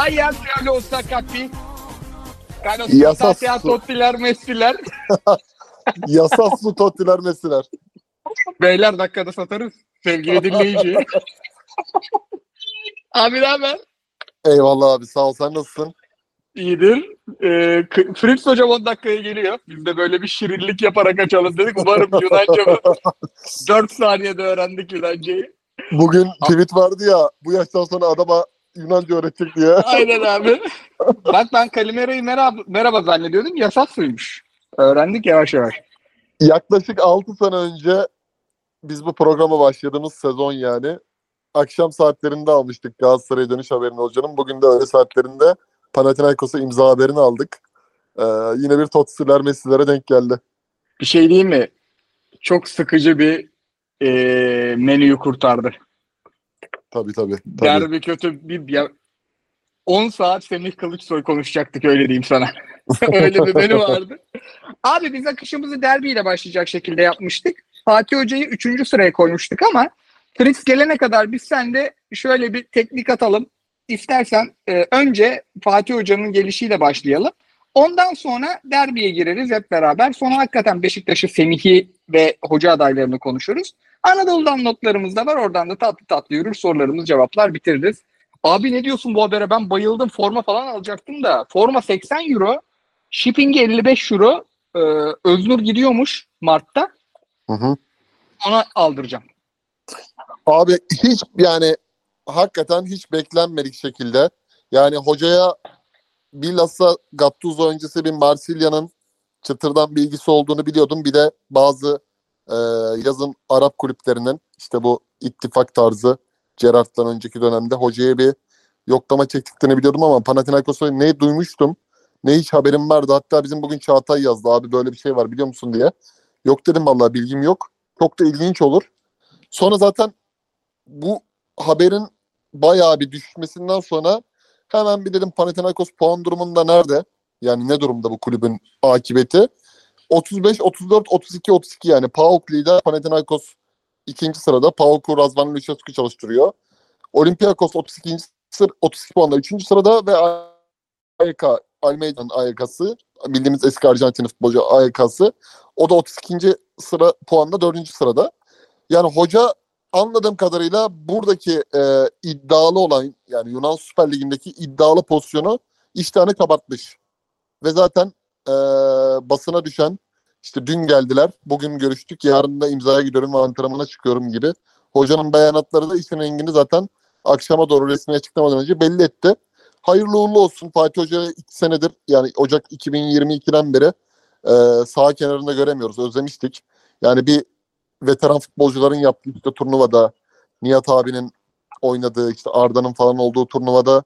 Gayet lo Sakapi. Carlos Yasas Sakapi, su. Tottiler, Messi'ler. Yasas su tottiler mesiler. Beyler dakikada satarız. Sevgili dinleyici. Abi ne haber? Eyvallah abi sağ ol sen nasılsın? İyidir. Ee, Fritz hocam 10 dakikaya geliyor. Biz de böyle bir şirinlik yaparak açalım dedik. Umarım Yunanca 4 saniyede öğrendik Yunancayı. Bugün tweet vardı ya bu yaştan sonra adama Yunanca öğretecek diye. Aynen abi. Bak ben Kalimera'yı merhaba, merhaba zannediyordum. Yasas suymuş. Öğrendik yavaş yavaş. Yaklaşık 6 sene önce biz bu programa başladığımız sezon yani akşam saatlerinde almıştık Galatasaray'a dönüş haberini hocanın. Bugün de öğle saatlerinde Panathinaikos'a imza haberini aldık. Ee, yine bir Tottiler Messi'lere denk geldi. Bir şey diyeyim mi? Çok sıkıcı bir eee, menüyü kurtardı. Tabii tabii. tabii. Derbi kötü bir ya, 10 saat Semih Kılıçsoy konuşacaktık öyle diyeyim sana. öyle bir menü vardı. Abi biz akışımızı derbiyle başlayacak şekilde yapmıştık. Fatih Hoca'yı 3. sıraya koymuştuk ama Fritz gelene kadar biz sende şöyle bir teknik atalım. İstersen e, önce Fatih Hoca'nın gelişiyle başlayalım. Ondan sonra derbiye gireriz hep beraber. Sonra hakikaten Beşiktaş'ı, Semih'i ve hoca adaylarını konuşuruz. Anadolu'dan notlarımız da var. Oradan da tatlı tatlı yürür. Sorularımız, cevaplar bitiririz. Abi ne diyorsun bu habere? Ben bayıldım. Forma falan alacaktım da. Forma 80 euro. Shipping'i 55 euro. Ee, Öznur gidiyormuş Mart'ta. Hı hı. Ona aldıracağım. Abi hiç yani hakikaten hiç beklenmedik şekilde yani hocaya bilhassa Gattuso öncesi bir Marsilya'nın çıtırdan bilgisi olduğunu biliyordum. Bir de bazı e, yazın Arap kulüplerinin işte bu ittifak tarzı Gerrard'dan önceki dönemde hocaya bir yoklama çektiklerini biliyordum ama Panathinaikos'a ne duymuştum ne hiç haberim vardı. Hatta bizim bugün Çağatay yazdı abi böyle bir şey var biliyor musun diye. Yok dedim vallahi bilgim yok. Çok da ilginç olur. Sonra zaten bu haberin bayağı bir düşmesinden sonra hemen bir dedim Panathinaikos puan durumunda nerede? Yani ne durumda bu kulübün akıbeti? 35, 34, 32, 32 yani PAOK lider Panathinaikos ikinci sırada. PAOK'u Razvan Lucescu çalıştırıyor. Olympiakos 32. Sır, 32 puanla 3. sırada ve AYK Almeida'nın AYK'sı bildiğimiz eski Arjantin futbolcu AYK'sı o da 32. sıra puanla 4. sırada. Yani hoca anladığım kadarıyla buradaki e, iddialı olan yani Yunan Süper Ligi'ndeki iddialı pozisyonu iştahını kabartmış. Ve zaten e, basına düşen işte dün geldiler, bugün görüştük, yarın da imzaya gidiyorum ve antrenmana çıkıyorum gibi. Hocanın beyanatları da işin rengini zaten akşama doğru resmi açıklamadan önce belli etti. Hayırlı uğurlu olsun Fatih Hoca iki senedir yani Ocak 2022'den beri e, sağ kenarında göremiyoruz. Özlemiştik. Yani bir veteran futbolcuların yaptığı işte turnuvada Nihat abinin oynadığı işte Arda'nın falan olduğu turnuvada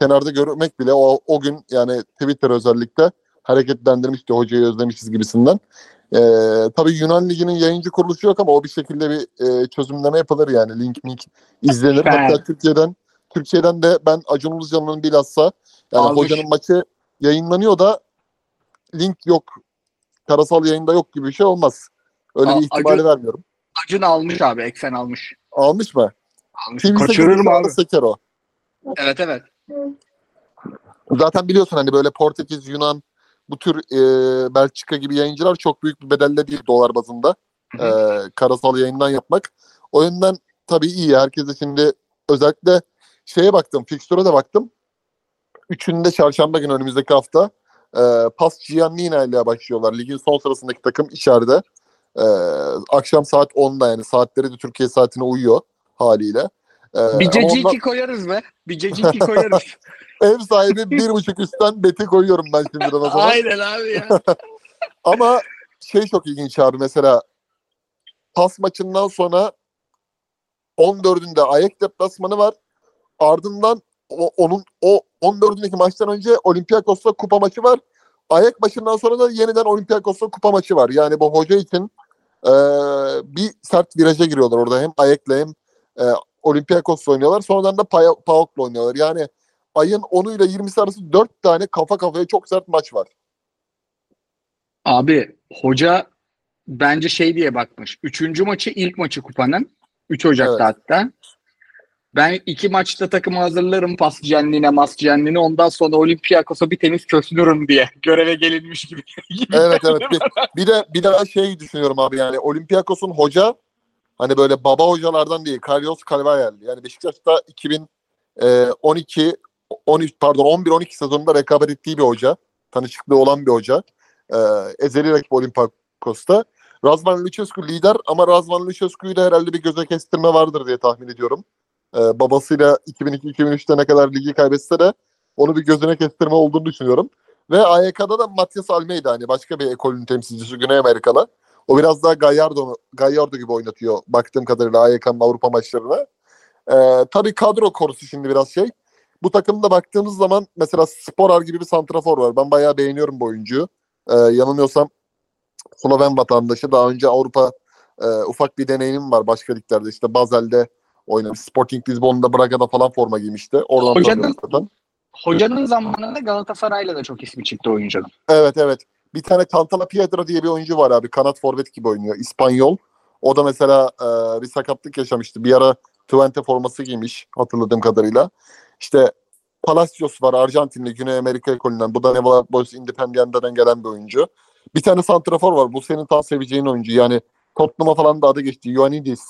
kenarda görmek bile o, o gün yani Twitter özellikle hareketlendirmişti hocayı özlemişiz gibisinden. Ee, tabii Yunan Ligi'nin yayıncı kuruluşu yok ama o bir şekilde bir e, çözümleme yapılır yani link link izlenir. Hatta Türkiye'den Türkiye'den de ben Acun Ilıcalı'nın bilhassa yani Almış. hocanın maçı yayınlanıyor da link yok. Karasal yayında yok gibi bir şey olmaz. Öyle Aa, bir ihtimali Acun- vermiyorum. Acun almış abi. Eksen almış. Almış mı? Almış. Kimse Kaçırır mı abi? Seker o. Evet evet. Zaten biliyorsun hani böyle Portekiz, Yunan bu tür e, Belçika gibi yayıncılar çok büyük bir bedelle değil dolar bazında. E, karasal yayından yapmak. O yönden tabii iyi. Herkes de şimdi özellikle şeye baktım. Fixture'a da baktım. Üçünde çarşamba günü önümüzdeki hafta e, Pas Giannina ile başlıyorlar. Ligin son sırasındaki takım içeride. E, akşam saat 10'da yani saatleri de Türkiye saatine uyuyor haliyle. E, Bir ceciki ondan- koyarız be. Bir ceciki koyarız. ev sahibi bir buçuk üstten beti koyuyorum ben şimdiden o zaman. Aynen abi ya. Ama şey çok ilginç abi mesela pas maçından sonra 14'ünde Ayak deplasmanı var. Ardından o, onun o 14'ündeki maçtan önce Olympiakos'la kupa maçı var. Ayak maçından sonra da yeniden Olympiakos'la kupa maçı var. Yani bu hoca için e, bir sert viraja giriyorlar orada. Hem Ayak'la hem e, Olympiakos'la oynuyorlar. Sonradan da PAOK'la oynuyorlar. Yani ayın 10'u ile 20'si arası 4 tane kafa kafaya çok sert maç var. Abi hoca bence şey diye bakmış. Üçüncü maçı ilk maçı kupanın. 3 Ocak'ta hatta. Ben iki maçta takımı hazırlarım Pascenli'ne, Mascenli'ne. Ondan sonra Olympiakos'a bir tenis kösünürüm diye. Göreve gelinmiş gibi. Evet evet. Bir, bir de bir de ben şey düşünüyorum abi yani Olympiakos'un hoca hani böyle baba hocalardan değil. Carlos Carvalhal. Yani Beşiktaş'ta 2012 13 pardon 11 12 sezonunda rekabet ettiği bir hoca. Tanışıklığı olan bir hoca. Ee, ezeli rakip Olympiakos'ta. Razvan Lucescu lider ama Razvan Lucescu'yu da herhalde bir göze kestirme vardır diye tahmin ediyorum. Ee, babasıyla 2002-2003'te ne kadar ligi kaybetse de onu bir gözüne kestirme olduğunu düşünüyorum. Ve AYK'da da Matias Almeida hani başka bir ekolün temsilcisi Güney Amerikalı. O biraz daha Gallardo, Gallardo gibi oynatıyor baktığım kadarıyla AYK'nın Avrupa maçlarına. Ee, tabii kadro korusu şimdi biraz şey. Bu takımda baktığımız zaman mesela Sporar gibi bir santrafor var. Ben bayağı beğeniyorum bu oyuncuyu. Ee, yanılmıyorsam Sloven vatandaşı. Daha önce Avrupa e, ufak bir deneyimim var başka liglerde. İşte Basel'de oynamış. Sporting Lisbon'da Braga'da falan forma giymişti. Oradan Hocanın- zaten. Hocanın zamanında Galatasaray'la da çok ismi çıktı oyuncunun. Evet evet. Bir tane Cantala Piedra diye bir oyuncu var abi. Kanat forvet gibi oynuyor. İspanyol. O da mesela e, bir sakatlık yaşamıştı. Bir ara Twente forması giymiş hatırladığım kadarıyla. İşte Palacios var Arjantinli Güney Amerika ekolünden. Bu da Neva Boys Independiente'den gelen bir oyuncu. Bir tane santrafor var. Bu senin tam seveceğin oyuncu. Yani Tottenham'a falan da adı geçti. Ioannidis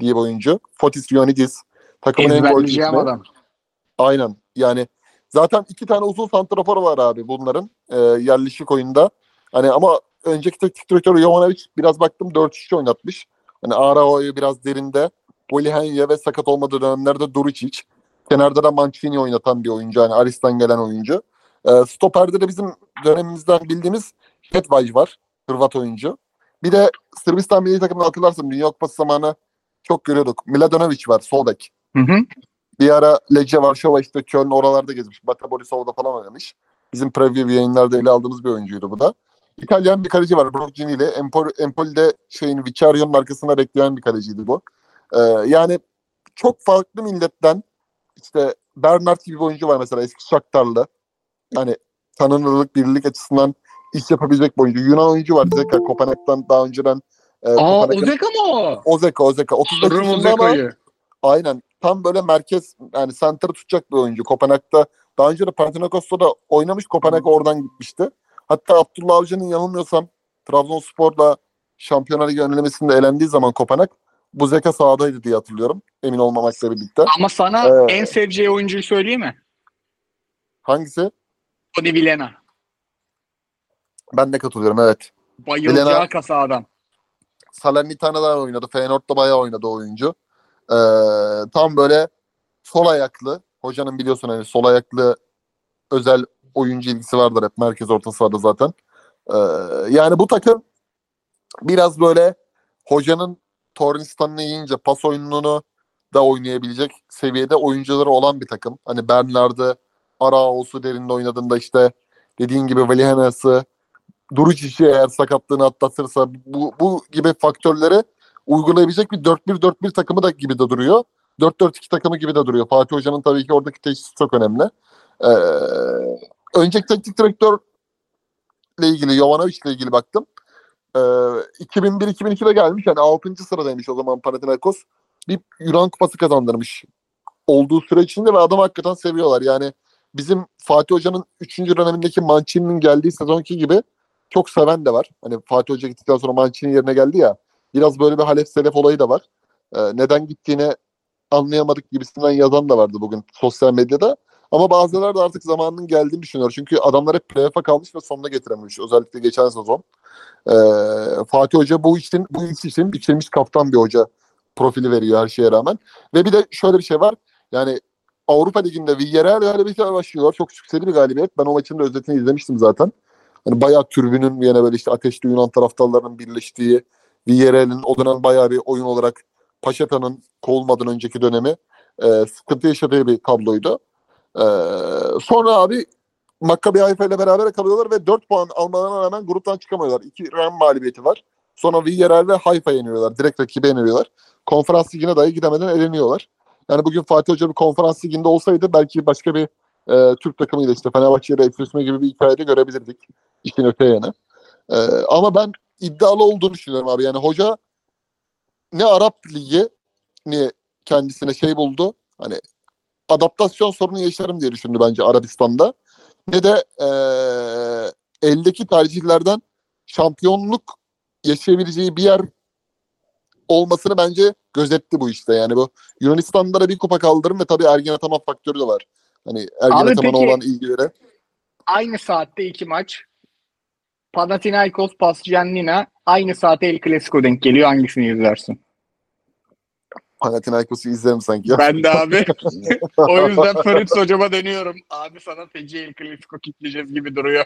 diye bir oyuncu. Fotis Ioannidis. Takımın en golcü Ezberleyeceğim ismi. adam. Aynen. Yani zaten iki tane uzun santrafor var abi bunların e, yerleşik oyunda. Hani ama önceki teknik direktör Jovanovic biraz baktım 4-3 oynatmış. Hani Arao'yu biraz derinde. Polihenye ve sakat olmadığı dönemlerde Duricic. Kenarda da Mancini oynatan bir oyuncu. Hani Aris'ten gelen oyuncu. E, stoperde de bizim dönemimizden bildiğimiz Hedvaj var. Hırvat oyuncu. Bir de Sırbistan milli takımını hatırlarsın. Dünya Kupası zamanı çok görüyorduk. Miladinovic var. Sol bek. Hı hı. Bir ara Lecce Varşova işte Köln oralarda gezmiş. Bata Borisov'da falan oynamış. Bizim preview yayınlarda ele aldığımız bir oyuncuydu bu da. İtalyan bir kaleci var Broccini ile. Empoli, Empoli'de şeyin Vicario'nun arkasında bekleyen bir kaleciydi bu. Ee, yani çok farklı milletten işte Bernard gibi bir oyuncu var mesela eski Shakhtarlı. Yani tanınırlık, birlik açısından iş yapabilecek bir oyuncu. Yunan oyuncu var Zeka Kopenhag'dan daha önceden e, Aa Ozeka mı o? Ozeka, Ozeka. 35 Sorun yaşında ama. Aynen. Tam böyle merkez yani center tutacak bir oyuncu. Kopenhag'da daha önce de Panathinaikos'ta da oynamış. Kopenhag oradan gitmişti. Hatta Abdullah Avcı'nın yanılmıyorsam Trabzonspor'la Şampiyonlar Ligi önlemesinde elendiği zaman Kopenhag bu zeka sahadaydı diye hatırlıyorum. Emin olmamakla birlikte. Ama sana Ee, en seveceği oyuncuyu söyleyeyim mi? Hangisi? Tony Villena. Ben de katılıyorum evet. Bayılacağı Villena- kasa adam. Salernitane'da oynadı. Feyenoord'da bayağı oynadı oyuncu. Ee, tam böyle sol ayaklı. Hocanın biliyorsun hani sol ayaklı özel oyuncu ilgisi vardır hep merkez orta sahada zaten. Ee, yani bu takım biraz böyle hocanın Tornistan'ını yiyince pas oyununu da oynayabilecek seviyede oyuncuları olan bir takım. Hani Bernard'ı, Araos'u derinde oynadığında işte dediğin gibi Velihanas'ı, Duricic'i eğer sakatlığını atlatırsa bu, bu gibi faktörleri uygulayabilecek bir 4-1-4-1 takımı da gibi de duruyor. 4-4-2 takımı gibi de duruyor. Fatih Hoca'nın tabii ki oradaki teşhisi çok önemli. Ee, önceki teknik direktörle ilgili, Jovanovic ile ilgili baktım. Ee, 2001-2002'de gelmiş. Yani 6. sıradaymış o zaman Panathinaikos. Bir Yunan kupası kazandırmış olduğu süre içinde ve adamı hakikaten seviyorlar. Yani bizim Fatih Hoca'nın 3. dönemindeki Mancini'nin geldiği sezonki gibi çok seven de var. Hani Fatih Hoca gittikten sonra Mancini yerine geldi ya. Biraz böyle bir Halef Selef olayı da var. Ee, neden gittiğini anlayamadık gibisinden yazan da vardı bugün sosyal medyada. Ama bazıları da artık zamanının geldiğini düşünüyor. Çünkü adamlar hep playoff'a kalmış ve sonuna getirememiş. Özellikle geçen sezon. Ee, Fatih Hoca bu için bu iş için biçilmiş kaftan bir hoca profili veriyor her şeye rağmen. Ve bir de şöyle bir şey var. Yani Avrupa Ligi'nde Villarreal galibiyetiyle başlıyorlar. Çok sükseli bir galibiyet. Ben o maçın da özetini izlemiştim zaten. Hani bayağı türbünün yine böyle işte ateşli Yunan taraftarlarının birleştiği Villarreal'in o dönem bayağı bir oyun olarak Paşeta'nın kovulmadan önceki dönemi e, sıkıntı yaşadığı bir tabloydu. E, sonra abi Maccabi Haifa ile beraber kalıyorlar ve 4 puan almalarına rağmen gruptan çıkamıyorlar. İki Ren mağlubiyeti var. Sonra Villarreal ve Haifa yeniyorlar. Direkt rakibe yeniyorlar. Konferans ligine dahi gidemeden eleniyorlar. Yani bugün Fatih Hoca bir konferans liginde olsaydı belki başka bir e, Türk takımıyla işte Fenerbahçe ile Efesme gibi bir hikayede görebilirdik. İşin öte yanı. E, ama ben iddialı olduğunu düşünüyorum abi. Yani hoca ne Arap Ligi ni kendisine şey buldu, hani adaptasyon sorunu yaşarım diye düşündü bence Arabistan'da. Ne de eee, eldeki tercihlerden şampiyonluk yaşayabileceği bir yer olmasını bence gözetti bu işte. Yani bu Yunanistan'da da bir kupa kaldırım ve tabii Ergin Ataman faktörü de var. Hani Ergin Abi Ataman'a peki- olan ilgileri. Aynı saatte iki maç. Panathinaikos, Pasciannina aynı saate El Clasico denk geliyor. Hangisini izlersin? Panathinaikos'u izlerim sanki. Ben de abi. o yüzden Ferit hocama dönüyorum. Abi sana feci El Clasico kitleyeceğiz gibi duruyor.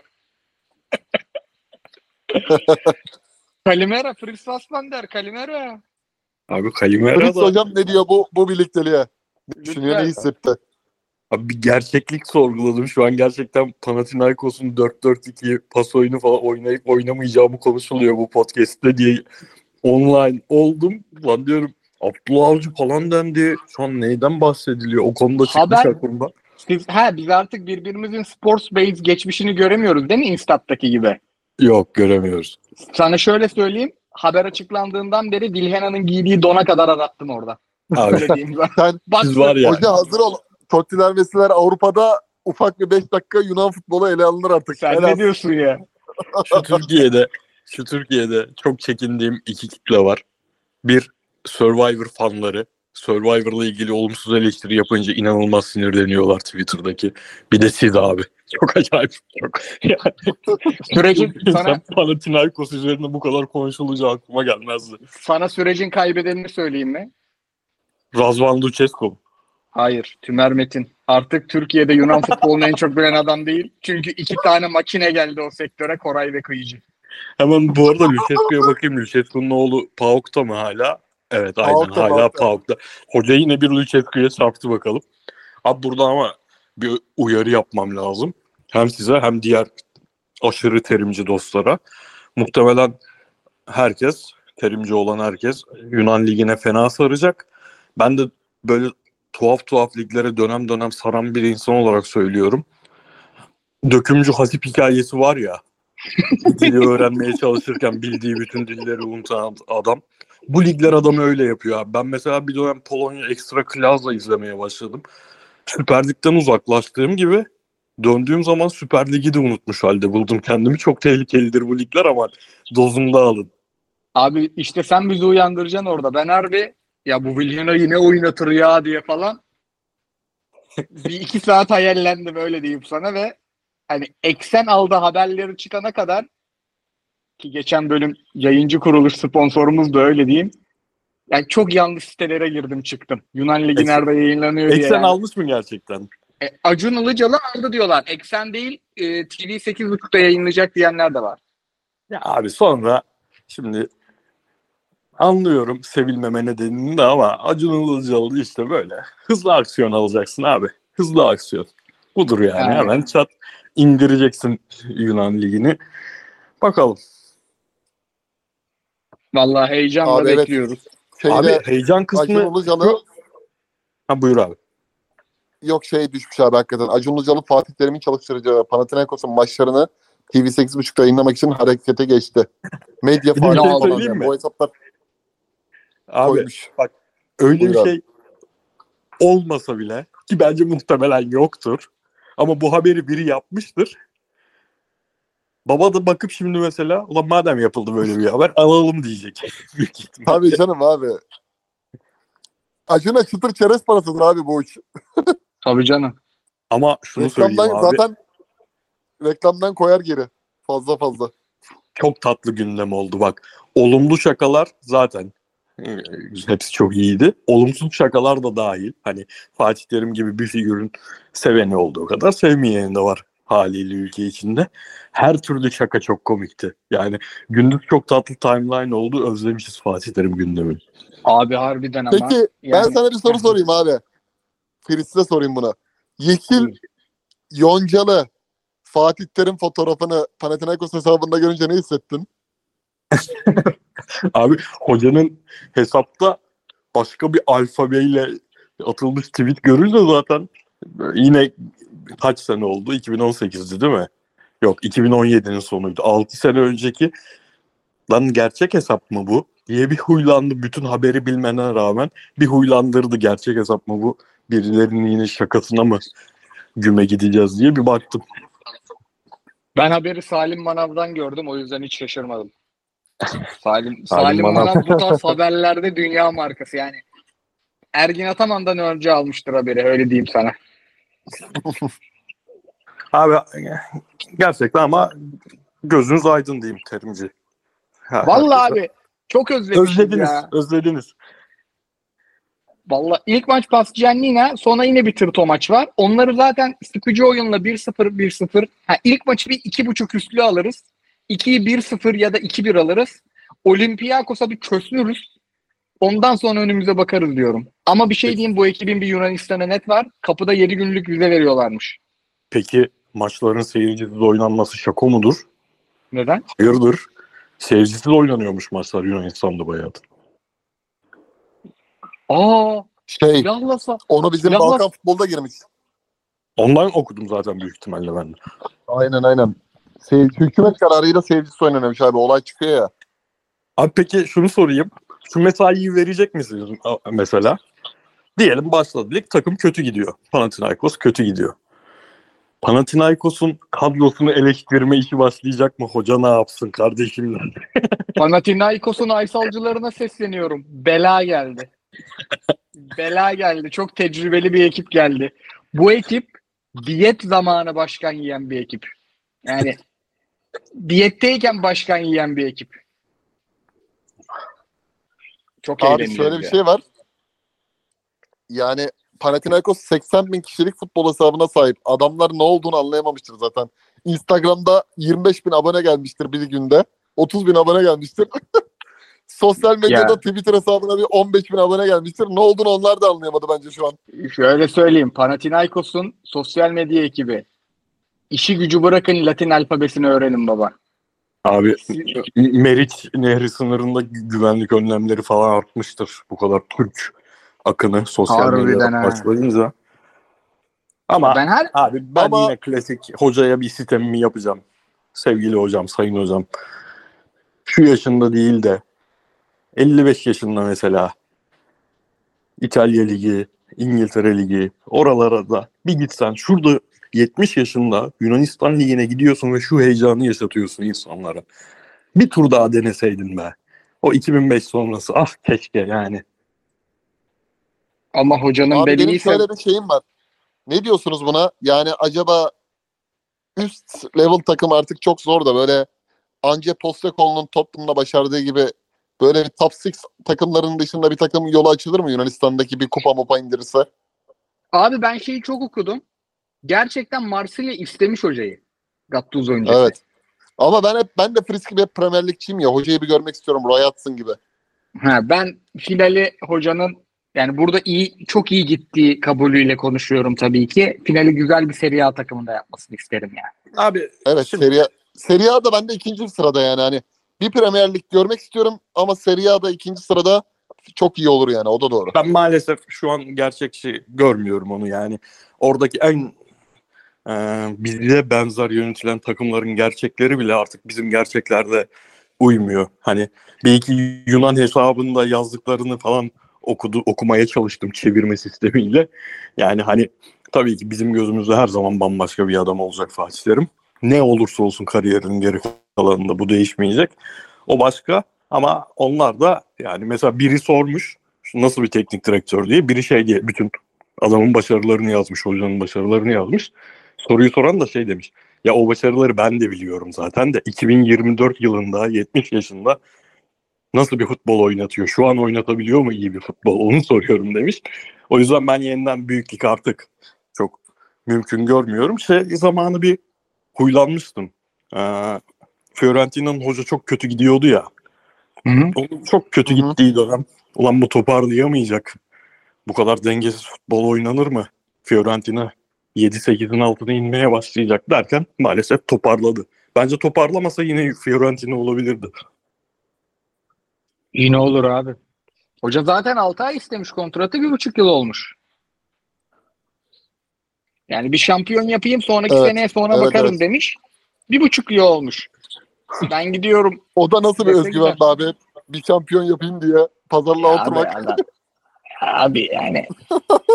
Kalimera, Fritz Aslander, Kalimera. Abi Kalimera Fritz da hocam ne diyor bu bu birlikteliğe? Ne düşünüyor ne hissetti? abi bir gerçeklik sorguladım. Şu an gerçekten Panathinaikos'un 4-4-2 pas oyunu falan oynayıp oynamayacağımı konuşuluyor bu podcast'te diye online oldum. Lan diyorum Abdullah Avcı falan dendi. Şu an neyden bahsediliyor? O konuda çıkmış Haber- aklımda. Biz, ha, biz artık birbirimizin sports base geçmişini göremiyoruz değil mi Instat'taki gibi? Yok göremiyoruz. Sana şöyle söyleyeyim. Haber açıklandığından beri Dilhena'nın giydiği dona kadar arattım orada. Abi Öyle diyeyim ben. Sen Bak, siz var ya. hoca hazır ol. Tottiler Messi'ler Avrupa'da ufak bir 5 dakika Yunan futbolu ele alınır artık. sen Helal. ne diyorsun ya? şu Türkiye'de şu Türkiye'de çok çekindiğim iki kitle var. Bir Survivor fanları. Survivor'la ilgili olumsuz eleştiri yapınca inanılmaz sinirleniyorlar Twitter'daki. Bir de siz abi. Çok acayip. Çok. Yani Sürecin sana, Panathinaikos üzerinde bu kadar konuşulacağı aklıma gelmezdi. sana sürecin kaybedenini söyleyeyim mi? Razvan Lucescu. Hayır. Tümer Metin. Artık Türkiye'de Yunan futbolunu en çok bilen adam değil. Çünkü iki tane makine geldi o sektöre Koray ve Kıyıcı. Hemen bu arada Lucescu'ya bakayım. Lucescu'nun oğlu PAOK'ta mı hala? Evet aynen PAOK'ta, hala. PAOK'ta. Hoca yine bir Lucescu'ya çarptı bakalım. Abi burada ama bir uyarı yapmam lazım. Hem size hem diğer aşırı terimci dostlara. Muhtemelen herkes, terimci olan herkes Yunan Ligi'ne fena saracak. Ben de böyle tuhaf tuhaf liglere dönem dönem saran bir insan olarak söylüyorum. Dökümcü hasip hikayesi var ya. Dili öğrenmeye çalışırken bildiği bütün dilleri unutan adam. Bu ligler adamı öyle yapıyor abi. Ben mesela bir dönem Polonya Ekstra Klaz'la izlemeye başladım. Süper Lig'den uzaklaştığım gibi döndüğüm zaman Süper Lig'i de unutmuş halde buldum kendimi. Çok tehlikelidir bu ligler ama dozunda alın. Abi işte sen bizi uyandıracaksın orada. Ben harbi ya bu Vilyana yine oynatır ya diye falan bir iki saat hayallendim öyle diyeyim sana ve hani eksen aldı haberleri çıkana kadar ki geçen bölüm yayıncı kuruluş sponsorumuz da öyle diyeyim. Yani çok yanlış sitelere girdim çıktım. Yunan Ligi Eksen- nerede yayınlanıyor diye. Eksen yani. almış mı gerçekten? E, Acun Ilıcalı aldı diyorlar. Eksen değil e, TV 8.30'da yayınlayacak diyenler de var. Ya abi sonra şimdi anlıyorum sevilmeme nedenini de ama Acun Ilıcalı işte böyle hızlı aksiyon alacaksın abi. Hızlı aksiyon. Budur yani. Yani. Hemen çat indireceksin Yunan Ligi'ni. Bakalım. Vallahi heyecanla Abi evet. bekliyoruz. Şeyde, abi heyecan Acun kısmı... Ilıcalı Ha buyur abi. yok şey düşmüş abi hakikaten. Acun Ilıcalı Fatih Terim'in çalıştıracağı Panathinaikos'un maçlarını TV 8.30'da yayınlamak için harekete geçti. Medya faali şey falan söyleyeyim yani. mi? Bu hesaplar Abi koymuş. öyle Buyur bir abi. şey olmasa bile ki bence muhtemelen yoktur. Ama bu haberi biri yapmıştır. Baba da bakıp şimdi mesela ulan madem yapıldı böyle bir haber alalım diyecek. Tabii canım abi. Acun'a çıtır çerez parasıdır abi bu iş. Tabii canım. Ama şunu söyleyeyim Reklamdan abi. zaten reklamdan koyar geri. Fazla fazla. Çok tatlı gündem oldu bak. Olumlu şakalar zaten e, hepsi çok iyiydi. Olumsuz şakalar da dahil. Hani Fatih Terim gibi bir figürün seveni olduğu kadar sevmeyeni de var haliyle ülke içinde. Her türlü şaka çok komikti. Yani gündüz çok tatlı timeline oldu. Özlemişiz Fatih Terim gündemini. Abi harbiden ama. Peki ben yani- sana bir soru sorayım abi. Fritz'e sorayım buna. Yeşil Yoncalı Fatih Terim fotoğrafını Panathinaikos hesabında görünce ne hissettin? Abi hocanın hesapta başka bir alfabeyle atılmış tweet görünce zaten yine kaç sene oldu? 2018'di değil mi? Yok 2017'nin sonuydu. 6 sene önceki lan gerçek hesap mı bu? diye bir huylandı. Bütün haberi bilmene rağmen bir huylandırdı gerçek hesap mı bu birilerinin yine şakasına mı güme gideceğiz diye bir baktım. Ben haberi Salim Manav'dan gördüm o yüzden hiç şaşırmadım. Salim, Salim Manav. Manav bu tarz haberlerde dünya markası yani. Ergin Ataman'dan önce almıştır haberi öyle diyeyim sana. Abi gerçekten ama gözünüz aydın diyeyim terimci. Vallahi abi çok özlemişim Özlediniz, ya. özlediniz. Vallahi ilk maç Pascianina sonra yine bir tırto maç var. Onları zaten sıkıcı oyunla 1-0 1-0. Ha, ilk maçı bir 2.5 üstlü alırız. 2'yi 1-0 ya da 2-1 alırız. Olympiakos'a bir çözülürüz. Ondan sonra önümüze bakarız diyorum. Ama bir şey diyeyim bu ekibin bir Yunanistan'a net var. Kapıda 7 günlük vize veriyorlarmış. Peki maçların seyircisiz oynanması şaka mudur? Neden? Hayırdır? Seyircisiz oynanıyormuş maçlar Yunanistan'da bayağı. Aa, Şey yahlasa. onu bizim Yalnız- Balkan futbolda girmiş. Ondan okudum zaten büyük ihtimalle ben de. Aynen aynen. Seyirci, hükümet kararıyla seyircisi oynanıyormuş abi. Olay çıkıyor ya. Abi peki şunu sorayım. Şu mesaiyi verecek misiniz mesela? Diyelim başladı lig takım kötü gidiyor. Panathinaikos kötü gidiyor. Panathinaikos'un kadrosunu eleştirme işi başlayacak mı? Hoca ne yapsın kardeşim? Panathinaikos'un aysalcılarına sesleniyorum. Bela geldi. Bela geldi. Çok tecrübeli bir ekip geldi. Bu ekip diyet zamanı başkan yiyen bir ekip. Yani diyetteyken başkan yiyen bir ekip. Çok Abi şöyle bir ya. şey var. Yani Panathinaikos 80 bin kişilik futbol hesabına sahip. Adamlar ne olduğunu anlayamamıştır zaten. Instagram'da 25 bin abone gelmiştir bir günde. 30 bin abone gelmiştir. Sosyal medyada Ya. Twitter hesabına bir 15 bin abone gelmiştir. Ne olduğunu onlar da anlayamadı bence şu an. Şöyle söyleyeyim. Panathinaikos'un sosyal medya ekibi. İşi gücü bırakın Latin alfabesini öğrenin baba. Abi Meriç Nehri sınırında gü- güvenlik önlemleri falan artmıştır. Bu kadar Türk akını sosyal medyada başlayınca. Ama Ben her Abi ben Ama- yine klasik hocaya bir sistemimi yapacağım. Sevgili hocam, sayın hocam. Şu yaşında değil de 55 yaşında mesela İtalya Ligi, İngiltere Ligi oralara da bir gitsen şurada 70 yaşında Yunanistan Ligi'ne gidiyorsun ve şu heyecanı yaşatıyorsun insanlara. Bir tur daha deneseydin be. O 2005 sonrası ah keşke yani. ama hocanın Abi benim belli şöyle bir şeyim var. Ne diyorsunuz buna? Yani acaba üst level takım artık çok zor da böyle Ange Postecoglou'nun Tottenham'la başardığı gibi böyle bir top 6 takımların dışında bir takım yolu açılır mı Yunanistan'daki bir kupa mopa indirirse? Abi ben şeyi çok okudum. Gerçekten Marsilya istemiş hocayı. Gattuso öncesi. Evet. Ama ben hep ben de Frisk gibi hep Premier Lig'çiyim ya. Hocayı bir görmek istiyorum. Roy Hudson gibi. Ha, ben finali hocanın yani burada iyi çok iyi gittiği kabulüyle konuşuyorum tabii ki. Finali güzel bir Serie A takımında yapmasını isterim yani. Abi Evet Şimdi- Serie Serie A'da ben de ikinci sırada yani hani bir Premier Lig görmek istiyorum ama Serie A'da ikinci sırada çok iyi olur yani o da doğru. Ben maalesef şu an gerçekçi görmüyorum onu yani. Oradaki en e, bize benzer yönetilen takımların gerçekleri bile artık bizim gerçeklerde uymuyor. Hani bir iki Yunan hesabında yazdıklarını falan okudu okumaya çalıştım çevirme sistemiyle. Yani hani tabii ki bizim gözümüzde her zaman bambaşka bir adam olacak Fatih Terim. Ne olursa olsun kariyerinin geri kalanında bu değişmeyecek. O başka ama onlar da yani mesela biri sormuş nasıl bir teknik direktör diye. Biri şey diye bütün adamın başarılarını yazmış, hocanın başarılarını yazmış. Soruyu soran da şey demiş. Ya o başarıları ben de biliyorum zaten de 2024 yılında 70 yaşında nasıl bir futbol oynatıyor? Şu an oynatabiliyor mu iyi bir futbol? Onu soruyorum demiş. O yüzden ben yeniden büyüklük artık çok mümkün görmüyorum. Şey zamanı bir huylanmıştım. Ee, Fiorentina'nın hoca çok kötü gidiyordu ya. Onun çok kötü Hı hı. gittiği dönem. Ulan bu toparlayamayacak. Bu kadar dengesiz futbol oynanır mı? Fiorentina 7-8'in altına inmeye başlayacak derken maalesef toparladı. Bence toparlamasa yine Fiorentina olabilirdi. Yine olur abi. Hoca zaten 6 ay istemiş kontratı bir buçuk yıl olmuş. Yani bir şampiyon yapayım sonraki Evet, seneye sonra evet, bakarım evet. demiş. Bir buçuk yıl olmuş. Ben gidiyorum. O da nasıl bir özgüven be abi? Bir şampiyon yapayım diye pazarlığa Abi, oturmak. Allah- abi yani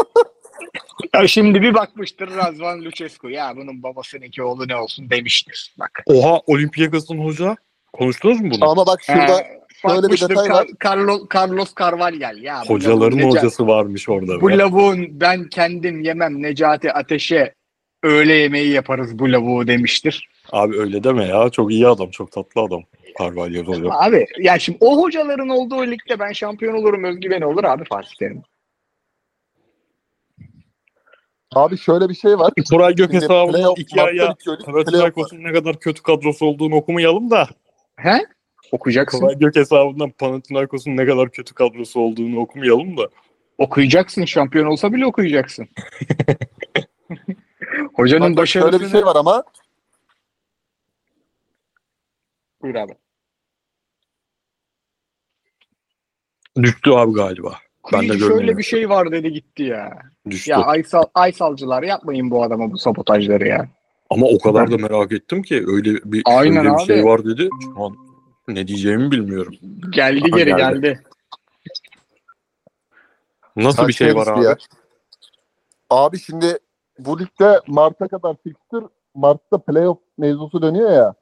Ya şimdi bir bakmıştır Razvan Lucescu. Ya bunun babasınınki oğlu ne olsun demiştir. Bak. Oha Olympiakos'un hoca. Konuştunuz mu bunu? Ama bak şurada He, şöyle bir detay var. Carlo- Carlos Carvalhal. Ya Hocaların lavun Neca- hocası varmış orada. Bu lavuğun ben kendim yemem Necati Ateş'e öğle yemeği yaparız bu lavuğu demiştir. Abi öyle deme ya. Çok iyi adam. Çok tatlı adam. Carvalho hoca. Abi ya şimdi o hocaların olduğu ligde ben şampiyon olurum özgüveni olur abi Fatih Terim. Abi şöyle bir şey var. Koray Gök playoff iki aya. Panathinaikos'un ne kadar kötü kadrosu olduğunu okumayalım da. He? Okuyacaksın. Koray Gök hesabından Panathinaikos'un ne kadar kötü kadrosu olduğunu okumayalım da. Okuyacaksın. Şampiyon olsa bile okuyacaksın. Hocanın Bak, başarısını... Şöyle bir şey var ama Buyur abi. Düştü abi galiba. Ben de Şöyle bir şey var dedi gitti ya. Düştü. Ya Aysal, Aysalcılar yapmayın bu adama bu sabotajları ya. Ama o kadar da merak ettim ki öyle bir, Aynen öyle bir abi. şey var dedi. Şu an ne diyeceğimi bilmiyorum. Geldi Aha, geri geldi. geldi. Nasıl bir şey var abi? ya. Abi şimdi bu ligde Mart'a kadar fixture, Mart'ta playoff mevzusu dönüyor ya.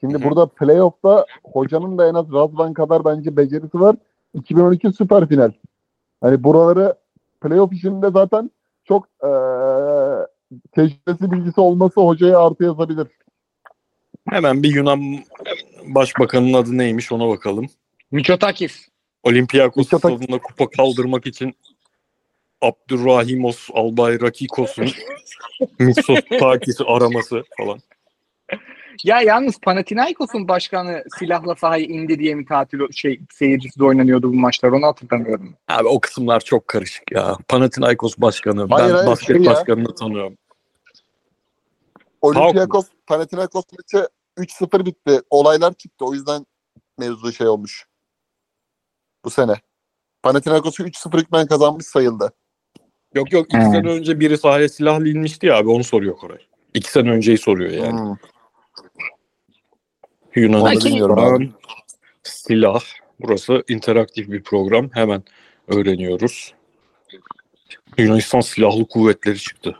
Şimdi Hı hı. burada playoff'ta hocanın da en az Razvan kadar bence becerisi var. 2012 süper final. Hani buraları playoff işinde zaten çok eee tecrübesi bilgisi olması hocaya artı yazabilir. Hemen bir Yunan başbakanının adı neymiş ona bakalım. Mitsotakis. Olympiakos stadında kupa kaldırmak için Abdurrahimos Albayrakikos'un Mitsotakis'i araması falan. Ya yalnız Panathinaikos'un başkanı silahla sahaya indi diye mi tatil şey seyircisi de oynanıyordu bu maçlar onu hatırlamıyorum. Abi o kısımlar çok karışık ya. Panathinaikos başkanı, Hayır, ben hayır, basket şey ya. başkanını tanıyorum. Olympiakos, Panathinaikos maçı 3-0 bitti. Olaylar çıktı. O yüzden mevzu şey olmuş. Bu sene. Panathinaikos'u 3-0 hükmen kazanmış sayıldı. Yok yok iki Hmm. sene önce biri sahaya silahla inmişti ya abi onu soruyor Koray. İki sene önceyi soruyor yani. Hmm. Yunanistan bilmiyorum silah. Burası interaktif bir program. Hemen öğreniyoruz. Yunanistan Silahlı Kuvvetleri çıktı.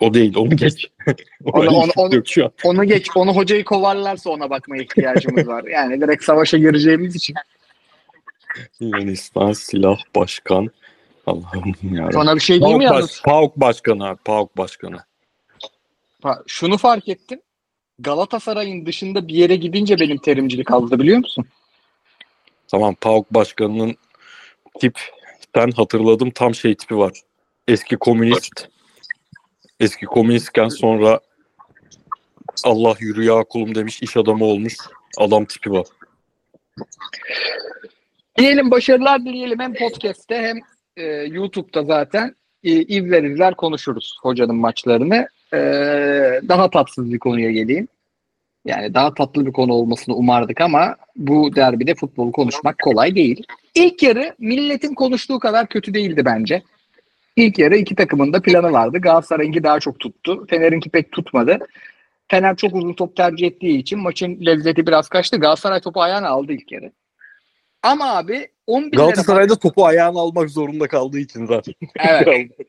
O değil, onu geç. Onu- onu- onu-. Onu geç onu hocayı kovarlarsa ona bakmaya ihtiyacımız var. Yani direkt savaşa gireceğimiz için. Yunanistan Silah Başkan. Allah'ım yarabbim. Sana bir şey diyeyim PAOK, mi yalnız? baş, PAOK Başkanı abi, PAOK Başkanı. Ha, Şunu fark ettim. Galatasaray'ın dışında bir yere gidince benim terimcilik aldı biliyor musun? Tamam PAOK Başkanı'nın tip ben hatırladım tam şey tipi var. Eski komünist. Eski komünistken sonra Allah yürü ya kulum demiş iş adamı olmuş adam tipi var. Diyelim başarılar dileyelim hem podcast'te hem e, YouTube'da zaten e, izler izler konuşuruz hocanın maçlarını. E, daha tatsız bir konuya geleyim. Yani daha tatlı bir konu olmasını umardık ama bu derbide futbolu konuşmak kolay değil. İlk yarı milletin konuştuğu kadar kötü değildi bence. İlk yarı iki takımın da planı vardı. Galatasaray'ınki daha çok tuttu. Fener'inki pek tutmadı. Fener çok uzun top tercih ettiği için maçın lezzeti biraz kaçtı. Galatasaray topu ayağına aldı ilk yarı. Ama abi 11 Galatasaray'da topu ayağına almak zorunda kaldığı için zaten. Evet.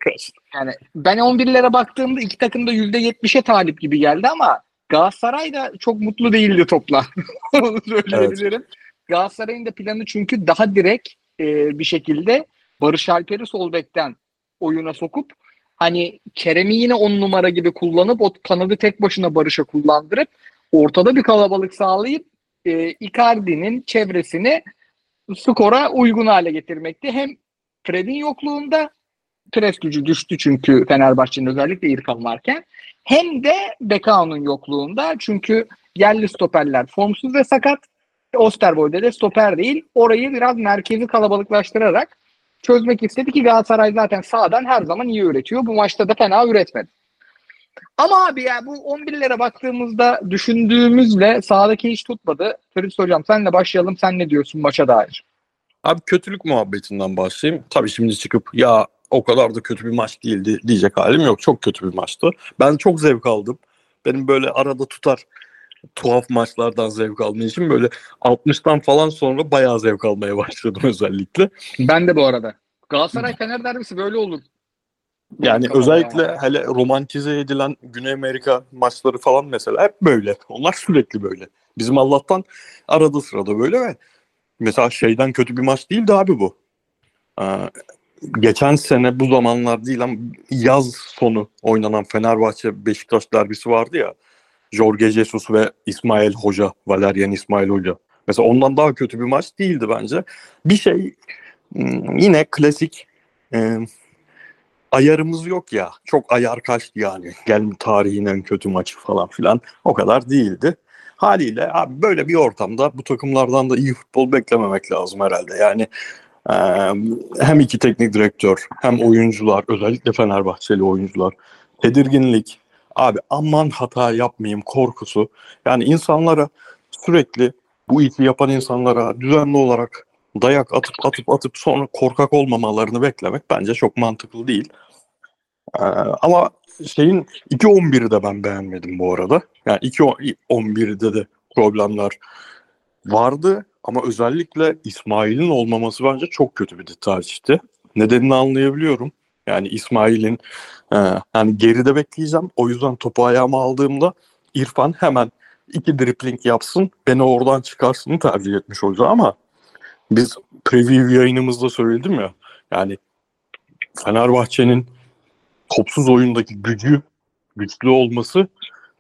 Yani ben 11'lere baktığımda iki takım da %70'e talip gibi geldi ama Galatasaray da çok mutlu değildi topla. Onu söyleyebilirim. Galatasaray'ın da planı çünkü daha direkt e, bir şekilde Barış Alper'i sol bekten oyuna sokup hani Kerem'i yine 10 numara gibi kullanıp o kanadı tek başına Barış'a kullandırıp ortada bir kalabalık sağlayıp e, Icardi'nin çevresini skora uygun hale getirmekti. Hem Fred'in yokluğunda pres gücü düştü çünkü Fenerbahçe'nin özellikle İrfan varken. Hem de Bekao'nun yokluğunda çünkü yerli stoperler formsuz ve sakat. Osterwold'de de stoper değil. Orayı biraz merkezi kalabalıklaştırarak çözmek istedi ki Galatasaray zaten sağdan her zaman iyi üretiyor. Bu maçta da fena üretmedi. Ama abi ya bu 11'lere baktığımızda düşündüğümüzle sahadaki hiç tutmadı. Ferit Hocam senle başlayalım. Sen ne diyorsun maça dair? Abi kötülük muhabbetinden başlayayım. Tabii şimdi çıkıp ya o kadar da kötü bir maç değildi diyecek halim yok. Çok kötü bir maçtı. Ben çok zevk aldım. Benim böyle arada tutar tuhaf maçlardan zevk aldığım için böyle 60'tan falan sonra bayağı zevk almaya başladım özellikle. Ben de bu arada. Galatasaray Fener derbisi böyle olur. Yani Tamam, özellikle tamam. hele romantize edilen Güney Amerika maçları falan mesela hep böyle. Onlar sürekli böyle. Bizim Allah'tan arada sırada böyle ve mesela şeyden kötü bir maç değildi abi bu. Ee, geçen sene bu zamanlar değil ama yaz sonu oynanan Fenerbahçe Beşiktaş derbisi vardı ya. Jorge Jesus ve İsmail Hoca, Valerian İsmail Hoca. Mesela ondan daha kötü bir maç değildi bence. Bir şey hmm, yine klasik e, ayarımız yok ya. Çok ayar kaçtı yani. Gel tarihin en kötü maçı falan filan. O kadar değildi. Haliyle abi böyle bir ortamda bu takımlardan da iyi futbol beklememek lazım herhalde. Yani e, hem iki teknik direktör hem oyuncular özellikle Fenerbahçeli oyuncular tedirginlik abi aman hata yapmayayım korkusu. Yani insanlara sürekli bu işi yapan insanlara düzenli olarak dayak atıp atıp atıp sonra korkak olmamalarını beklemek bence çok mantıklı değil. Ee, ama şeyin 2-11'i de ben beğenmedim bu arada. Yani 2-11'de de problemler vardı ama özellikle İsmail'in olmaması bence çok kötü bir tercihti. Nedenini anlayabiliyorum. Yani İsmail'in e, yani geride bekleyeceğim. O yüzden topu ayağıma aldığımda İrfan hemen iki dripling yapsın, beni oradan çıkarsın tercih etmiş olacak ama biz preview yayınımızda söyledim ya yani Fenerbahçe'nin topsuz oyundaki gücü güçlü olması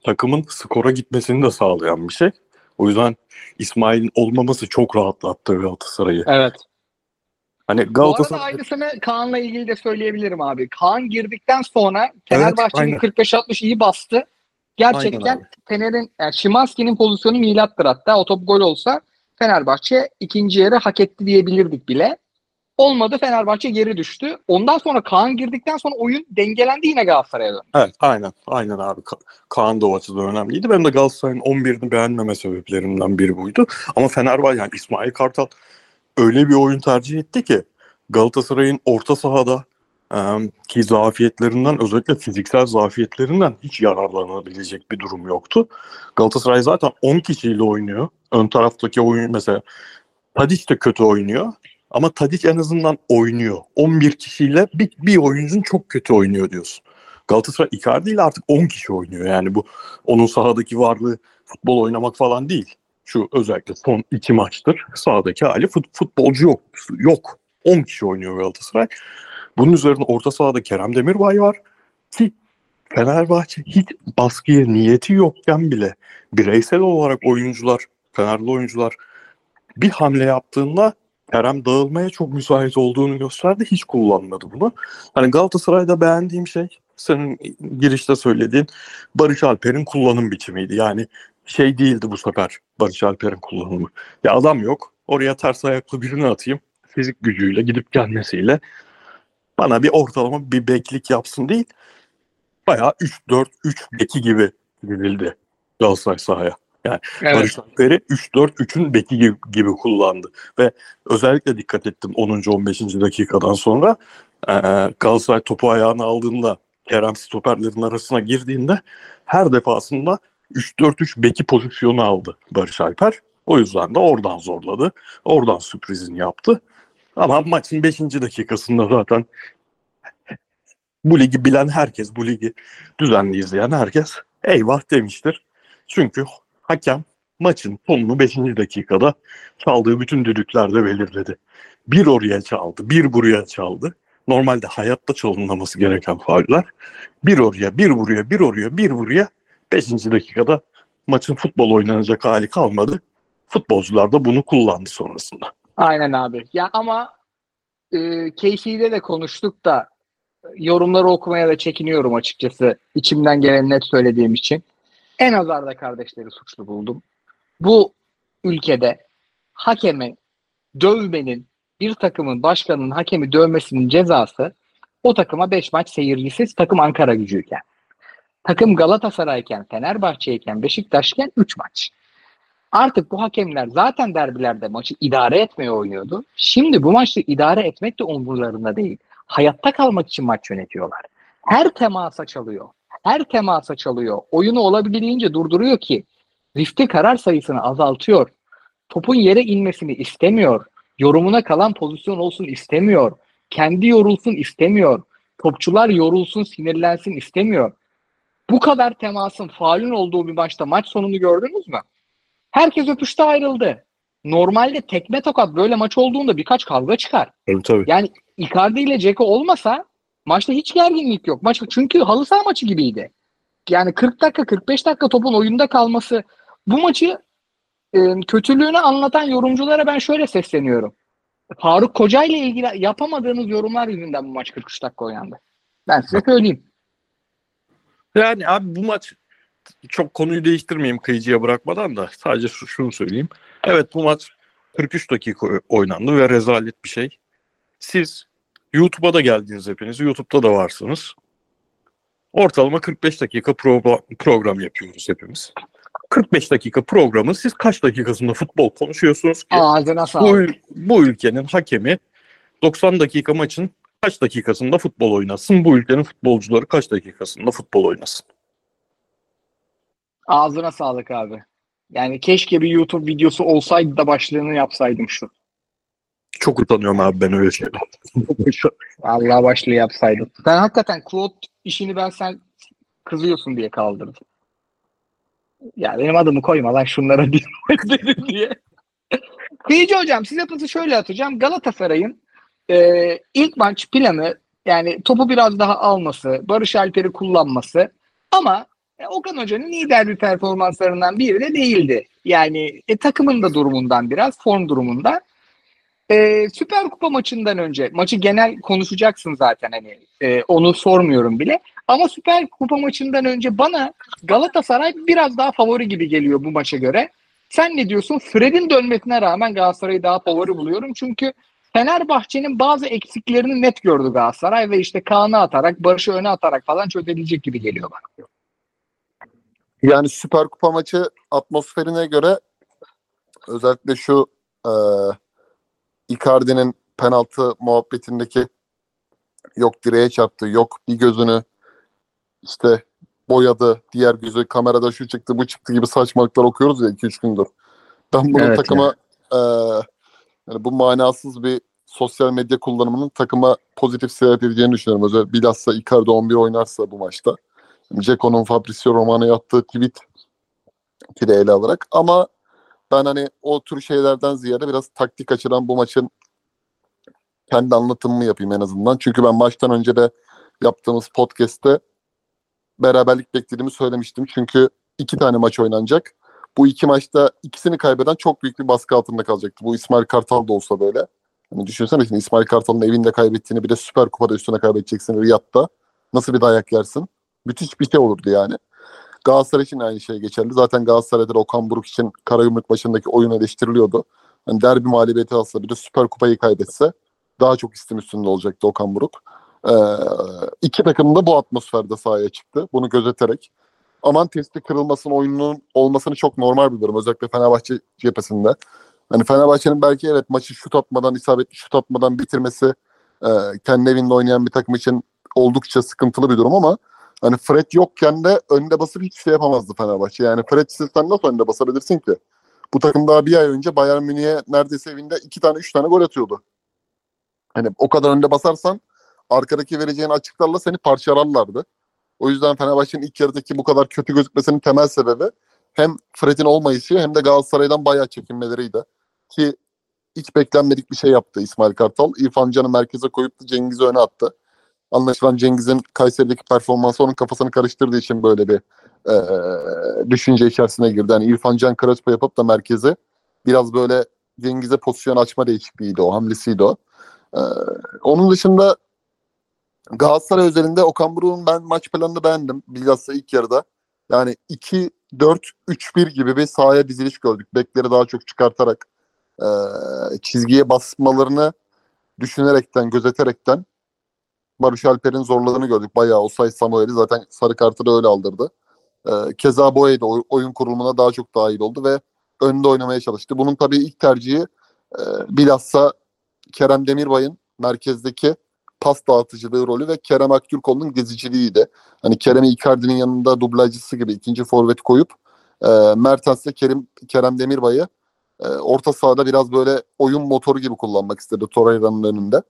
takımın skora gitmesini de sağlayan bir şey. O yüzden İsmail'in olmaması çok rahatlattı Galatasaray'ı. Evet. Hani Bu arada Galatasaray aynısını Kaan'la ilgili de söyleyebilirim abi. Kaan girdikten sonra Fenerbahçe'nin aynen. 45-60 iyi bastı. Gerçekten. Fener'in yani Şimanski'nin pozisyonu milattır hatta. O top gol olsa Fenerbahçe ikinci yarı hak etti diyebilirdik bile. Olmadı Fenerbahçe geri düştü. Ondan sonra Kaan girdikten sonra oyun dengelendi yine Galatasaray'a döndü. Evet aynen aynen abi Ka- Kaan da o açıdan önemliydi. Benim de Galatasaray'ın 11'ini beğenmeme sebeplerimden biri buydu. Ama Fenerbahçe yani İsmail Kartal öyle bir oyun tercih etti ki Galatasaray'ın orta sahada ki zafiyetlerinden özellikle fiziksel zafiyetlerinden hiç yararlanabilecek bir durum yoktu. Galatasaray zaten 10 kişiyle oynuyor. Ön taraftaki oyun mesela Tadic de kötü oynuyor. Ama Tadic en azından oynuyor. 11 kişiyle bir, bir oyuncun çok kötü oynuyor diyorsun. Galatasaray Icardi ile artık 10 kişi oynuyor. Yani bu onun sahadaki varlığı futbol oynamak falan değil. Şu özellikle son iki maçtır sahadaki hali fut, futbolcu yok. Yok. 10 kişi oynuyor Galatasaray. Bunun üzerine orta sahada Kerem Demirbay var. Ki Fenerbahçe hiç baskıya niyeti yokken bile bireysel olarak oyuncular, Fenerli oyuncular bir hamle yaptığında Kerem dağılmaya çok müsait olduğunu gösterdi. Hiç kullanmadı bunu. Hani Galatasaray'da beğendiğim şey senin girişte söylediğin Barış Alper'in kullanım biçimiydi. Yani şey değildi bu sefer Barış Alper'in kullanımı. Ya adam yok. Oraya ters ayaklı birini atayım. Fizik gücüyle gidip gelmesiyle bana bir ortalama bir beklik yapsın değil. Bayağı 3-4-3 beki gibi girildi Galatasaray sahaya. Barış Alper'i 3-4-3'ün beki gibi, gibi kullandı. Ve özellikle dikkat ettim 10. 15. dakikadan sonra e, Galatasaray topu ayağına aldığında Kerem stoperlerin arasına girdiğinde her defasında 3-4-3 beki pozisyonu aldı Barış Alper. O yüzden de oradan zorladı. Oradan sürprizini yaptı. Ama maçın 5. dakikasında zaten bu ligi bilen herkes, bu ligi düzenli izleyen herkes eyvah demiştir. Çünkü hakem maçın sonunu 5. dakikada çaldığı bütün düdüklerde belirledi. Bir oraya çaldı, bir buraya çaldı. Normalde hayatta çalınmaması gereken fauller. Bir oraya, bir buraya, bir oraya, bir buraya 5. dakikada maçın futbol oynanacak hali kalmadı. Futbolcular da bunu kullandı sonrasında. Aynen abi. Ya ama e, KC'de de konuştuk da yorumları okumaya da çekiniyorum açıkçası. İçimden gelen net söylediğim için. En az Arda kardeşleri suçlu buldum. Bu ülkede hakemi dövmenin bir takımın başkanının hakemi dövmesinin cezası o takıma 5 maç seyircisiz takım Ankara gücüyken. Takım Galatasaray'ken, Fenerbahçe'yken, Beşiktaş'ken 3 maç. Artık bu hakemler zaten derbilerde maçı idare etmeye oynuyordu. Şimdi bu maçı idare etmek de umurlarında değil. Hayatta kalmak için maç yönetiyorlar. Her temasa çalıyor. Her temasa çalıyor. Oyunu olabildiğince durduruyor ki rifte karar sayısını azaltıyor. Topun yere inmesini istemiyor. Yorumuna kalan pozisyon olsun istemiyor. Kendi yorulsun istemiyor. Topçular yorulsun, sinirlensin istemiyor. Bu kadar temasın, faulün olduğu bir maçta maç sonunu gördünüz mü? Herkes öpüşte ayrıldı. Normalde tekme tokat böyle maç olduğunda birkaç kavga çıkar. Tabii tabii. Yani Icardi ile Ceko olmasa maçta hiç gerginlik yok. Maç çünkü halı saha maçı gibiydi. Yani 40 dakika 45 dakika topun oyunda kalması bu maçı e, kötülüğünü anlatan yorumculara ben şöyle sesleniyorum. Faruk Koca ile ilgili yapamadığınız yorumlar yüzünden bu maç 43 dakika oynandı. Ben size söyleyeyim. Yani abi bu maç çok konuyu değiştirmeyeyim kıyıcıya bırakmadan da sadece şu- şunu söyleyeyim. Evet bu maç 43 dakika oynandı ve rezalet bir şey. Siz YouTube'a da geldiniz hepiniz. YouTube'da da varsınız. Ortalama 45 dakika program, program yapıyoruz hepimiz. 45 dakika programı siz kaç dakikasında futbol konuşuyorsunuz ki? Ağzına bu, bu ülkenin hakemi 90 dakika maçın kaç dakikasında futbol oynasın? Bu ülkenin futbolcuları kaç dakikasında futbol oynasın? Ağzına sağlık abi. Yani keşke bir YouTube videosu olsaydı da başlığını yapsaydım şu. Çok utanıyorum abi ben öyle şeyler. Allah başlığı yapsaydım. Sen hakikaten quote işini ben sen kızıyorsun diye kaldırdım. Ya benim adımı koyma lan şunlara dedim diye. Kıyıcı hocam size pası şöyle atacağım. Galatasaray'ın e, ilk maç planı yani topu biraz daha alması, Barış Alper'i kullanması ama e, Okan Hoca'nın lider bir performanslarından biri de değildi. Yani e, takımın da durumundan biraz, form durumundan. E, Süper Kupa maçından önce, maçı genel konuşacaksın zaten hani e, onu sormuyorum bile. Ama Süper Kupa maçından önce bana Galatasaray biraz daha favori gibi geliyor bu maça göre. Sen ne diyorsun? Fred'in dönmesine rağmen Galatasaray'ı daha favori buluyorum. Çünkü Fenerbahçe'nin bazı eksiklerini net gördü Galatasaray ve işte Kaan'ı atarak, Barış'ı öne atarak falan çözebilecek gibi geliyor bana. Yani Süper Kupa maçı atmosferine göre özellikle şu e, Icardi'nin penaltı muhabbetindeki yok direğe çarptı, yok bir gözünü işte boyadı, diğer gözü kamerada şu çıktı, bu çıktı gibi saçmalıklar okuyoruz ya 2-3 gündür. Ben bunun Evet takıma e, yani bu manasız bir sosyal medya kullanımının takıma pozitif sebep edeceğini düşünüyorum. Özellikle bilhassa Icardi 11 oynarsa bu maçta. Ceko'nun Fabrizio Romano'ya attığı tweet ki de ele alarak ama ben hani o tür şeylerden ziyade biraz taktik açıdan bu maçın kendi anlatımımı yapayım en azından. Çünkü ben maçtan önce de yaptığımız podcast'te beraberlik beklediğimi söylemiştim. Çünkü iki tane maç oynanacak. Bu iki maçta ikisini kaybeden çok büyük bir baskı altında kalacaktı. Bu İsmail Kartal da olsa böyle. Hani düşünsene şimdi İsmail Kartal'ın evinde kaybettiğini bir de Süper Kupa'da üstüne kaybedeceksin Riyad'da. Nasıl bir dayak yersin? Müthiş bir şey olurdu yani. Galatasaray için aynı şey geçerli. Zaten Galatasaray'da da Okan Buruk için Karagümrük başındaki oyun eleştiriliyordu. Hani derbi mağlubiyeti alsa bir de Süper Kupayı kaybetse daha çok istim üstünde olacaktı Okan Buruk. Ee, iki takım da bu atmosferde sahaya çıktı. Bunu gözeterek. Aman testi kırılmasının oyununun olmasını çok normal buluyorum. Özellikle Fenerbahçe cephesinde. Hani Fenerbahçe'nin belki evet maçı şut atmadan, isabetli şut atmadan bitirmesi e, kendi evinde oynayan bir takım için oldukça sıkıntılı bir durum ama hani Fred yokken de önde basıp hiçbir şey yapamazdı Fenerbahçe. Yani Fred sen nasıl önde basabilirsin ki? Bu takım daha bir ay önce Bayern Münih'e neredeyse evinde iki tane üç tane gol atıyordu. Hani o kadar önde basarsan arkadaki vereceğin açıklarla seni parçalarlardı. O yüzden Fenerbahçe'nin ilk yarıdaki bu kadar kötü gözükmesinin temel sebebi hem Fred'in olmayışı hem de Galatasaray'dan bayağı çekinmeleriydi. Ki hiç beklenmedik bir şey yaptı İsmail Kartal. İrfan Can'ı merkeze koyup da Cengiz'i öne attı. Anlaşılan Cengiz'in Kayseri'deki performansı onun kafasını karıştırdığı için böyle bir e, düşünce içerisine girdi. Yani İrfan Can Crespo yapıp da merkeze biraz böyle Cengiz'e pozisyon açma değişikliğiydi o, hamlesiydi o. E, onun dışında Galatasaray özelinde Okan Buruk'un ben maç planını beğendim. Bilhassa ilk yarıda. Yani 2-4-3-1 gibi bir sahaya diziliş gördük. Bekleri daha çok çıkartarak e, çizgiye basmalarını düşünerekten, gözeterekten Barış Alper'in zorladığını gördük. Bayağı Osay Samuel'i zaten sarı kartı da öyle aldırdı. E, keza Boye de oy- oyun kurulumuna daha çok dahil oldu ve önde oynamaya çalıştı. Bunun tabii ilk tercihi e, bilhassa Kerem Demirbay'ın merkezdeki pas dağıtıcılığı rolü ve Kerem Aktürkoğlu'nun geziciliğiydi. Hani Kerem Icardi'nin yanında dublajcısı gibi ikinci forvet koyup e, Mertens'le Kerim, Kerem Demirbay'ı e, orta sahada biraz böyle oyun motoru gibi kullanmak istedi Torreira'nın önünde.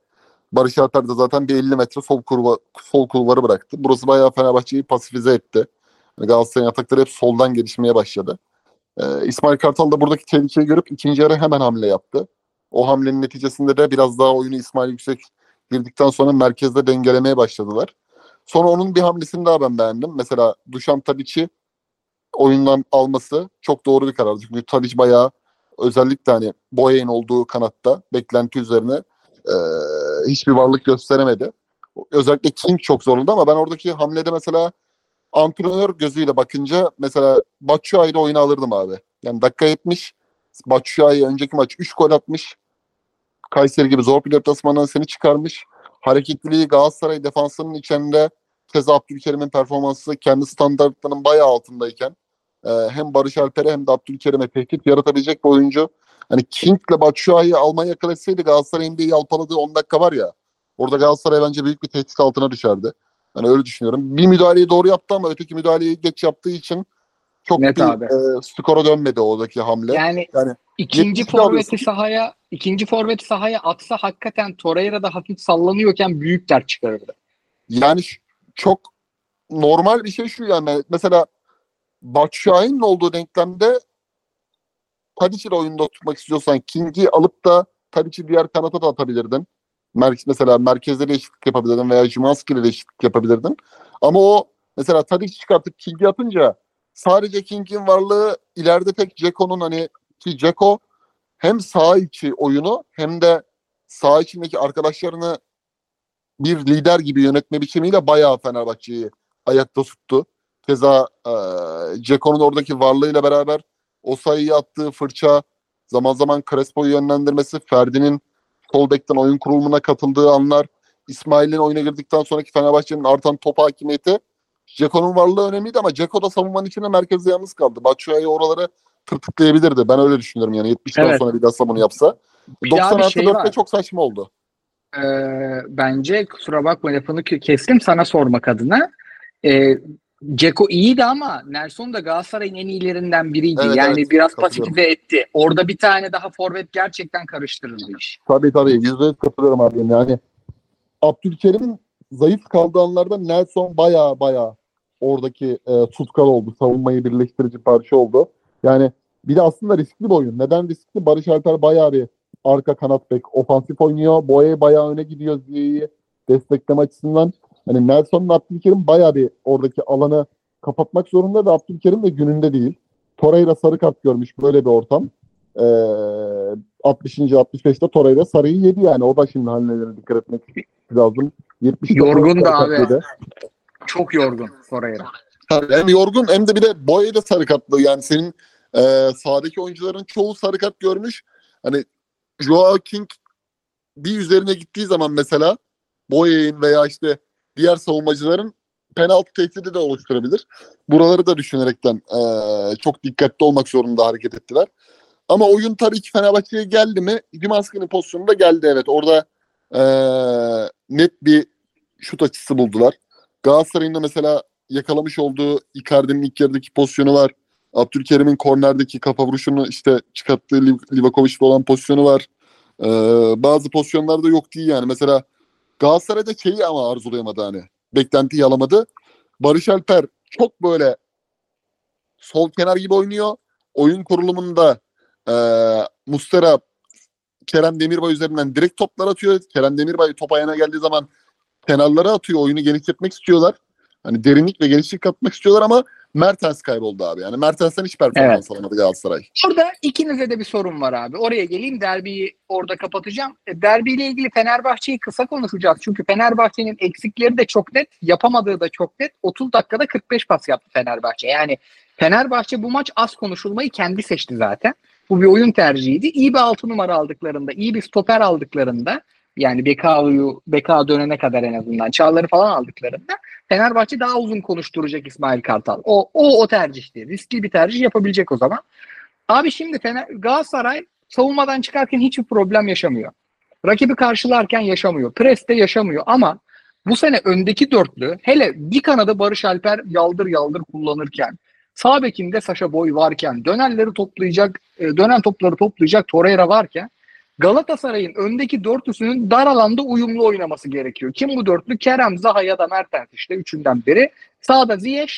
Barış Alper de zaten bir 50 metre sol, kurva, sol kulvarı bıraktı. Burası bayağı Fenerbahçe'yi pasifize etti. Yani Galatasaray'ın atakları hep soldan gelişmeye başladı. Ee, İsmail Kartal da buradaki tehlikeyi görüp ikinci yarı hemen hamle yaptı. O hamlenin neticesinde de biraz daha oyunu İsmail Yüksek girdikten sonra merkezde dengelemeye başladılar. Sonra onun bir hamlesini daha ben beğendim. Mesela Dušan Tadic'i oyundan alması çok doğru bir karar. Çünkü Tadic bayağı özellikle hani Boya'nın olduğu kanatta beklenti üzerine e, hiçbir varlık gösteremedi. Özellikle King çok zorladı ama ben oradaki hamlede mesela antrenör gözüyle bakınca mesela Batshuayi'yi de oyuna alırdım abi. Yani dakika 70 Batshuayi önceki maç 3 gol atmış. Kayseri gibi zor bir deplasmandan seni çıkarmış. Hareketliliği Galatasaray defansının içinde keza Abdülkerim'in performansı kendi standartlarının bayağı altındayken e, hem Barış Alper'e hem de Abdülkerim'e tehdit yaratabilecek bir oyuncu. Hani King'le Batshuayi'yi almaya akıl etseydi Galatasaray'ın bir yalpaladığı 10 dakika var ya orada Galatasaray bence büyük bir tehdit altına düşerdi. Hani öyle düşünüyorum. Bir müdahaleyi doğru yaptı ama öteki müdahaleyi geç yaptığı için çok Net bir abi. e, skora dönmedi oradaki hamle. Yani, Yani ikinci 70'i forveti sahaya ikinci forveti sahaya atsa hakikaten Torreira da hafif sallanıyorken büyük dert çıkarırdı. Yani çok normal bir şey şu yani mesela Batshuayi'nin olduğu denklemde Tadic'i de oyunda tutmak istiyorsan King'i alıp da Tadic'i diğer kanata da atabilirdin. Mer- mesela merkezde de eşitlik yapabilirdin veya Jumanski ile de eşitlik yapabilirdin. Ama o mesela Tadic çıkartıp King'i atınca sadece King'in varlığı ileride tek Ceko'nun hani ki Ceko hem sağ içi oyunu hem de sağ içindeki arkadaşlarını bir lider gibi yönetme biçimiyle bayağı Fenerbahçe'yi ayakta tuttu. Keza e, Ceko'nun oradaki varlığıyla beraber o sayıyı attığı fırça, zaman zaman Crespo'yu yönlendirmesi, Ferdi'nin sol bekten oyun kurulumuna katıldığı anlar, İsmail'in oyuna girdikten sonraki Fenerbahçe'nin artan top hakimiyeti Ceko'nun varlığı önemliydi ama Ceko da savunmanın içinde merkezde yalnız kaldı. Batshuayi oraları tırtıklayabilirdi. Ben öyle düşünüyorum yani 70'ten Evet. sonra bir daha bunu yapsa. Bir 90 daha bir artı şey 4'te var. çok saçma oldu. Ee, bence kusura bakma lafını ke- kestim sana sormak adına. Ee, Ceko iyiydi ama Nelson da Galatasaray'ın en iyilerinden biriydi. Evet, yani evet, biraz pasifize etti. Orada bir tane daha forvet gerçekten karıştırırdı iş. Tabii tabii. Yüzde yüz katılıyorum abi. Yani Abdülkerim'in zayıf kaldığı anlarda Nelson baya baya oradaki e, tutkal oldu. Savunmayı birleştirici parça oldu. Yani bir de aslında riskli bir oyun. Neden riskli? Barış Alper baya bir arka kanat bek ofansif oynuyor. Boye baya öne gidiyor Ziye'yi destekleme açısından. Hani Nelson'la Abdülkerim baya bir oradaki alanı kapatmak zorunda da Abdülkerim de gününde değil. Torreira sarı kart görmüş böyle bir ortam. Ee, 60. 65'te Torreira sarıyı yedi yani. O da şimdi haline dikkat etmek lazım. 70'te Yorgun da abi. yedi. Çok yorgun Torreira. Tabii, Hem yorgun hem de bir de Boye da sarı kartlı. Yani senin e, sahadaki oyuncuların çoğu sarı kart görmüş. Hani Joao King bir üzerine gittiği zaman mesela Boye'nin veya işte diğer savunmacıların penaltı tehdidi de oluşturabilir. Buraları da düşünerekten e, çok dikkatli olmak zorunda hareket ettiler. Ama oyun tabii ki Fenerbahçe'ye geldi mi? Dimaski'nin pozisyonunda geldi evet. Orada e, net bir şut açısı buldular. Galatasaray'ın da mesela yakalamış olduğu Icardi'nin ilk yarıdaki pozisyonu var. Abdülkerim'in kornerdeki kafa vuruşunu işte çıkarttığı Liv- Livakovic'le olan pozisyonu var. Ee, bazı pozisyonlarda yok değil yani. Mesela Galatasaray'da şeyi ama arzulayamadı hani. Beklentiyi alamadı. Barış Alper çok böyle sol kenar gibi oynuyor. Oyun kurulumunda e, Mustera Kerem Demirbay üzerinden direkt toplar atıyor. Kerem Demirbay top ayağına geldiği zaman kenarlara atıyor. Oyunu genişletmek istiyorlar. Hani derinlik ve genişlik katmak istiyorlar ama Mertens kayboldu abi. Yani Mertens'ten hiç performans alamadı Galatasaray. Orada ikinize de bir sorun var abi. Oraya geleyim derbiyi orada kapatacağım. E, Derbiyle ilgili Fenerbahçe'yi kısa konuşacağız. Çünkü Fenerbahçe'nin eksikleri de çok net, yapamadığı da çok net. 30 dakikada 45 pas yaptı Fenerbahçe. Yani Fenerbahçe bu maç az konuşulmayı kendi seçti zaten. Bu bir oyun tercihiydi. İyi bir 6 numara aldıklarında, iyi bir stoper aldıklarında yani Bekao'yu Beka dönene kadar en azından Çağlar'ı falan aldıklarında Fenerbahçe daha uzun konuşturacak İsmail Kartal. O o o tercihti. Riskli bir tercih yapabilecek o zaman. Abi şimdi Fener, Galatasaray savunmadan çıkarken hiçbir problem yaşamıyor. Rakibi karşılarken yaşamıyor. Preste yaşamıyor ama bu sene öndeki dörtlü hele bir kanadı Barış Alper yaldır yaldır kullanırken sağ bekinde Saşa Boy varken dönenleri toplayacak e, dönen topları toplayacak Torreira varken Galatasaray'ın öndeki dörtlüsünün dar alanda uyumlu oynaması gerekiyor. Kim bu dörtlü? Kerem, Zaha ya da Mertens işte üçünden biri. Sağda Ziyech,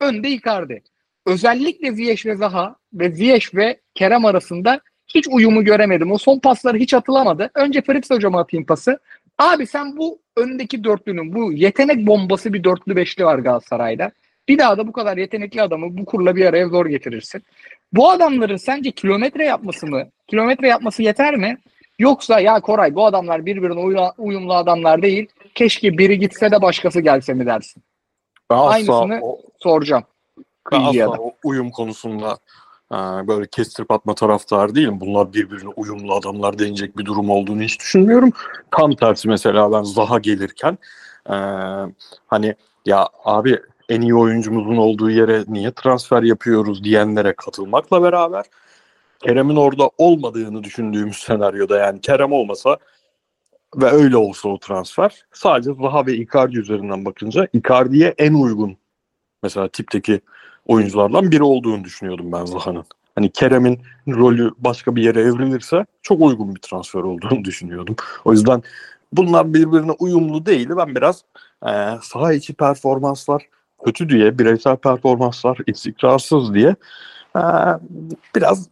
önde Icardi. Özellikle Ziyech ve Zaha ve Ziyech ve Kerem arasında hiç uyumu göremedim. O son pasları hiç atılamadı. Önce Fritz hocama atayım pası. Abi sen bu öndeki dörtlünün bu yetenek bombası bir dörtlü beşli var Galatasaray'da. Bir daha da bu kadar yetenekli adamı bu kurla bir araya zor getirirsin. Bu adamların sence kilometre yapması mı? Kilometre yapması yeter mi? Yoksa ya Koray bu adamlar birbirine uyu- uyumlu adamlar değil. Keşke biri gitse de başkası gelse mi dersin? Ben Aynısını o- soracağım. Ben asla o uyum konusunda e, böyle kestirip atma taraftar değilim. Bunlar birbirine uyumlu adamlar denecek bir durum olduğunu hiç düşünmüyorum. Tam tersi mesela ben Zaha gelirken e, hani ya abi en iyi oyuncumuzun olduğu yere niye transfer yapıyoruz diyenlere katılmakla beraber Kerem'in orada olmadığını düşündüğümüz senaryoda yani Kerem olmasa ve öyle olsa o transfer sadece Zaha ve Icardi üzerinden bakınca Icardi'ye en uygun mesela tipteki oyunculardan biri olduğunu düşünüyordum ben Zaha'nın. Hani Kerem'in rolü başka bir yere evrilirse çok uygun bir transfer olduğunu düşünüyordum. O yüzden bunlar birbirine uyumlu değil. Ben biraz e, saha içi performanslar kötü diye, bireysel performanslar istikrarsız diye e, biraz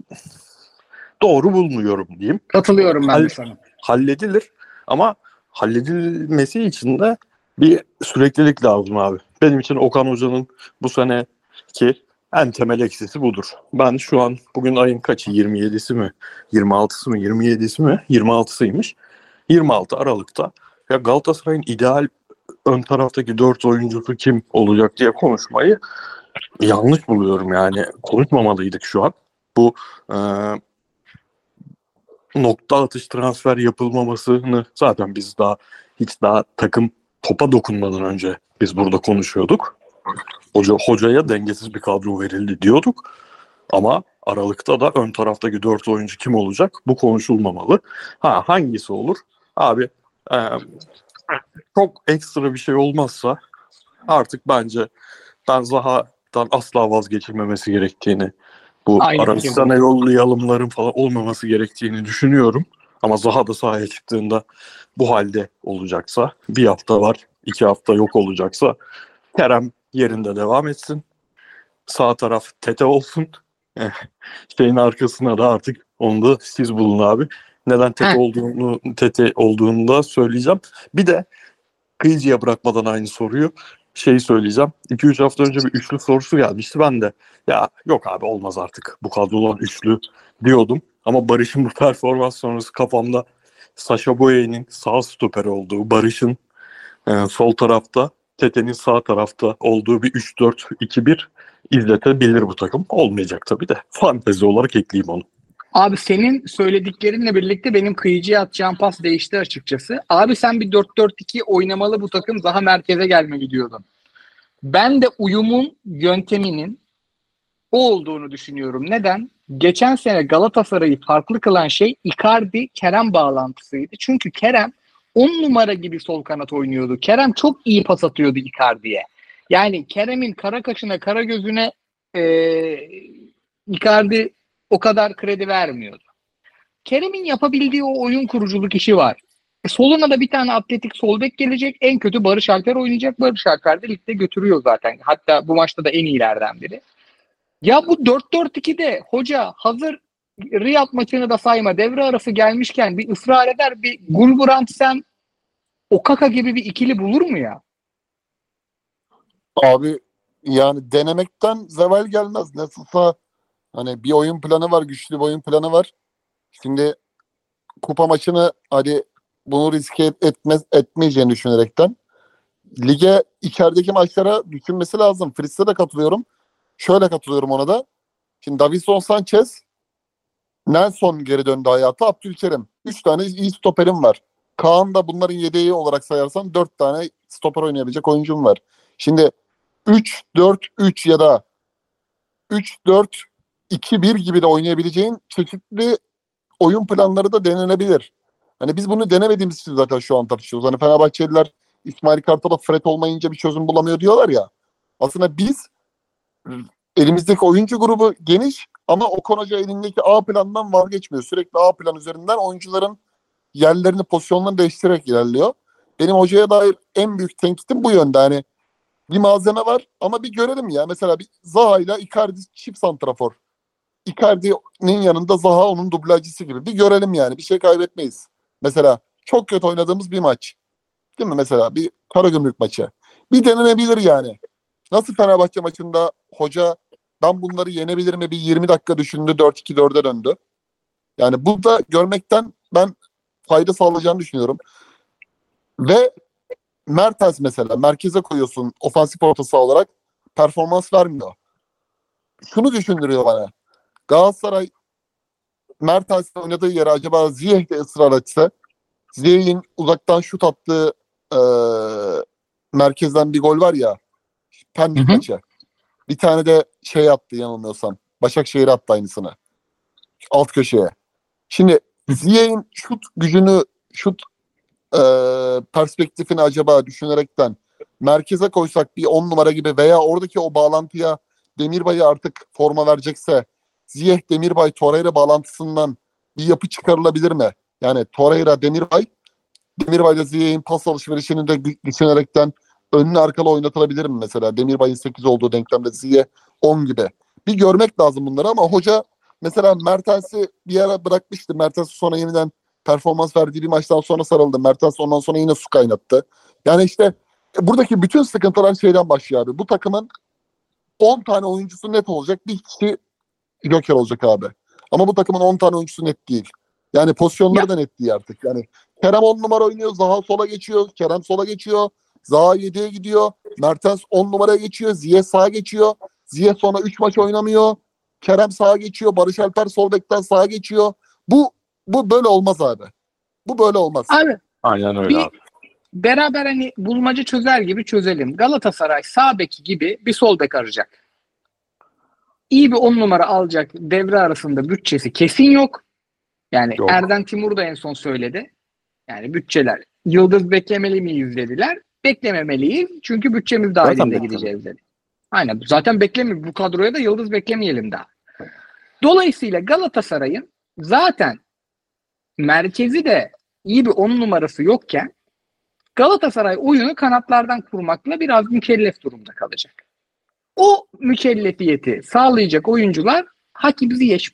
doğru bulmuyorum diyeyim Katılıyorum ben de sana. halledilir ama halledilmesi için de bir süreklilik lazım abi. Benim için Okan Hoca'nın bu seneki en temel eksisi budur. Ben şu an bugün ayın kaçı? 27'si mi? 26'sı mı? 27'si mi? 26'sıymış. 26 Aralık'ta ya Galatasaray'ın ideal ön taraftaki 4 oyuncusu kim olacak diye konuşmayı yanlış buluyorum yani. Konuşmamalıydık şu an. Bu e, nokta atış transfer yapılmamasını zaten biz daha hiç daha takım topa dokunmadan önce biz burada konuşuyorduk. Hoca, hocaya dengesiz bir kadro verildi diyorduk. Ama Aralık'ta da ön taraftaki dört oyuncu kim olacak? Bu konuşulmamalı. Ha hangisi olur? Abi e, çok ekstra bir şey olmazsa artık bence ben Zaha'dan asla vazgeçilmemesi gerektiğini bu Aynı Arabistan'a yollayalımların falan olmaması gerektiğini düşünüyorum. Ama Zaha da sahaya çıktığında bu halde olacaksa bir hafta var, iki hafta yok olacaksa Kerem yerinde devam etsin. Sağ taraf Tete olsun. Eh, Şeyin arkasına da artık onu da siz bulun abi. Neden Tete Heh. olduğunu Tete olduğunu da söyleyeceğim. Bir de kıyıcıya bırakmadan aynı soruyu şeyi söyleyeceğim. 2-3 hafta önce bir üçlü sorusu gelmişti. Ben de ya yok abi olmaz artık bu kadrolar üçlü diyordum. Ama Barış'ın bu performans sonrası kafamda Sasha Boye'nin sağ stoper olduğu, Barış'ın e, sol tarafta, Tete'nin sağ tarafta olduğu bir 3-4-2-1 izletebilir bu takım. Olmayacak tabii de. Fantezi olarak ekleyeyim onu. Abi senin söylediklerinle birlikte benim kıyıcıya atacağım pas değişti açıkçası. Abi sen bir 4-4-2 oynamalı bu takım daha merkeze gelmeli diyordun. Ben de uyumun yönteminin o olduğunu düşünüyorum. Neden? Geçen sene Galatasaray'ı farklı kılan şey Icardi Kerem bağlantısıydı. Çünkü Kerem 10 numara gibi sol kanat oynuyordu. Kerem çok iyi pas atıyordu Icardi'ye. Yani Kerem'in kara kaşına kara gözüne eee Icardi o kadar kredi vermiyordu. Kerem'in yapabildiği o oyun kuruculuk işi var. Soluna da bir tane atletik sol bek gelecek. En kötü Barış Alper oynayacak. Barış Alper de ligde götürüyor zaten. Hatta bu maçta da en iyilerden biri. Ya bu 4-4-2'de hoca hazır Riyad maçını da sayma devre arası gelmişken bir ısrar eder bir Gulbrandsen Okaka gibi bir ikili bulur mu ya? Abi yani denemekten zeval gelmez. Nasılsa hani bir oyun planı var, güçlü bir oyun planı var. Şimdi kupa maçını hadi bunu riske et- etmez, etmeyeceğini düşünerekten lige içerideki maçlara düşünmesi lazım. Fritz'e de katılıyorum. Şöyle katılıyorum ona da. Şimdi Davison Sanchez Nelson geri döndü hayata. Abdülkerim. Üç tane iyi stoperim var. Kaan da bunların yedeği olarak sayarsan dört tane stoper oynayabilecek oyuncum var. Şimdi 3-4-3 ya da 3-4-2-1 gibi de oynayabileceğin çeşitli oyun planları da denenebilir. Hani biz bunu denemediğimiz için zaten şu an tartışıyoruz. Hani Fenerbahçeliler İsmail Kartal'a Fred olmayınca bir çözüm bulamıyor diyorlar ya. Aslında biz elimizdeki oyuncu grubu geniş Ama Okan Hoca elindeki A plandan vazgeçmiyor. Sürekli A plan üzerinden oyuncuların yerlerini, pozisyonlarını değiştirerek ilerliyor. Benim hocaya dair en büyük tenkitim bu yönde. Hani bir malzeme var ama bir görelim ya. Mesela bir Zaha ile Icardi çift santrafor. Icardi'nin yanında Zaha onun dublajcısı gibi. Bir görelim yani. Bir şey kaybetmeyiz. Mesela çok kötü oynadığımız bir maç. Değil mi mesela? Bir Karagümrük maçı. Bir denenebilir yani. Nasıl Fenerbahçe maçında hoca ben bunları yenebilir mi? Bir 20 dakika düşündü. 4-2-4'e döndü. Yani bu da görmekten ben fayda sağlayacağını düşünüyorum. Ve Mertens mesela merkeze koyuyorsun ofansif orta saha olarak performans vermiyor. Şunu düşündürüyor bana. Galatasaray Mertens'in oynadığı yere acaba Ziyeh de ısrar etse Ziyeh'in uzaktan şut attığı eee, merkezden bir gol var ya Pendik maçı. Bir tane de şey attı yanılmıyorsam. Başakşehir attı aynısını. Alt köşeye. Şimdi Ziyeh'in şut gücünü şut eee, perspektifini acaba düşünerekten merkeze koysak bir 10 numara gibi veya oradaki o bağlantıya Demirbay'ı artık forma verecekse Ziyeh Demirbay Torreira bağlantısından bir yapı çıkarılabilir mi? Yani Torreira Demirbay Demirbay'la Ziyeh'in pas alışverişini de düşünerekten önlü arkalı oynatılabilir mi mesela? Demirbay'ın 8 olduğu denklemde Ziyeh 10 gibi. Bir görmek lazım bunları ama hoca mesela Mertens'i bir ara bırakmıştı. Mertens sonra yeniden performans verdiği bir maçtan sonra sarıldı. Mertens ondan sonra yine su kaynattı. Yani işte buradaki bütün sıkıntılar şeyden başlıyor abi. Bu takımın 10 tane oyuncusu net olacak. Bir kişi Joker olacak abi. Ama bu takımın 10 tane oyuncusu net değil. Yani pozisyonları Ya. da net değil artık. Yani Kerem 10 numara oynuyor. Zaha sola geçiyor. Kerem sola geçiyor. Zaha 7'ye gidiyor. Mertens 10 numaraya geçiyor. Ziye sağa geçiyor. Ziye sonra 3 maç oynamıyor. Kerem sağa geçiyor. Barış Alper sol bekten sağa geçiyor. Bu bu böyle olmaz abi. Bu böyle olmaz. Abi Aynen öyle Bir- abi. beraber hani bulmaca çözer gibi çözelim. Galatasaray sağ beki gibi bir sol bek arayacak. İyi bir 10 numara alacak devre arasında bütçesi kesin yok. Yani Yok. Erden Timur da en son söyledi. Yani bütçeler yıldız beklemeli miyiz dediler. Beklememeliyiz çünkü bütçemiz dahilinde gideceğiz dedi. Aynen zaten beklemiyor. Bu kadroya da yıldız beklemeyelim daha. Dolayısıyla Galatasaray'ın zaten merkezi de iyi bir 10 numarası yokken Galatasaray oyunu kanatlardan kurmakla biraz mükellef durumda kalacak. O mükellefiyeti sağlayacak oyuncular Hakim Ziyech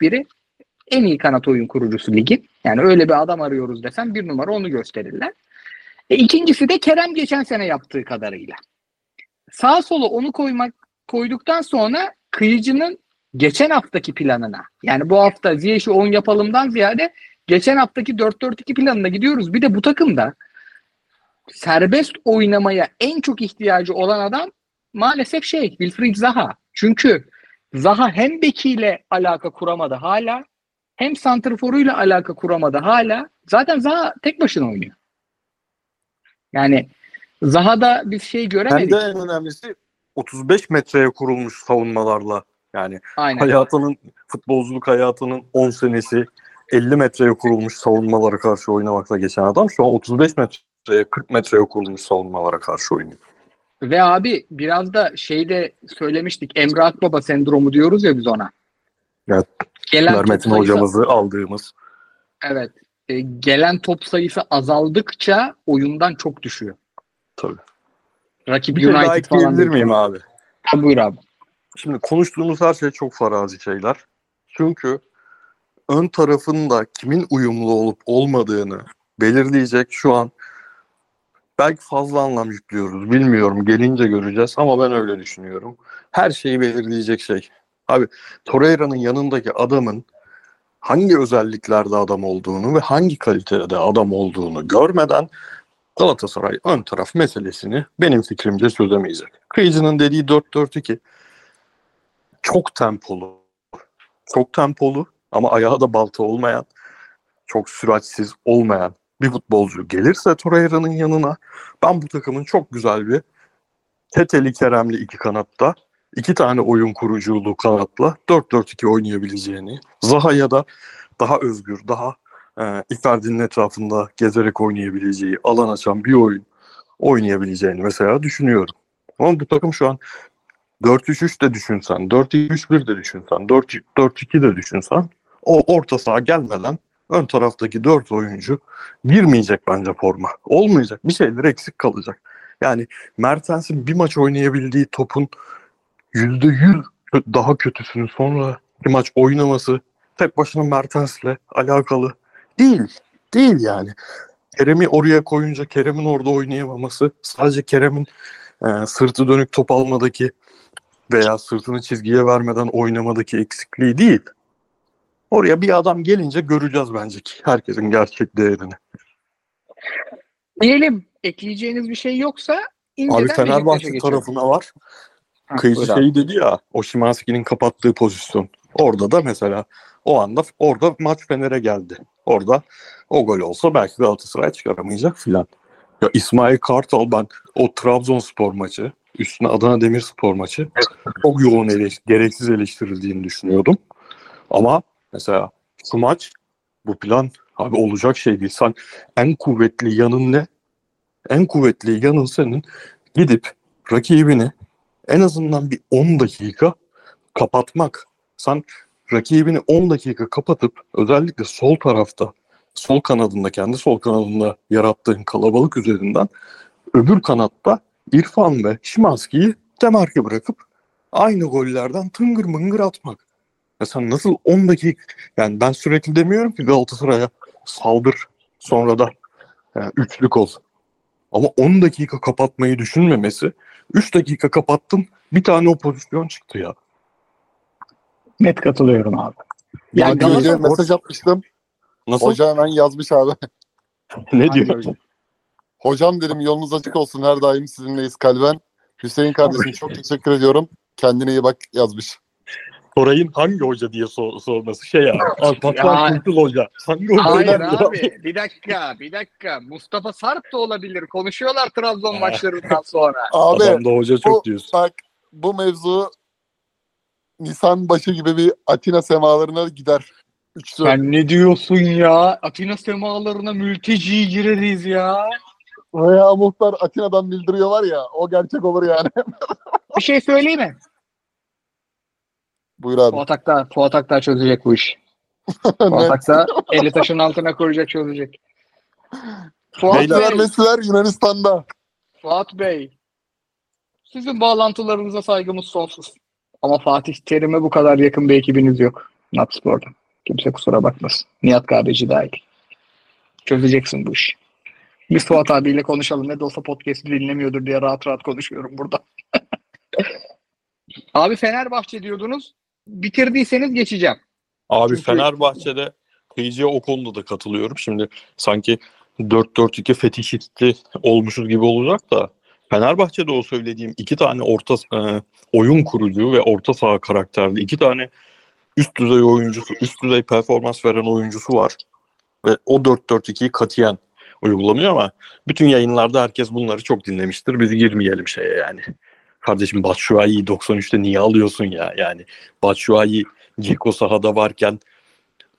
en iyi kanat oyun kurucusu ligin. Yani öyle bir adam arıyoruz desem bir numara onu gösterirler. E, ikincisi de Kerem geçen sene yaptığı kadarıyla. Sağ sola onu koymak koyduktan sonra kıyıcının geçen haftaki planına yani bu hafta Ziyech'i 10 yapalımdan ziyade geçen haftaki 4-4-2 planına gidiyoruz. Bir de bu takımda serbest oynamaya en çok ihtiyacı olan adam maalesef şey Wilfried Zaha. Çünkü Zaha hem bekiyle alaka kuramadı hala hem santrforuyla alaka kuramadı hala. Zaten Zaha tek başına oynuyor. Yani Zaha'da biz şey Hem göremedik. de en önemlisi 35 metreye kurulmuş savunmalarla. Yani Aynen. hayatının, futbolculuk hayatının 10 senesi 50 metreye kurulmuş savunmalara karşı oynamakla geçen adam şu an 35 metreye 40 metreye kurulmuş savunmalara karşı oynuyor. Ve abi biraz da şeyde söylemiştik Emre Akbaba sendromu diyoruz ya biz ona. Evet. Gelen top Metin sayısı- hocamızı aldığımız. Evet. E, gelen top sayısı azaldıkça oyundan çok düşüyor. Tabii. Rakip Bir şey United falan. ekleyebilir değil. miyim abi? Ha, buyur abi. Şimdi konuştuğumuz her şey çok farazi şeyler. Çünkü ön tarafında kimin uyumlu olup olmadığını belirleyecek şu an belki fazla anlam yüklüyoruz bilmiyorum gelince göreceğiz ama ben öyle düşünüyorum. Her şeyi belirleyecek şey. Abi Torreira'nın yanındaki adamın hangi özelliklerde adam olduğunu ve hangi kalitede adam olduğunu görmeden Galatasaray ön taraf meselesini benim fikrimce çözemeyecek. Kıyıcı'nın dediği 4-4-2 çok tempolu. Çok tempolu ama ayağı da balta olmayan, çok süratsiz olmayan bir futbolcu gelirse Torreira'nın yanına ben bu takımın çok güzel bir Teteli Keremli iki kanatta iki tane oyun kuruculuğu kanatla 4-4-2 oynayabileceğini Zaha'ya da daha özgür, daha e, Icardi'nin etrafında gezerek oynayabileceği, alan açan bir oyun oynayabileceğini mesela düşünüyorum. Ama bu takım şu an 4-3-3 de düşünsen, 4-2-3-1 de düşünsen, 4-2 de düşünsen o orta saha gelmeden ön taraftaki 4 oyuncu girmeyecek bence forma. Olmayacak. Bir şeyler eksik kalacak. Yani Mertens'in bir maç oynayabildiği topun %100 daha kötüsünü sonra bir maç oynaması tek başına Mertens'le alakalı değil. Değil yani. Kerem'i oraya koyunca Kerem'in orada oynayamaması sadece Kerem'in e, sırtı dönük top almadaki veya sırtını çizgiye vermeden oynamadaki eksikliği değil. Oraya bir adam gelince göreceğiz bence ki herkesin gerçek değerini. Diyelim ekleyeceğiniz bir şey yoksa Abi Fenerbahçe tarafına var. Ha, Kıyıcı buyur abi. şey dedi ya o Şimanski'nin kapattığı pozisyon. Orada da mesela o anda orada maç Fener'e geldi. Orada o gol olsa belki Galatasaray çıkaramayacak filan. Ya İsmail Kartal ben o Trabzonspor maçı üstüne Adana Demirspor maçı çok yoğun eleş gereksiz eleştirildiğini düşünüyordum. Ama mesela şu maç bu plan abi olacak şey değil. Sen en kuvvetli yanın ne? En kuvvetli yanın senin gidip rakibini en azından bir 10 dakika kapatmak. Sen rakibini 10 dakika kapatıp özellikle sol tarafta sol kanadında kendi sol kanadında yarattığın kalabalık üzerinden öbür kanatta İrfan ve Şimanski'yi demarke bırakıp aynı gollerden tıngır mıngır atmak. Ya sen nasıl 10 dakika yani ben sürekli demiyorum ki Galatasaray'a saldır sonra da yani üçlük ol. Ama 10 dakika kapatmayı düşünmemesi 3 dakika kapattın bir tane o pozisyon çıktı ya. Net katılıyorum abi. Yani Yani Galatasaray- mesaj atmıştım. Nasıl? Hoca hemen yazmış abi. ne diyor? Hocam dedim yolunuz açık olsun her daim sizinleyiz kalben. Hüseyin kardeşim çok teşekkür ediyorum. Kendine iyi bak yazmış. Koray'ın hangi hoca diye sor- sorması şey ya. Alparslan Ya. Kurtul Hoca. Hangi hoca? Hayır ya? abi bir dakika bir dakika Mustafa Sarp da olabilir konuşuyorlar Trabzon maçlarından sonra. Abi Adamda hoca çok bu- diyorsun. bak bu mevzu Nisan başı gibi bir Atina semalarına gider. Üçlü. Sen ne diyorsun ya? Atina semalarına mülteci gireriz ya. Veya muhtar Atina'dan bildiriyor var ya o gerçek olur yani. Bir şey söyleyeyim mi? Buyur abi. Fuat Aktar, Fuat Aktar çözecek bu işi. Fuat Aktar eli taşın altına koyacak çözecek. Fuat Beyler Bey, Messi'ler Yunanistan'da. Fuat Bey. Sizin bağlantılarınıza saygımız sonsuz. Ama Fatih Terim'e bu kadar yakın bir ekibiniz yok. Natspor'da. Kimse kusura bakmasın. Nihat Kahveci dahil. Çözeceksin bu işi. Biz Fuat abiyle konuşalım. Ne de olsa podcast'i dinlemiyordur diye rahat rahat konuşuyorum burada. Abi Fenerbahçe diyordunuz. Bitirdiyseniz geçeceğim. Abi Çünkü- Fenerbahçe'de kıyıcıya o konuda da katılıyorum. Şimdi sanki 4-4-2 fetişisti olmuşuz gibi olacak da Fenerbahçe'de o söylediğim iki tane orta e, oyun kurucu ve orta saha karakterli iki tane üst düzey oyuncusu, üst düzey performans veren oyuncusu var. Ve o 4-4-2'yi katiyen uygulamıyor ama bütün yayınlarda herkes bunları çok dinlemiştir. Biz girmeyelim şeye yani. Kardeşim Batshuayi'yi 93'te niye alıyorsun ya? Yani Batshuayi Ceko sahada varken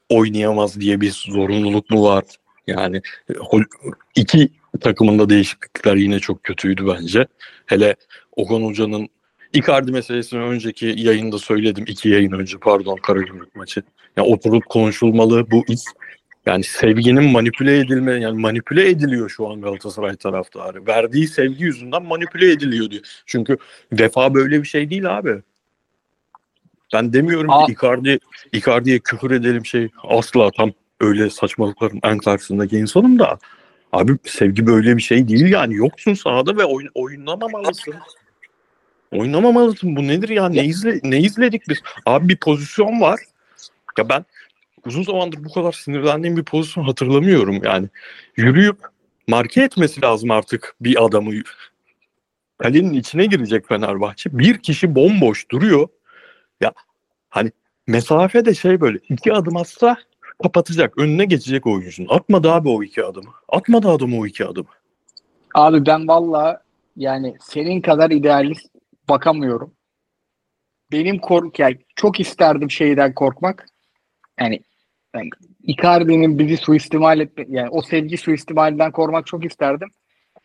oynayamaz diye bir zorunluluk mu var? Yani ho- iki takımında değişiklikler yine çok kötüydü bence. Hele Okan Hoca'nın Icardi meselesini önceki yayında söyledim. iki yayın önce pardon Karagümrük maçı. Yani oturup konuşulmalı bu iş. Yani sevginin manipüle edilme yani manipüle ediliyor şu an Galatasaray taraftarı. Verdiği sevgi yüzünden manipüle ediliyor diyor. Çünkü vefa böyle bir şey değil abi. Ben demiyorum Aa. ki Icardi, Icardi'ye küfür edelim şey asla tam öyle saçmalıkların en karşısındaki insanım da abi sevgi böyle bir şey değil yani yoksun sahada ve oyun, oynamamalısın. Oynamamalısın. Bu nedir ya? Ne, izle, ne izledik biz? Abi bir pozisyon var. Ya ben uzun zamandır bu kadar sinirlendiğim bir pozisyon hatırlamıyorum yani. Yürüyüp marke etmesi lazım artık bir adamı. Kalenin içine girecek Fenerbahçe. Bir kişi bomboş duruyor. Ya hani mesafe de şey böyle iki adım atsa kapatacak. Önüne geçecek oyuncunun. Atmadı abi o iki adımı. Atmadı adam o iki adımı. Abi ben valla yani senin kadar idealist bakamıyorum. Benim kork yani çok isterdim şeyden korkmak. Yani, yani Icardi'nin bizi suistimal etme yani o sevgi suistimalinden korkmak çok isterdim.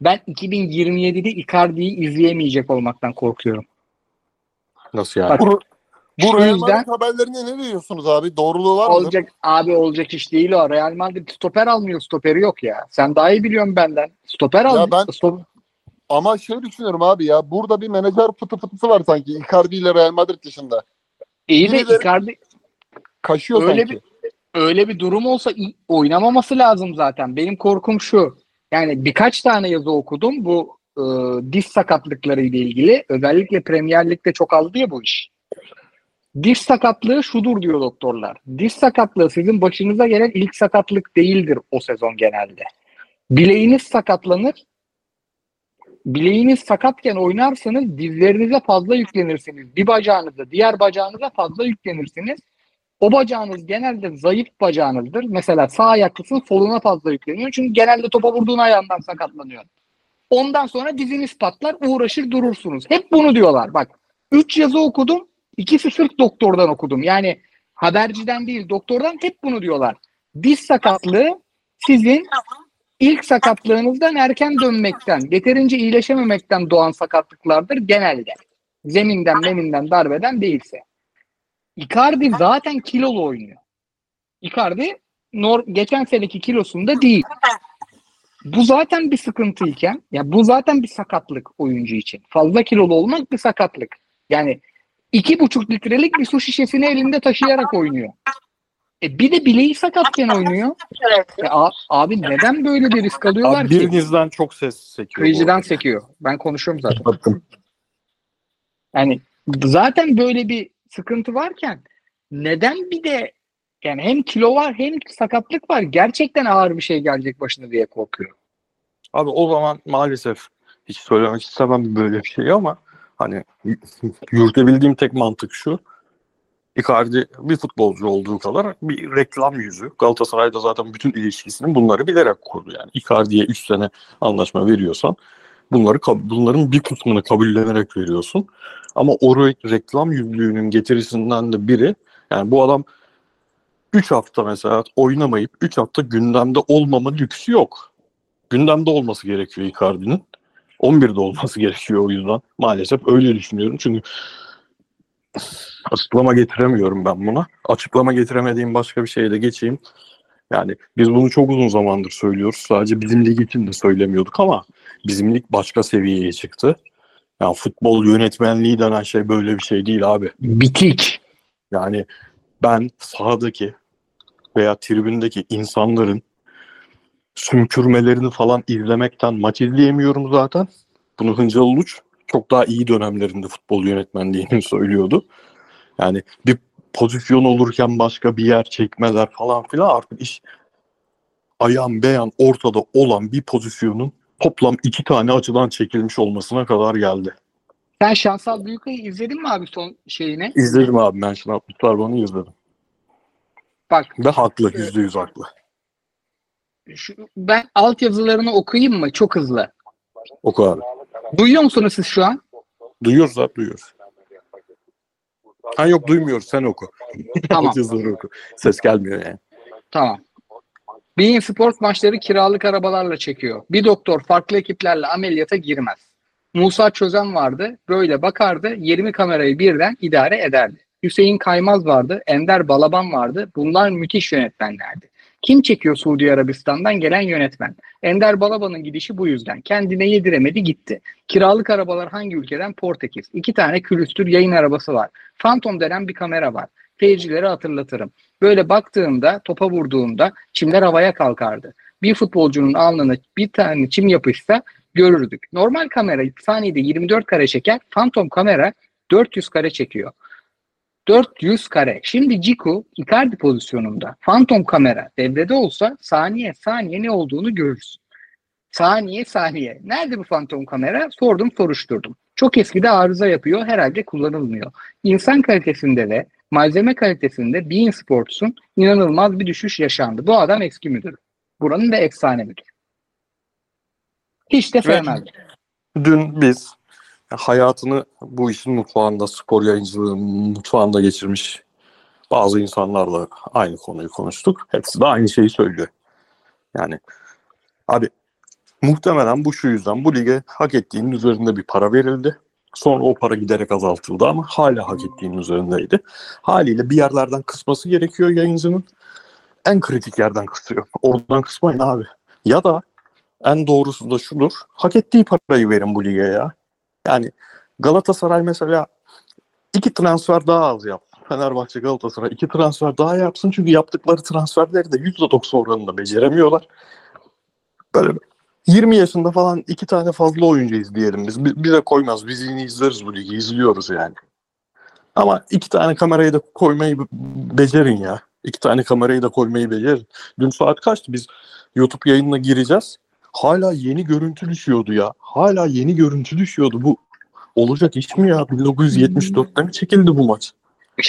Ben 2027'de Icardi'yi izleyemeyecek olmaktan korkuyorum. Nasıl yani? Bak, Bu, bu Real yüzden- Madrid haberlerine ne diyorsunuz abi? Doğruluğu var mı? Olacak abi olacak iş değil o. Real Madrid stoper almıyor. Stoperi yok ya. Sen daha iyi biliyorsun benden. Stoper al. ben- Stop- Ama şey düşünüyorum abi ya burada bir menajer fıtı fıtısı var sanki Icardi ile Real Madrid dışında. İyi de birileri- Icardi Kaşıyor Öyle sanki. Öyle bir durum olsa oynamaması lazım zaten. Benim korkum şu. Yani birkaç tane yazı okudum bu e, diz sakatlıkları ile ilgili. Özellikle Premier Lig'de çok azdı ya bu iş. Diz sakatlığı şudur diyor doktorlar. Diz sakatlığı sizin başınıza gelen ilk sakatlık değildir o sezon genelde. Bileğiniz sakatlanır. Bileğiniz sakatken oynarsanız dizlerinize fazla yüklenirsiniz. Bir bacağınıza, diğer bacağınıza fazla yüklenirsiniz. O bacağınız genelde zayıf bacağınızdır. Mesela sağ ayaklısın soluna fazla yükleniyor. Çünkü genelde topa vurduğun ayağından sakatlanıyor. Ondan sonra diziniz patlar uğraşır durursunuz. Hep bunu diyorlar. Bak 3 yazı okudum. İkisi sırf doktordan okudum. Yani haberciden değil doktordan hep bunu diyorlar. Diz sakatlığı sizin ilk sakatlığınızdan erken dönmekten, yeterince iyileşememekten doğan sakatlıklardır genelde. Zeminden, meminden, darbeden değilse. Icardi zaten kilolu oynuyor. Icardi nor geçen seneki kilosunda değil. Bu zaten bir sıkıntıyken, ya bu zaten bir sakatlık oyuncu için. Fazla kilolu olmak bir sakatlık. Yani iki buçuk litrelik bir su şişesini elinde taşıyarak oynuyor. E bir de bileği sakatken oynuyor. E a- abi neden böyle bir risk alıyorlar Abi ki? birinizden çok ses sekiyor. Kıyıcıdan sekiyor. Ben konuşuyorum zaten. Yani zaten böyle bir sıkıntı varken neden bir de yani hem kilo var hem sakatlık var. Gerçekten ağır bir şey gelecek başına diye korkuyor. Abi o zaman maalesef hiç söylemek istemem böyle bir şey ama hani yürütebildiğim tek mantık şu. Icardi bir futbolcu olduğu kadar bir reklam yüzü. Galatasaray'da zaten bütün ilişkisini bunları bilerek kurdu. Yani Icardi'ye 3 sene anlaşma veriyorsan bunları bunların bir kısmını kabullenerek veriyorsun. Ama o re- reklam yüzlüğünün getirisinden de biri yani bu adam 3 hafta mesela oynamayıp 3 hafta gündemde olmama lüksü yok gündemde olması gerekiyor Icardi'nin. 11'de olması gerekiyor o yüzden. Maalesef öyle düşünüyorum. Çünkü açıklama getiremiyorum ben buna. Açıklama getiremediğim başka bir şeye de geçeyim. Yani biz bunu çok uzun zamandır söylüyoruz. Sadece bizim lig için de söylemiyorduk ama bizim lig başka seviyeye çıktı. Yani futbol yönetmenliği denen şey böyle bir şey değil abi. Bitik. Yani ben sahadaki veya tribündeki insanların sümkürmelerini falan izlemekten maç izleyemiyorum zaten. Bunu Hıncal Uluç çok daha iyi dönemlerinde futbol yönetmenliğini söylüyordu. Yani bir pozisyon olurken başka bir yer çekmeler falan filan artık iş ayan beyan ortada olan bir pozisyonun toplam iki tane açıdan çekilmiş olmasına kadar geldi. Sen Şansal Büyükay'ı izledin mi abi son şeyini? İzledim abi ben şimdi Abdülkar Ban'ı izledim. Bak Ve haklı, yüzde yüz haklı. şu, ben altyazılarını okuyayım mı? Çok hızlı. Oku abi. Duyuyor musunuz siz şu an? Duyuyoruz abi duyuyoruz. Ha yok duymuyoruz sen oku. Tamam. Yazıları oku. Ses gelmiyor yani. Tamam. Bein Sport maçları kiralık arabalarla çekiyor. Bir doktor farklı ekiplerle ameliyata girmez. Musa Çözen vardı. Böyle bakardı. 20 kamerayı birden idare ederdi. Hüseyin Kaymaz vardı. Ender Balaban vardı. Bunlar müthiş yönetmenlerdi. Kim çekiyor Suudi Arabistan'dan gelen yönetmen? Ender Balaban'ın gidişi bu yüzden. Kendine yediremedi gitti. Kiralık arabalar hangi ülkeden? Portekiz. İki tane külüstür yayın arabası var. Phantom denen bir kamera var. Seyircileri hatırlatırım. Böyle baktığımda, topa vurduğumda çimler havaya kalkardı. Bir futbolcunun alnına bir tane çim yapışsa görürdük. Normal kamera saniyede 24 kare çeker. Phantom kamera 400 kare çekiyor. 400 kare. Şimdi Ciku Icardi pozisyonunda. Phantom kamera devrede olsa saniye saniye ne olduğunu görürsün. Saniye saniye. Nerede bu fantom kamera? Sordum soruşturdum. Çok eskide arıza yapıyor. Herhalde kullanılmıyor. İnsan kalitesinde de malzeme kalitesinde Bein Sports'un inanılmaz bir düşüş yaşandı. Bu adam eski müdür. Buranın da efsane müdür. Hiç de sevmezdim. Dün biz hayatını bu işin mutfağında, spor yayıncılığı mutfağında geçirmiş bazı insanlarla aynı konuyu konuştuk. Hepsi de aynı şeyi söylüyor. Yani abi muhtemelen bu şu yüzden bu lige hak ettiğinin üzerinde bir para verildi. Sonra o para giderek azaltıldı ama hala hak ettiğinin üzerindeydi. Haliyle bir yerlerden kısması gerekiyor yayıncının. En kritik yerden kısıyor. Oradan kısmayın abi. Ya da en doğrusu da şudur. Hak ettiği parayı verin bu lige ya. Yani Galatasaray mesela iki transfer daha az yapsın. Fenerbahçe Galatasaray iki transfer daha yapsın. Çünkü yaptıkları transferleri de %90 oranında beceremiyorlar. Böyle 20 yaşında falan iki tane fazla oyuncu izleyelim biz. Bi- Bize koymaz. Biz yine izleriz bu ligi. izliyoruz yani. Ama iki tane kamerayı da koymayı be- becerin ya. İki tane kamerayı da koymayı becerin. Dün saat kaçtı? Biz YouTube yayınına gireceğiz. Hala yeni görüntü düşüyordu ya. Hala yeni görüntü düşüyordu. Bu olacak iş mi ya? 1974'te mi çekildi bu maç?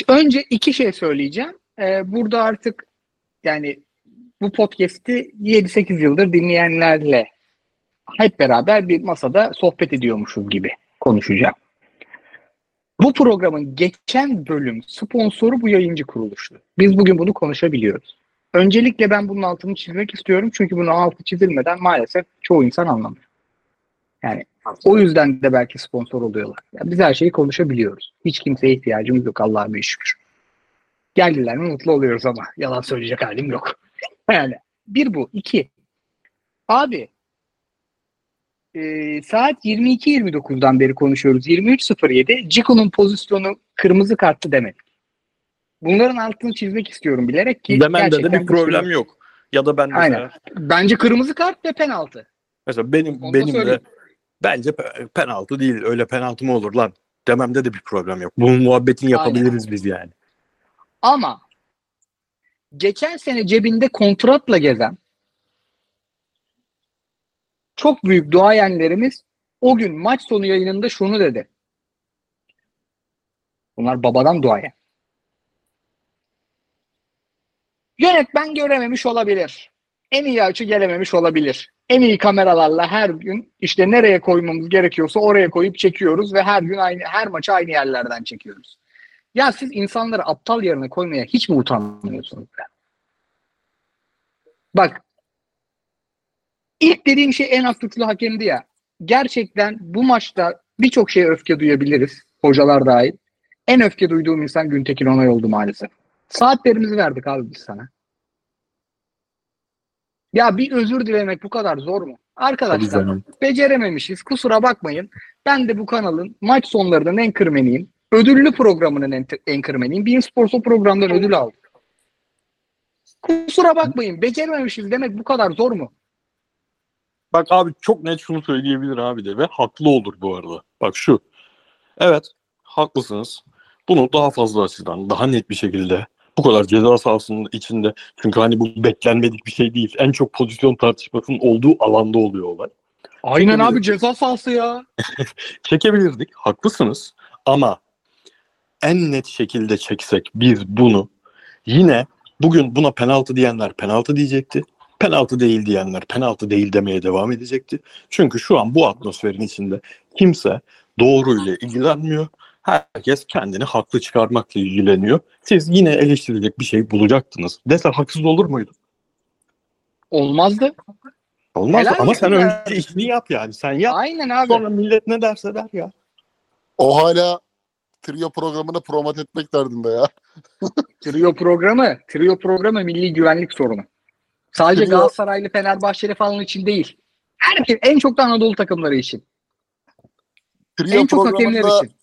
Önce iki şey söyleyeceğim. Ee, burada artık yani bu podcast'i 7-8 yıldır dinleyenlerle hep beraber bir masada sohbet ediyormuşuz gibi konuşacağım. Bu programın geçen bölüm sponsoru bu yayıncı kuruluştu. Biz bugün bunu konuşabiliyoruz. Öncelikle ben bunun altını çizmek istiyorum. Çünkü bunun altı çizilmeden maalesef çoğu insan anlamıyor. Yani o yüzden de belki sponsor oluyorlar. Yani biz her şeyi konuşabiliyoruz. Hiç kimseye ihtiyacımız yok Allah'a şükür. Geldiler mi mutlu oluyoruz ama yalan söyleyecek halim yok. Yani bir bu. iki. Abi e, saat 22.29'dan beri konuşuyoruz. 23.07. Ciko'nun pozisyonu kırmızı kartlı demek. Bunların altını çizmek istiyorum bilerek ki Demende de bir problem yok. Ya da ben mesela, Aynen. Bence kırmızı kart ve penaltı. mesela benim Onu benim de bence pe- penaltı değil. Öyle penaltı mı olur lan? Dememde de bir problem yok. Bunun muhabbetini yapabiliriz biz yani. Ama geçen sene cebinde kontratla gezen çok büyük duayenlerimiz o gün maç sonu yayınında şunu dedi. Bunlar babadan duayen. Yönetmen görememiş olabilir. En iyi açı gelememiş olabilir. En iyi kameralarla her gün işte nereye koymamız gerekiyorsa oraya koyup çekiyoruz ve her gün aynı her maçı aynı yerlerden çekiyoruz. Ya siz insanları aptal yerine koymaya hiç mi utanmıyorsunuz? Bak ilk dediğim şey en az suçlu hakemdi ya. Gerçekten bu maçta birçok şeye öfke duyabiliriz. Hocalar dahil. En öfke duyduğum insan Güntekin Onay oldu maalesef. Saatlerimizi verdik abi biz sana. Ya bir özür dilemek bu kadar zor mu? Arkadaşlar becerememişiz. Kusura bakmayın. Ben de bu kanalın maç sonlarının enkırmeniyim. Ödüllü programının en- enkırmeniyim. Bein Sports o programdan ödül aldım. Kusura bakmayın. Becerememişiz demek bu kadar zor mu? Bak abi çok net şunu söyleyebilir abi de ve haklı olur bu arada. Bak şu. Evet haklısınız. Bunu daha fazla açıdan, daha net bir şekilde bu kadar ceza sahasının içinde çünkü hani bu beklenmedik bir şey değil. En çok pozisyon tartışmasının olduğu alanda oluyor olay. Aynen abi ceza sahası ya. Çekebilirdik. Haklısınız. Ama en net şekilde çeksek biz bunu yine bugün buna penaltı diyenler penaltı diyecekti. Penaltı değil diyenler penaltı değil demeye devam edecekti. Çünkü şu an bu atmosferin içinde kimse doğruyla ilgilenmiyor. Herkes kendini haklı çıkarmakla ilgileniyor. Siz yine eleştirilecek bir şey bulacaktınız. Dese haksız olur muydu? Olmazdı. Olmaz Helal ama sen ya. önce işini yap yani. Sen yap. Aynen abi. Sonra millet ne derse der ya. O hala trio programını promote etmek derdinde ya. Trio programı, trio programı milli güvenlik sorunu. Sadece Galatasaraylı, Fenerbahçeli falan için değil. Herkes en çok da Anadolu takımları için. Trio en çok hakemler için.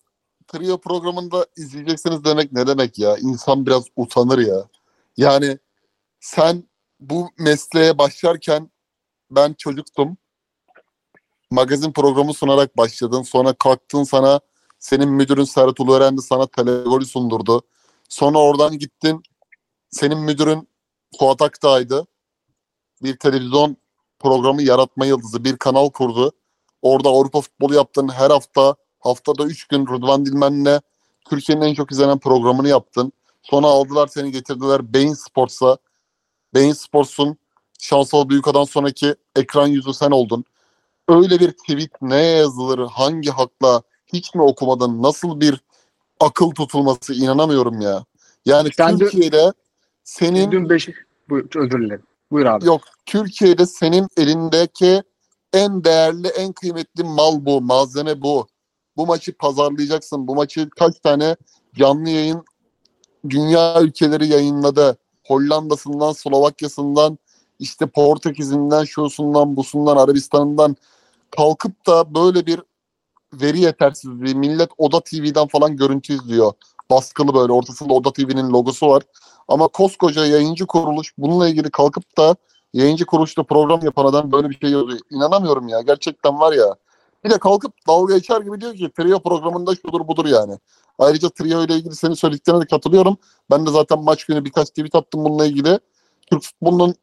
trio programında izleyeceksiniz demek ne demek ya? İnsan biraz utanır ya. Yani sen bu mesleğe başlarken ben çocuktum. Magazin programı sunarak başladın. Sonra kalktın sana senin müdürün Serhat Uluörendi sana telegoli sundurdu. Sonra oradan gittin. Senin müdürün Fuat Aktağ'ydı. Bir televizyon programı yaratma yıldızı. Bir kanal kurdu. Orada Avrupa futbolu yaptın. Her hafta haftada 3 gün Rıdvan Dilmen'le Türkiye'nin en çok izlenen programını yaptın. Sonra aldılar seni getirdiler Bein Sports'a. Bein Sports'un Şansal Büyükada'dan sonraki ekran yüzü sen oldun. Öyle bir tweet ne yazılır, hangi hakla hiç mi okumadın, nasıl bir akıl tutulması inanamıyorum ya. Yani Sen de- Türkiye'de senin Dün Beşik... Buyur, özür dilerim. Buyur abi. Yok Türkiye'de senin elindeki en değerli, en kıymetli mal bu, malzeme bu. Bu maçı pazarlayacaksın. Bu maçı kaç tane canlı yayın dünya ülkeleri yayınladı. Hollanda'sından, Slovakya'sından, işte Portekiz'inden, şusundan, busundan, Arabistan'dan kalkıp da böyle bir veri yetersizliği. Millet Oda TV'den falan görüntü izliyor. Baskılı böyle ortasında Oda TV'nin logosu var. Ama koskoca yayıncı kuruluş bununla ilgili kalkıp da yayıncı kuruluşta program yapan adam böyle bir şey yazıyor. İnanamıyorum ya. Gerçekten var ya. Bir de kalkıp dalga geçer gibi diyor ki Trio programında şudur budur yani. Ayrıca Trio ile ilgili senin söylediklerine de katılıyorum. Ben de zaten maç günü birkaç tweet attım bununla ilgili. Türk futbolunun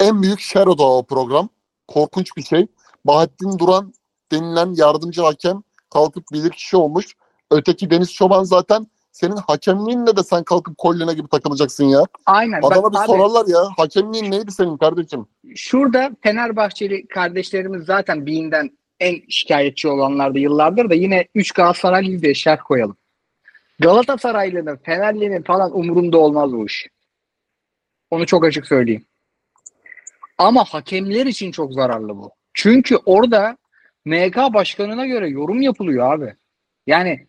en büyük şeroda o program. Korkunç bir şey. Bahattin Duran denilen yardımcı hakem kalkıp bilirkişi olmuş. Öteki Deniz Çoban zaten senin hakemliğinle de sen kalkıp kolyene gibi takılacaksın ya. Aynen. Adama Bak bir abi, sorarlar ya. Hakemliğin neydi senin kardeşim? şurada Fenerbahçeli kardeşlerimiz zaten Bean'den en şikayetçi olanlardı yıllardır da yine 3 Galatasaraylı diye şerh koyalım. Galatasaraylı'nın, Fenerli'nin falan umurunda olmaz bu iş. Onu çok açık söyleyeyim. Ama hakemler için çok zararlı bu. Çünkü orada MK başkanına göre yorum yapılıyor abi. Yani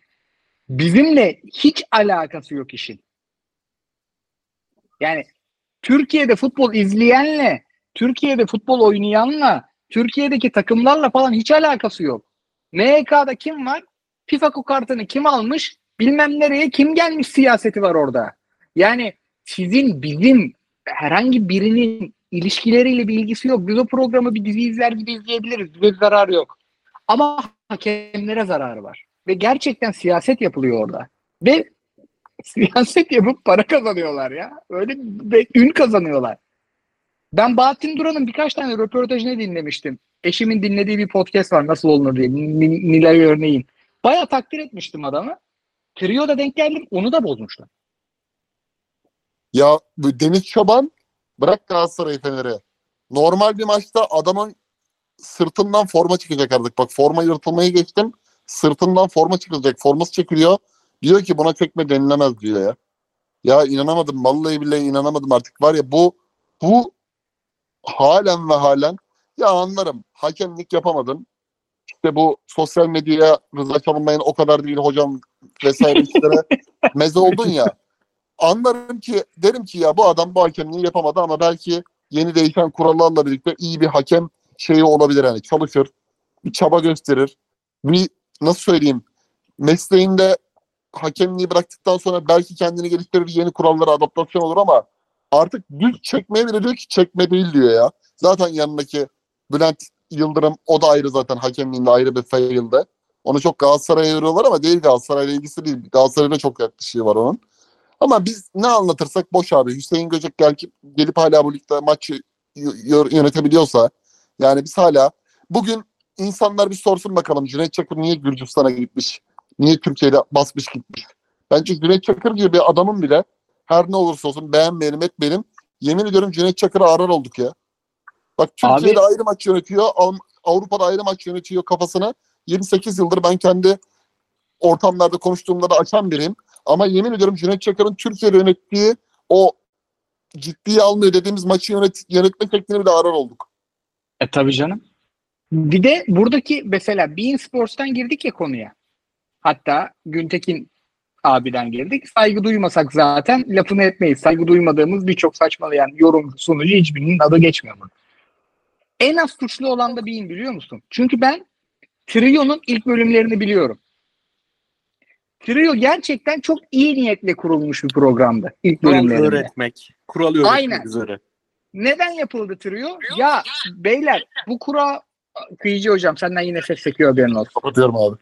bizimle hiç alakası yok işin. Yani Türkiye'de futbol izleyenle, Türkiye'de futbol oynayanla, Türkiye'deki takımlarla falan hiç alakası yok. MHK'da kim var? FIFA kartını kim almış? Bilmem nereye kim gelmiş siyaseti var orada. Yani sizin bizim herhangi birinin ilişkileriyle bir ilgisi yok. Biz o programı bir dizi izler gibi izleyebiliriz. Bize bir zarar yok. Ama hakemlere zararı var. Ve gerçekten siyaset yapılıyor orada. Ve siyaset yapıp para kazanıyorlar ya. Öyle bir ün kazanıyorlar. Ben Bahattin Duran'ın birkaç tane röportajını dinlemiştim. Eşimin dinlediği bir podcast var nasıl olunur diye. Nilay Örneğin. Baya takdir etmiştim adamı. Trio'da denk geldim. Onu da bozmuşlar. Ya Deniz Çoban bırak Galatasaray Fener'i. Normal bir maçta adamın sırtından forma çıkacak artık. Bak forma yırtılmayı geçtim. Sırtından forma çıkacak. Forması çekiliyor. Diyor ki buna çekme denilemez diyor ya. Ya inanamadım. Vallahi billahi inanamadım artık. Var ya bu bu halen ve halen ya anlarım. Hakemlik yapamadın. İşte bu sosyal medyaya Rıza Çalınmay'ın o kadar değil hocam vesaire işlere meze oldun ya. Anlarım ki derim ki ya bu adam bu hakemliği yapamadı ama belki yeni değişen kurallarla birlikte iyi bir hakem şeyi olabilir yani çalışır, bir çaba gösterir. Bir nasıl söyleyeyim mesleğinde hakemliği bıraktıktan sonra belki kendini geliştirir, yeni kurallara adaptasyon olur ama artık düz çekmeye bile diyor ki çekme değil diyor ya. Zaten yanındaki Bülent Yıldırım o da ayrı zaten hakemliğinde ayrı bir failde. Onu çok Galatasaray'a veriyorlar ama değil Galatasaray'la ilgisi değil. Galatasaray'la çok yaklaşığı var onun. Ama biz ne anlatırsak boş abi. Hüseyin Göcek gelip, gelip hala bu ligde maçı yönetebiliyorsa yani biz hala bugün insanlar bir sorsun bakalım Cüneyt Çakır niye Gürcistan'a gitmiş? Niye Türkiye'de basmış gitmiş? Bence Cüneyt Çakır gibi bir adamın bile her ne olursa olsun beğenmeyelim etmeyelim. Yemin ediyorum Cüneyt Çakır'a arar olduk ya. Bak Türkiye'de ayrı maç yönetiyor. Av- Avrupa'da ayrı maç yönetiyor kafasına. 28 yıldır ben kendi ortamlarda konuştuğumda da açan biriyim. Ama yemin ediyorum Cüneyt Çakır'ın Türkiye'de yönettiği o ciddiye almıyor dediğimiz maçı yönet yönetme tekniğini bile arar olduk. E tabii canım. Bir de buradaki mesela Bein Sports'tan girdik ya konuya. Hatta Güntekin abiden girdik. Saygı duymasak zaten lafını etmeyiz. Saygı duymadığımız birçok saçmalayan yorum sunucu hiçbirinin adı geçmiyor mu? En az suçlu olan da Bein biliyor musun? Çünkü ben Trio'nun ilk bölümlerini biliyorum. Trio gerçekten çok iyi niyetle kurulmuş bir programdı ilk Kural öğretmek. Kural öğretmek Aynen. üzere. Neden yapıldı trio? Ya beyler bu kura kıyıcı hocam senden yine ses çekiyor haberin olsun. Kapatıyorum abi.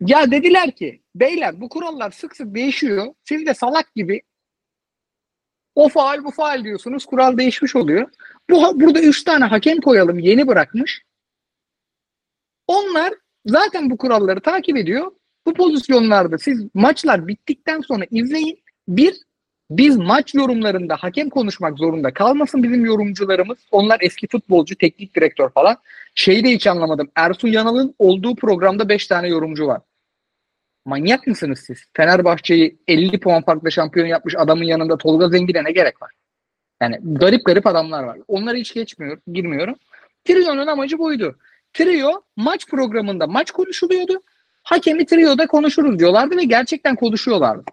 Ya dediler ki beyler bu kurallar sık sık değişiyor. Siz de salak gibi o faal bu faal diyorsunuz. Kural değişmiş oluyor. Bu burada üç tane hakem koyalım yeni bırakmış. Onlar zaten bu kuralları takip ediyor. Bu pozisyonlarda siz maçlar bittikten sonra izleyin. Bir, biz maç yorumlarında hakem konuşmak zorunda kalmasın bizim yorumcularımız. Onlar eski futbolcu, teknik direktör falan. Şeyi de hiç anlamadım. Ersun Yanal'ın olduğu programda 5 tane yorumcu var. Manyak mısınız siz? Fenerbahçe'yi 50 puan farklı şampiyon yapmış adamın yanında Tolga Zengin'e ne gerek var? Yani garip garip adamlar var. Onları hiç geçmiyor, girmiyorum. Trion'un amacı buydu. trio maç programında maç konuşuluyordu. Hakemi trio'da konuşuruz diyorlardı ve gerçekten konuşuyorlardı.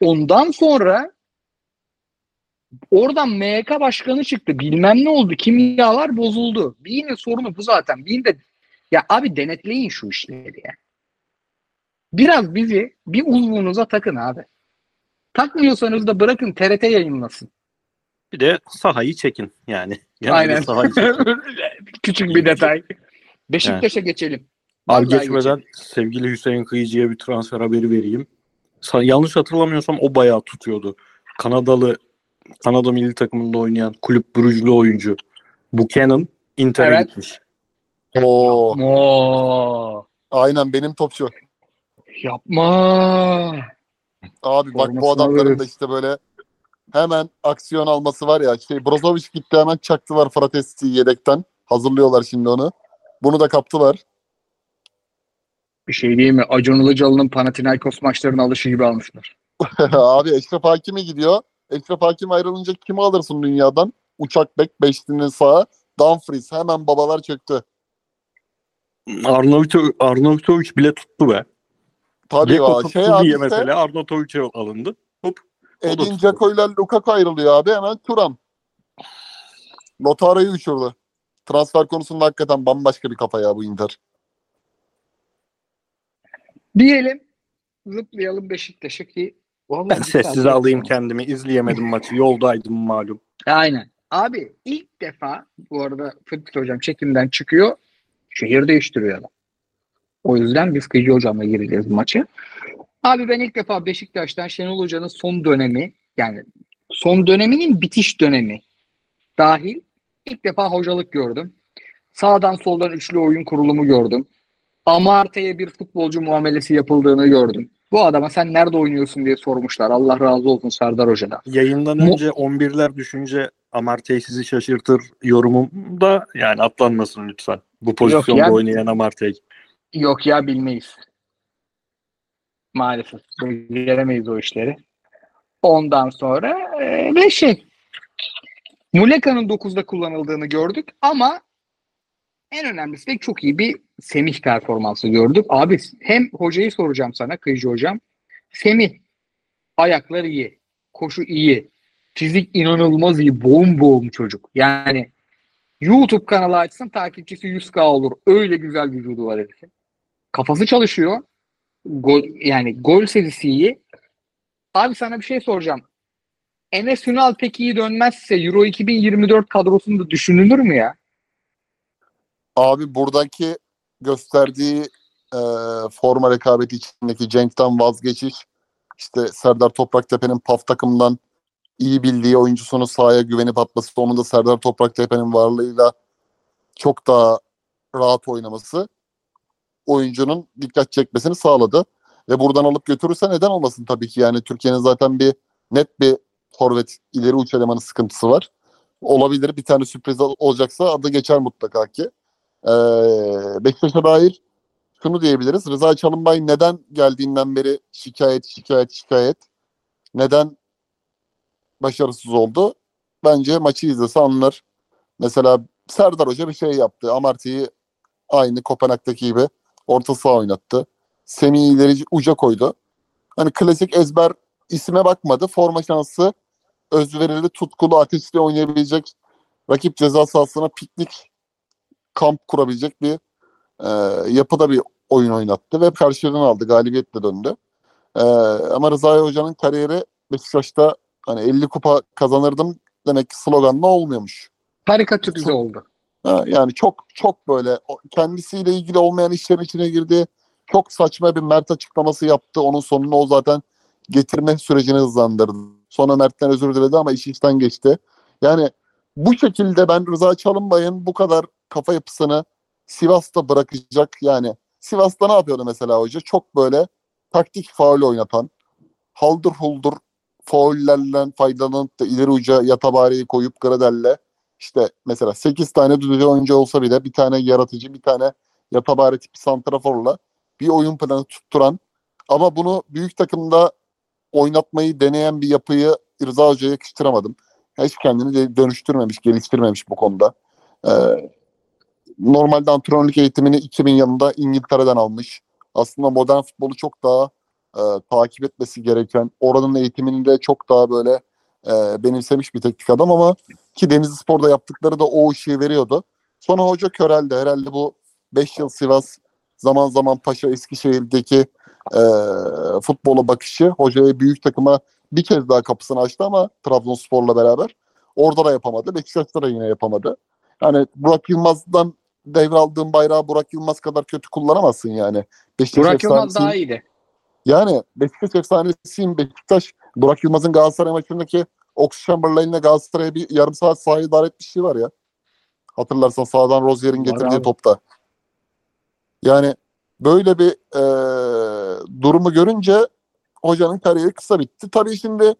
Ondan sonra oradan MYK başkanı çıktı. Bilmem ne oldu. Kimyalar bozuldu. Bİ'nin sorunu bu zaten. Bİ'nin de ya abi denetleyin şu işleri ya. Biraz bizi bir uzvunuza takın abi. Takmıyorsanız da bırakın TRT yayınlasın. Bir de sahayı çekin yani. Genelde Aynen. sahayı çekin. Küçük bir detay. Beşiktaş'a geçelim. Abi geçmeden sevgili Hüseyin Kıyıcı'ya bir transfer haberi vereyim. Yanlış hatırlamıyorsam o bayağı tutuyordu. Kanadalı Kanada milli takımında oynayan kulüp Brugge'li oyuncu Buchanan Inter'e Evet. gitmiş. Oo, Oo, aynen benim topçu. yapma. Abi bak bu adamların alırız. da işte böyle hemen aksiyon alması var ya. Şey Brozovic gitti hemen çaktılar Fratesi'yi yedekten. Hazırlıyorlar şimdi onu. Bunu da kaptılar. Bir şey değil mi? Acun Ilıcalı'nın Panathinaikos maçlarına alışı gibi almışlar. Abi Eşref Hakimi gidiyor. Eşref Hakim ayrılınca kimi alırsın dünyadan? Uçak bek, beşlinin sağı. Dumfries. Hemen babalar çöktü. Arnautovic, Arnautovic bile tuttu be. Tabii ya. tuttu Şey abi diye mesela Arnautovic'e alındı. Hop. Edin. Dzeko ile Lukaku ayrılıyor abi. Hemen Turam. Lotaro'yu uçurdu. Transfer konusunda hakikaten bambaşka bir kafa ya bu Inter. Diyelim zıplayalım Beşiktaş'a ki Vallahi Ben sessiz alayım sonra. kendimi. İzleyemedim maçı. Yoldaydım malum. Aynen. Abi ilk defa bu arada Fıtkı hocam çekimden çıkıyor. Şehir değiştiriyor adam. O yüzden biz Kıcı hocamla gireceğiz maçı. Abi ben ilk defa Beşiktaş'tan Şenol Hoca'nın son dönemi yani son döneminin bitiş dönemi dahil ilk defa hocalık gördüm. Sağdan soldan üçlü oyun kurulumu gördüm. Amarte'ye bir futbolcu muamelesi yapıldığını gördüm. Bu adama sen nerede oynuyorsun diye sormuşlar. Allah razı olsun Serdar Hoca'dan. Yayından Mu- önce 11'ler düşünce Amartey sizi şaşırtır yorumum da yani atlanmasın lütfen. Bu pozisyonda ya. oynayan Amartey. Yok ya bilmeyiz. Maalesef. Beceremeyiz o işleri. Ondan sonra e, ve şey Muleka'nın 9'da kullanıldığını gördük ama en önemlisi de çok iyi bir Semih performansı gördük. Abi hem hocayı soracağım sana Kıyıcı hocam. Semih ayakları iyi. Koşu iyi. Fizik inanılmaz iyi. Boğum boğum çocuk. Yani YouTube kanalı açsın takipçisi 100k olur. Öyle güzel vücudu var herifin. Kafası çalışıyor. Gol, yani gol serisi iyi. Abi sana bir şey soracağım. Enes Ünal pek iyi dönmezse Euro 2024 kadrosunda düşünülür mü ya? Abi buradaki gösterdiği e, forma rekabeti içindeki Cenk'ten vazgeçiş, işte Serdar Topraktepe'nin PAF takımından iyi bildiği oyuncusunu sahaya güvenip atması, onun da Serdar Topraktepe'nin varlığıyla çok daha rahat oynaması oyuncunun dikkat çekmesini sağladı. Ve buradan alıp götürürse neden olmasın tabii ki. Yani Türkiye'nin zaten bir net bir forvet ileri uç elemanı sıkıntısı var. Olabilir bir tane sürpriz ol- olacaksa adı geçer mutlaka ki. Ee, Beşiktaş'a dair şunu diyebiliriz. Rıza Çalınbay neden geldiğinden beri şikayet, şikayet, şikayet. Neden başarısız oldu? Bence maçı izlese anlar. Mesela Serdar Hoca bir şey yaptı. Amarty'yi aynı Kopenhag'daki gibi orta saha oynattı. Semih'i ileri uca koydu. Hani klasik ezber isime bakmadı. Forma şansı özverili, tutkulu, ateşli oynayabilecek rakip ceza sahasına piknik kamp kurabilecek bir e, yapıda bir oyun oynattı ve karşılığını aldı. Galibiyetle döndü. E, ama Rıza Hoca'nın kariyeri Beşiktaş'ta hani 50 kupa kazanırdım demek ki sloganla olmuyormuş. Karikatürize oldu. Ha, yani çok çok böyle kendisiyle ilgili olmayan işlerin içine girdi. Çok saçma bir Mert açıklaması yaptı. Onun sonunu o zaten getirme sürecini hızlandırdı. Sonra Mert'ten özür diledi ama iş işten geçti. Yani bu şekilde ben Rıza Çalınbay'ın bu kadar kafa yapısını Sivas'ta bırakacak. Yani Sivas'ta ne yapıyordu mesela hoca? Çok böyle taktik faul oynatan, haldır huldur faullerden faydalanıp da ileri uca Yatabare'yi koyup Gradel'le işte mesela 8 tane düzgün oyuncu olsa bile bir tane yaratıcı, bir tane Yatabare tipi santraforla bir oyun planı tutturan ama bunu büyük takımda oynatmayı deneyen bir yapıyı Rıza Hoca'ya yakıştıramadım. Hiç kendini dönüştürmemiş, geliştirmemiş bu konuda. Ee, normalde antrenörlük eğitimini 2000 yılında İngiltere'den almış. Aslında modern futbolu çok daha e, takip etmesi gereken, oranın eğitimini de çok daha böyle e, benimsemiş bir teknik adam ama ki Denizli Spor'da yaptıkları da o ışığı veriyordu. Sonra hoca köreldi. Herhalde bu 5 yıl Sivas, zaman zaman Paşa Eskişehir'deki e, futbola bakışı hocaya büyük takıma bir kez daha kapısını açtı ama Trabzonspor'la beraber. Orada da yapamadı. Beşiktaş'ta da yine yapamadı. Yani Burak Yılmaz'dan devraldığın bayrağı Burak Yılmaz kadar kötü kullanamazsın yani. Beşiktaş Burak Yılmaz daha iyiydi. Yani Beşiktaş efsanesiyim. Beşiktaş Burak Yılmaz'ın Galatasaray maçındaki Ox Chamberlain'le Galatasaray'a bir yarım saat sahayı idare etmişliği var ya. Hatırlarsan sağdan Rozier'in getirdiği topta. Yani böyle bir e, durumu görünce hocanın kariyeri kısa bitti. Tabii şimdi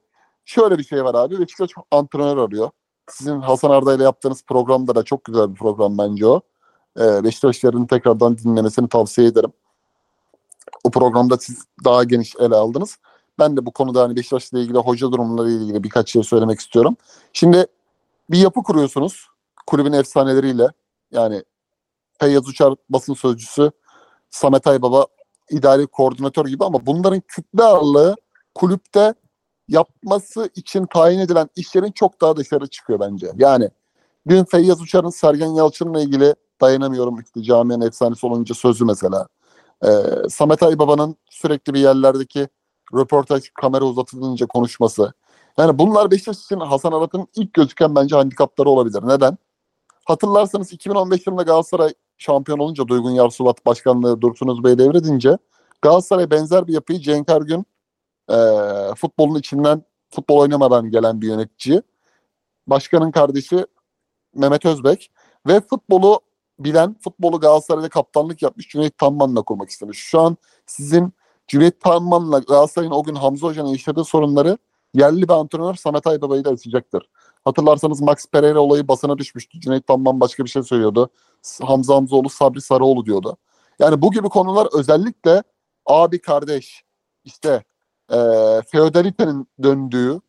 şöyle bir şey var abi. Beşiktaş antrenör arıyor. Sizin Hasan Arda ile yaptığınız programda da çok güzel bir program bence o. E, Beşiktaşların tekrardan dinlemesini tavsiye ederim. O programda siz daha geniş ele aldınız. Ben de bu konuda hani Beşiktaş'la ilgili hoca durumları ile ilgili birkaç şey söylemek istiyorum. Şimdi bir yapı kuruyorsunuz kulübün efsaneleriyle. Yani Feyyaz Uçar basın sözcüsü, Samet Aybaba idari koordinatör gibi ama bunların kütle ağırlığı kulüpte yapması için tayin edilen işlerin çok daha dışarı çıkıyor bence. Yani dün Feyyaz Uçar'ın Sergen Yalçın'la ilgili dayanamıyorum işte camianın efsanesi olunca sözü mesela. Ee, Samet Aybaba'nın sürekli bir yerlerdeki röportaj kamera uzatılınca konuşması. Yani bunlar Beşiktaş için Hasan Arat'ın ilk gözüken bence handikapları olabilir. Neden? Hatırlarsanız 2015 yılında Galatasaray şampiyon olunca Duygun Yarsulat başkanlığı Dursun Bey devredince Galatasaray benzer bir yapıyı Cenk Ergün e, futbolun içinden futbol oynamadan gelen bir yönetici. Başkanın kardeşi Mehmet Özbek ve futbolu bilen, futbolu Galatasaray'da kaptanlık yapmış Cüneyt Tanman'la kurmak istemiş. Şu an sizin Cüneyt Tanman'la Galatasaray'ın o gün Hamza Hoca'nın yaşadığı sorunları yerli bir antrenör Samet Aybaba'yı da açacaktır. Hatırlarsanız Max Pereira olayı basına düşmüştü. Cüneyt Tanman başka bir şey söylüyordu. Hamza Hamzoğlu, Sabri Sarıoğlu diyordu. Yani bu gibi konular özellikle abi kardeş, işte e, feodalitenin döndüğü,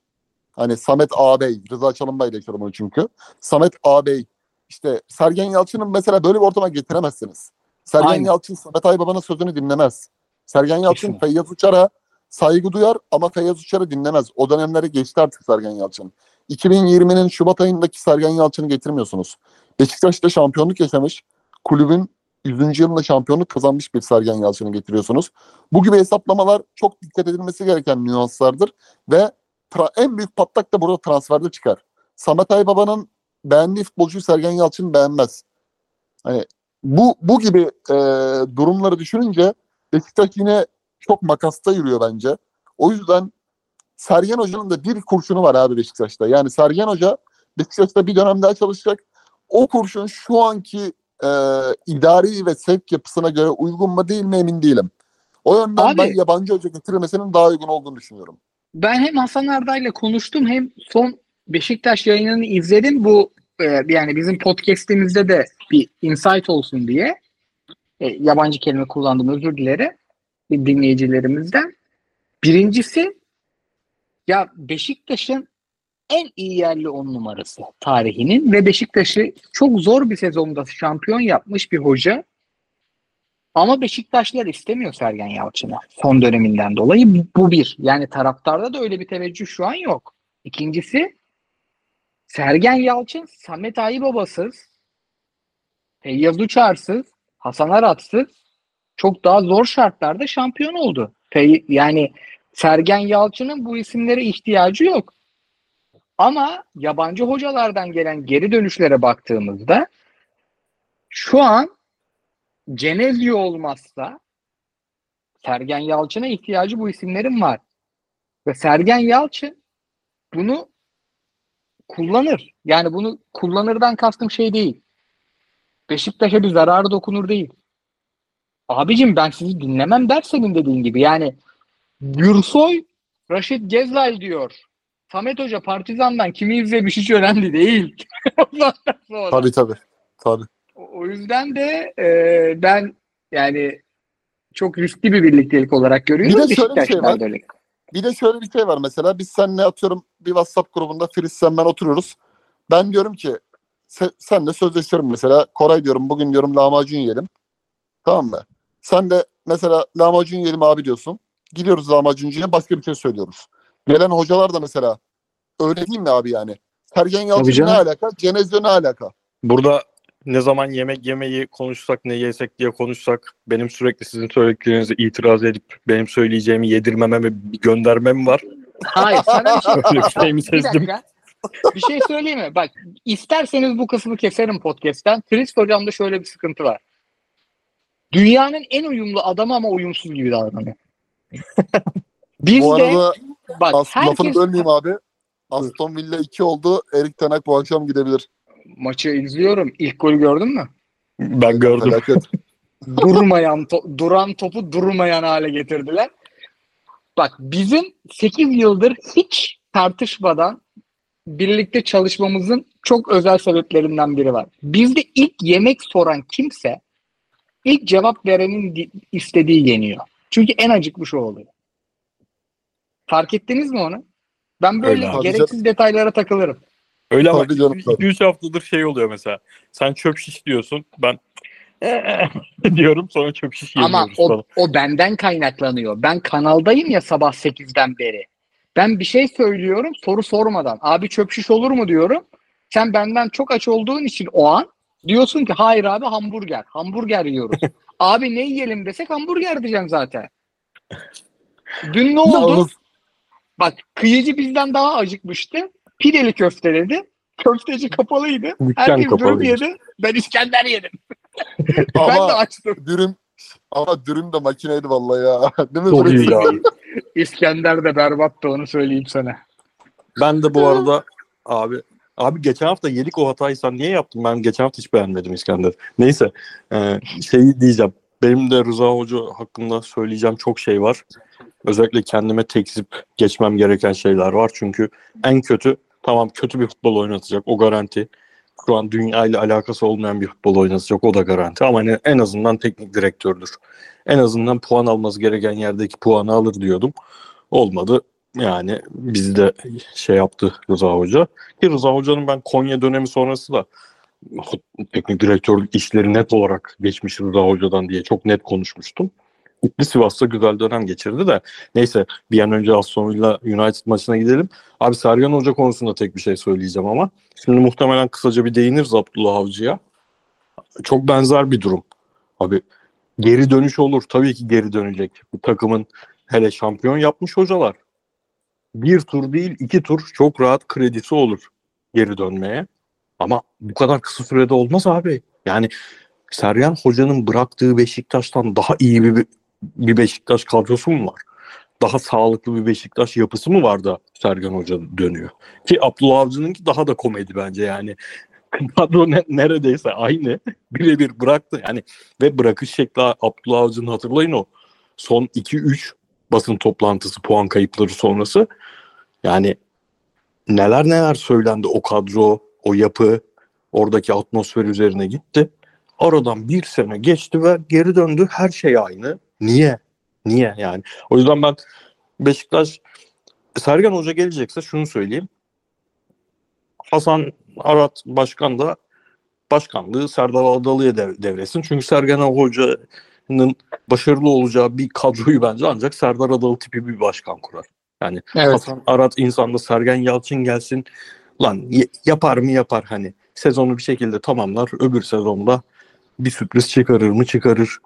hani Samet ağabey, Rıza Çalınbay ile yaşadım onu çünkü. Samet ağabey, işte Sergen Yalçın'ın mesela böyle bir ortama getiremezsiniz. Sergen Aynen. Yalçın Samet Aybaba'nın sözünü dinlemez. Sergen Yalçın Kesinlikle. Feyyaz Uçar'a saygı duyar ama Feyyaz Uçar'ı dinlemez. O dönemleri geçti artık Sergen Yalçın. 2020'nin Şubat ayındaki Sergen Yalçın'ı getirmiyorsunuz. Beşiktaş'ta şampiyonluk yaşamış. Kulübün 100. yılında şampiyonluk kazanmış bir Sergen Yalçın'ı getiriyorsunuz. Bu gibi hesaplamalar çok dikkat edilmesi gereken nüanslardır ve en büyük patlak da burada transferde çıkar. Samet Aybaba'nın beğendiği futbolcuyu Sergen Yalçın beğenmez. Hani bu bu gibi e, durumları düşününce Beşiktaş yine çok makasta yürüyor bence. O yüzden Sergen Hoca'nın da bir kurşunu var abi Beşiktaş'ta. Yani Sergen Hoca Beşiktaş'ta bir dönem daha çalışacak. O kurşun şu anki e, idari ve sevk yapısına göre uygun mu değil mi emin değilim. O yönden Abi- ben yabancı hoca getirilmesinin daha uygun olduğunu düşünüyorum. Ben hem Hasan Arda'yla konuştum hem son Beşiktaş yayınını izledim. Bu e, yani bizim podcast'imizde de bir insight olsun diye e, yabancı kelime kullandım özür dilerim dinleyicilerimizden. Birincisi ya Beşiktaş'ın en iyi yerli on numarası tarihinin ve Beşiktaş'ı çok zor bir sezonda şampiyon yapmış bir hoca. Ama Beşiktaşlılar istemiyor Sergen Yalçın'ı son döneminden dolayı. Bu bir. Yani taraftarda da öyle bir teveccüh şu an yok. İkincisi Sergen Yalçın Samet Aybaba'sız, Feyyaz Uçar'sız, Hasan Arat'sız çok daha zor şartlarda şampiyon oldu. Yani Sergen Yalçın'ın bu isimlere ihtiyacı yok. Ama yabancı hocalardan gelen geri dönüşlere baktığımızda şu an Cenezio olmazsa Sergen Yalçın'a ihtiyacı bu isimlerin var. Ve Sergen Yalçın bunu kullanır. Yani bunu kullanırdan kastım şey değil. Beşiktaş'a bir zararı dokunur değil. Abicim ben sizi dinlemem der senin dediğin gibi. Yani Gürsoy Raşit Gezal diyor. Samet Hoca Partizan'dan kimi izlemiş hiç önemli değil. Tabii tabii. Tabii. O yüzden de e, ben yani çok riskli bir birliktelik olarak görüyorum. Bir de şöyle bir şey var. öyle. Bir de şöyle bir şey var mesela biz seninle atıyorum bir WhatsApp grubunda Filiz sen ben oturuyoruz. Ben diyorum ki se- senle sözleşirim mesela. Koray diyorum bugün diyorum lahmacun yiyelim. Tamam mı? Sen de mesela lahmacun yiyelim abi diyorsun. Gidiyoruz lahmacuncuya başka bir şey söylüyoruz. Gelen hocalar da mesela öyle değil mi abi yani? Sergen Yalçın ne alaka? Cenezio ne alaka? Burada ne zaman yemek yemeyi konuşsak ne yesek diye konuşsak benim sürekli sizin söylediklerinize itiraz edip benim söyleyeceğimi yedirmeme ve bir göndermem var. Hayır sana bir şey bir şey Bir sezdim? dakika. Bir şey söyleyeyim mi? Bak isterseniz bu kısmı keserim podcast'ten. Chris hocamda şöyle bir sıkıntı var. Dünyanın en uyumlu adamı ama uyumsuz gibi davranıyor. Biz Bu de arada bak as- lafını herkes bölmeyeyim abi. Aston Villa 2 oldu. Erik Ten Hag bu akşam gidebilir. Maçı izliyorum. İlk golü gördün mü? Ben gördüm. Durmayan to- duran topu durmayan hale getirdiler. Bak bizim 8 yıldır hiç tartışmadan birlikte çalışmamızın çok özel sebeplerinden biri var. Bizde ilk yemek soran kimse ilk cevap verenin di- istediği yeniyor. Çünkü en acıkmış o oluyor. Fark ettiniz mi onu? Ben böyle Öyle abi. gereksiz detaylara takılırım. Öyle ama Tabii canım, tabii. 2-3 haftadır şey oluyor mesela. Sen çöp şiş diyorsun. Ben diyorum sonra çöp şiş Ama yemiyoruz o, falan. o benden kaynaklanıyor. Ben kanaldayım ya sabah 8'den beri. Ben bir şey söylüyorum soru sormadan. Abi çöp şiş olur mu diyorum. Sen benden çok aç olduğun için o an diyorsun ki hayır abi hamburger. Hamburger yiyoruz. abi ne yiyelim desek hamburger diyeceğim zaten. Dün ne oldu? Bak kıyıcı bizden daha acıkmıştı. Pideli köfte dedi. Köfteci kapalıydı. Dükkan Herkes dürüm kapalıydı. yedi. Ben İskender yedim. ben de ama açtım. dürüm ama dürüm de makineydi vallahi ya. Değil mi? Çok iyi abi. İskender de berbattı onu söyleyeyim sana. Ben de bu arada abi abi geçen hafta yedik o hatayı sen niye yaptın? Ben geçen hafta hiç beğenmedim İskender. Neyse e, şeyi diyeceğim. Benim de Rıza Hoca hakkında söyleyeceğim çok şey var. Özellikle kendime tekzip geçmem gereken şeyler var. Çünkü en kötü tamam kötü bir futbol oynatacak o garanti. Şu an dünya ile alakası olmayan bir futbol oynatacak o da garanti. Ama hani en azından teknik direktördür. En azından puan alması gereken yerdeki puanı alır diyordum. Olmadı. Yani bizde şey yaptı Rıza Hoca. Ki Rıza Hoca'nın ben Konya dönemi sonrası da teknik direktörlük işleri net olarak geçmiş Rıza Hoca'dan diye çok net konuşmuştum. Gitti Sivas'ta güzel dönem geçirdi de. Neyse bir an önce Aston Villa United maçına gidelim. Abi Sergen Hoca konusunda tek bir şey söyleyeceğim ama. Şimdi muhtemelen kısaca bir değiniriz Abdullah Avcı'ya. Çok benzer bir durum. Abi geri dönüş olur. Tabii ki geri dönecek. Bu takımın hele şampiyon yapmış hocalar. Bir tur değil iki tur çok rahat kredisi olur geri dönmeye. Ama bu kadar kısa sürede olmaz abi. Yani Sergen Hoca'nın bıraktığı Beşiktaş'tan daha iyi bir, bir Beşiktaş kadrosu mu var? Daha sağlıklı bir Beşiktaş yapısı mı var da Sergen Hoca dönüyor? Ki Abdullah Avcı'nınki daha da komedi bence yani. Kadro ne- neredeyse aynı. Birebir bıraktı yani. Ve bırakış şekli Abdullah Avcı'nın hatırlayın o. Son 2-3 basın toplantısı puan kayıpları sonrası. Yani neler neler söylendi o kadro, o yapı, oradaki atmosfer üzerine gitti. Aradan bir sene geçti ve geri döndü. Her şey aynı. Niye? Niye yani? O yüzden ben Beşiktaş Sergen Hoca gelecekse şunu söyleyeyim. Hasan Arat Başkan da başkanlığı Serdar Adalı'ya dev- devretsin. Çünkü Sergen Hoca'nın başarılı olacağı bir kadroyu bence ancak Serdar Adalı tipi bir başkan kurar. Yani Evet. Hasan Arat insanda Sergen Yalçın gelsin. Lan yapar mı yapar hani. Sezonu bir şekilde tamamlar. Öbür sezonda bir sürpriz çıkarır mı çıkarır.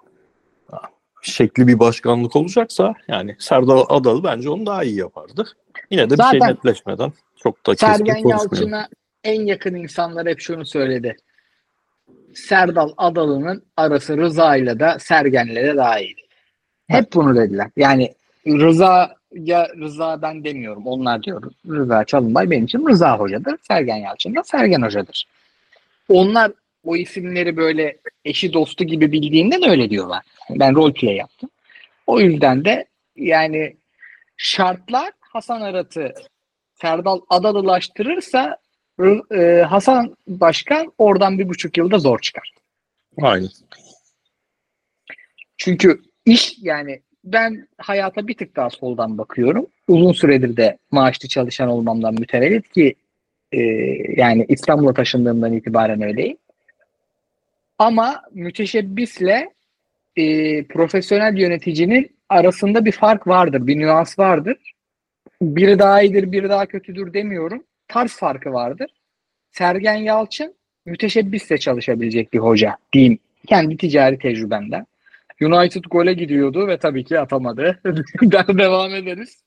Şekli bir başkanlık olacaksa yani Serdar Adalı bence onu daha iyi yapardı. Yine de bir şey Zaten netleşmeden çok da keskin Sergen. Yalçın'a en yakın insanlar hep şunu söyledi. Serdal Adalı'nın arası Rıza ile de Sergen'le de daha iyi. Hep bunu dediler. Yani Rıza ya Rıza ben demiyorum. Onlar diyor. Rıza Çalınbay benim için Rıza Hoca'dır. Sergen Yalçın da Sergen Hoca'dır. Onlar o isimleri böyle eşi dostu gibi bildiğinden öyle diyorlar. Ben rol play yaptım. O yüzden de yani şartlar Hasan Arat'ı Serdal Adalılaştırırsa Rı- e, Hasan Başkan oradan bir buçuk yılda zor çıkar. Aynen. Çünkü iş yani ben hayata bir tık daha soldan bakıyorum. Uzun süredir de maaşlı çalışan olmamdan mütevellit ki Ee, yani İstanbul'a taşındığımdan itibaren öyleyim. Ama müteşebbisle e, profesyonel yöneticinin arasında bir fark vardır, bir nüans vardır. Biri daha iyidir, biri daha kötüdür demiyorum. Tarz farkı vardır. Sergen Yalçın müteşebbisle çalışabilecek bir hoca diyeyim. Kendi ticari tecrübemden. United gole gidiyordu ve tabii ki atamadı. Devam ederiz.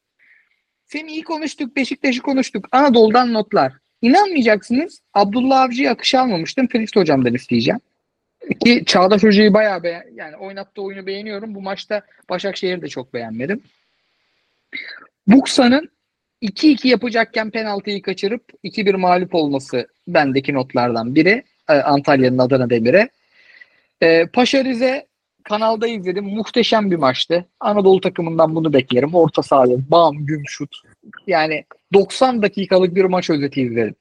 Seni iyi konuştuk, Beşiktaş'ı konuştuk. Anadolu'dan notlar. İnanmayacaksınız Abdullah Avcı'yı akışa almamıştım. Felix hocamdan isteyeceğim. Ki Çağdaş Hoca'yı bayağı beğen yani oynattığı oyunu beğeniyorum. Bu maçta Başakşehir'i de çok beğenmedim. Buksa'nın 2-2 yapacakken penaltıyı kaçırıp 2-1 mağlup olması bendeki notlardan biri. Ee, Antalya'nın Adana Demir'e. Ee, Paşa Rize kanalda izledim. Muhteşem bir maçtı. Anadolu takımından bunu beklerim. Orta sahaya bam güm şut. Yani 90 dakikalık bir maç özeti izledim.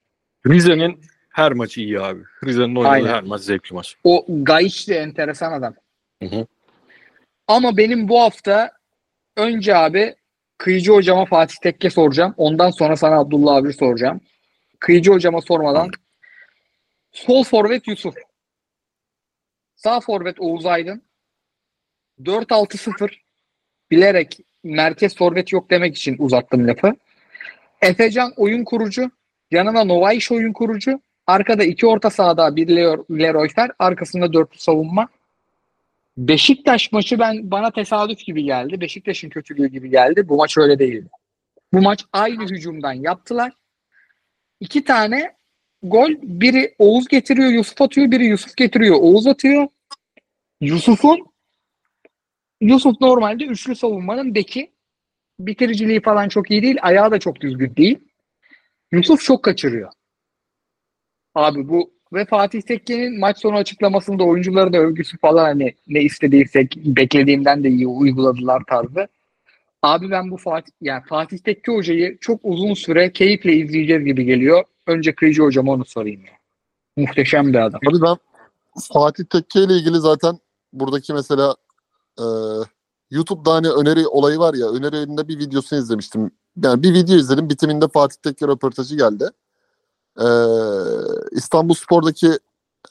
Rize'nin her maçı iyi abi. Rize'nin oynadığı Aynen. her maç zevkli maç. O Gayiç de enteresan adam. Hı hı. Ama benim bu hafta önce abi Kıyıcı hocama Fatih Tekke soracağım. Ondan sonra sana Abdullah abi soracağım. Kıyıcı hocama sormadan sol forvet Yusuf. Sağ forvet Oğuz Aydın. 4-6-0 bilerek merkez forvet yok demek için uzattım lafı. Efecan oyun kurucu. Yanına Novaiş oyun kurucu. Arkada iki orta sahada bir Leroy Fer. Arkasında dörtlü savunma. Beşiktaş maçı ben bana tesadüf gibi geldi. Beşiktaş'ın kötülüğü gibi geldi. Bu maç öyle değildi. Bu maç aynı hücumdan yaptılar. İki tane gol. Biri Oğuz getiriyor, Yusuf atıyor. Biri Yusuf getiriyor, Oğuz atıyor. Yusuf'un Yusuf normalde üçlü savunmanın beki. Bitiriciliği falan çok iyi değil. Ayağı da çok düzgün değil. Yusuf çok kaçırıyor. Abi bu ve Fatih Tekke'nin maç sonu açıklamasında oyuncuların övgüsü falan hani ne istediysek beklediğimden de iyi uyguladılar tarzı. Abi ben bu Fatih yani Fatih Tekke hocayı çok uzun süre keyifle izleyeceğiz gibi geliyor. Önce Kıyıcı hocama onu sorayım ya. Muhteşem bir adam. Abi ben Fatih Tekke ile ilgili zaten buradaki mesela e, YouTube'da hani öneri olayı var ya önerilerinde bir videosunu izlemiştim. Yani bir video izledim bitiminde Fatih Tekke röportajı geldi. E, İstanbul Spor'daki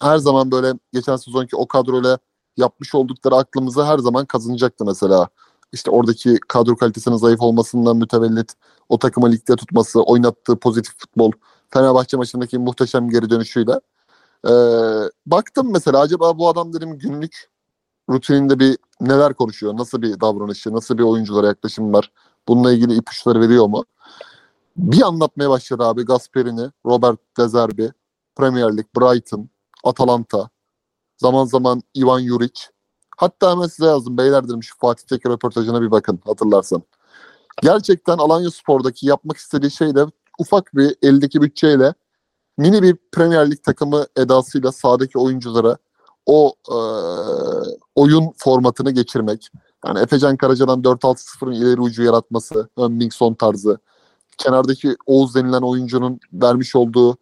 her zaman böyle geçen sezonki o kadroyla yapmış oldukları aklımıza her zaman kazanacaktı mesela. İşte oradaki kadro kalitesinin zayıf olmasından mütevellit o takımı ligde tutması, oynattığı pozitif futbol, Fenerbahçe maçındaki muhteşem geri dönüşüyle. Ee, baktım mesela acaba bu adam dedim günlük rutininde bir neler konuşuyor, nasıl bir davranışı, nasıl bir oyunculara yaklaşım var, bununla ilgili ipuçları veriyor mu? Bir anlatmaya başladı abi Gasperini, Robert De Zerbi, Premier Lig, Brighton, Atalanta, zaman zaman Ivan Juric. Hatta hemen size yazdım beyler dedim şu Fatih Tekke röportajına bir bakın hatırlarsan. Gerçekten Alanya Spor'daki yapmak istediği şey de ufak bir eldeki bütçeyle mini bir Premier Lig takımı edasıyla sahadaki oyunculara o e, oyun formatını geçirmek. Yani Efecan Karaca'dan 4-6-0'ın ileri ucu yaratması, Önmingson tarzı. Kenardaki Oğuz denilen oyuncunun vermiş olduğu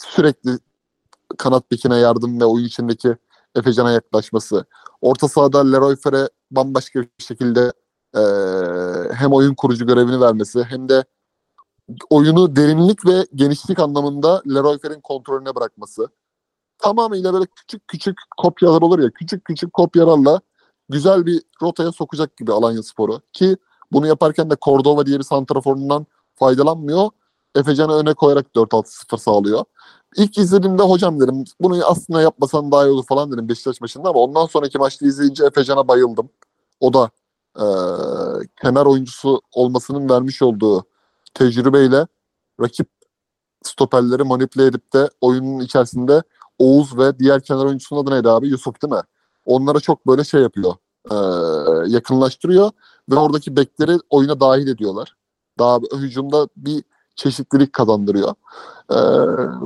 sürekli kanat bekine yardım ve oyun içindeki Efecan'a yaklaşması. Orta sahada Leroy Fer'e bambaşka bir şekilde e, hem oyun kurucu görevini vermesi hem de oyunu derinlik ve genişlik anlamında Leroy Fer'in kontrolüne bırakması. Tamamıyla böyle küçük küçük kopyalar olur ya, küçük küçük kopyalarla güzel bir rotaya sokacak gibi Alanya Sporu. Ki bunu yaparken de Cordova diye bir santraforundan faydalanmıyor. Efecan'ı öne koyarak 4-6-0 sağlıyor. İlk izlediğimde hocam dedim bunu aslında yapmasan daha iyi olur falan dedim Beşiktaş maçında ama ondan sonraki maçta izleyince Efecan'a bayıldım. O da e, kenar oyuncusu olmasının vermiş olduğu tecrübeyle rakip stoperleri manipüle edip de oyunun içerisinde Oğuz ve diğer kenar oyuncusunun adı neydi abi? Yusuf değil mi? Onlara çok böyle şey yapıyor. e, yakınlaştırıyor ve oradaki bekleri oyuna dahil ediyorlar. Daha hücumda bir çeşitlilik kazandırıyor. E,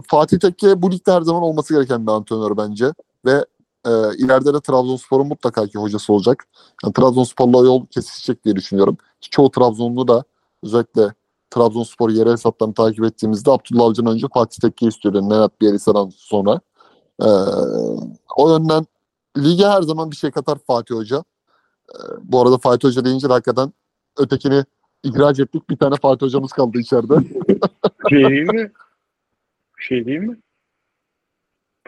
Fatih Tekke bu ligde her zaman olması gereken bir antrenör bence ve e, ileride de Trabzonspor'un mutlaka ki hocası olacak. Yani Trabzonspor'la yol kesişecek diye düşünüyorum. Çoğu Trabzonlu da özellikle Trabzonspor yerel hesaplarını takip ettiğimizde Abdullah Avcı'nın önce Fatih Tekke'yi istiyordu. Nenad Bielitsa'dan sonra. Ee, o yönden lige her zaman bir şey katar Fatih Hoca. Ee, bu arada Fatih Hoca deyince de hakikaten ötekini ihraç ettik. Bir tane Fatih Hocamız kaldı içeride. Değil mi? Şey değil mi?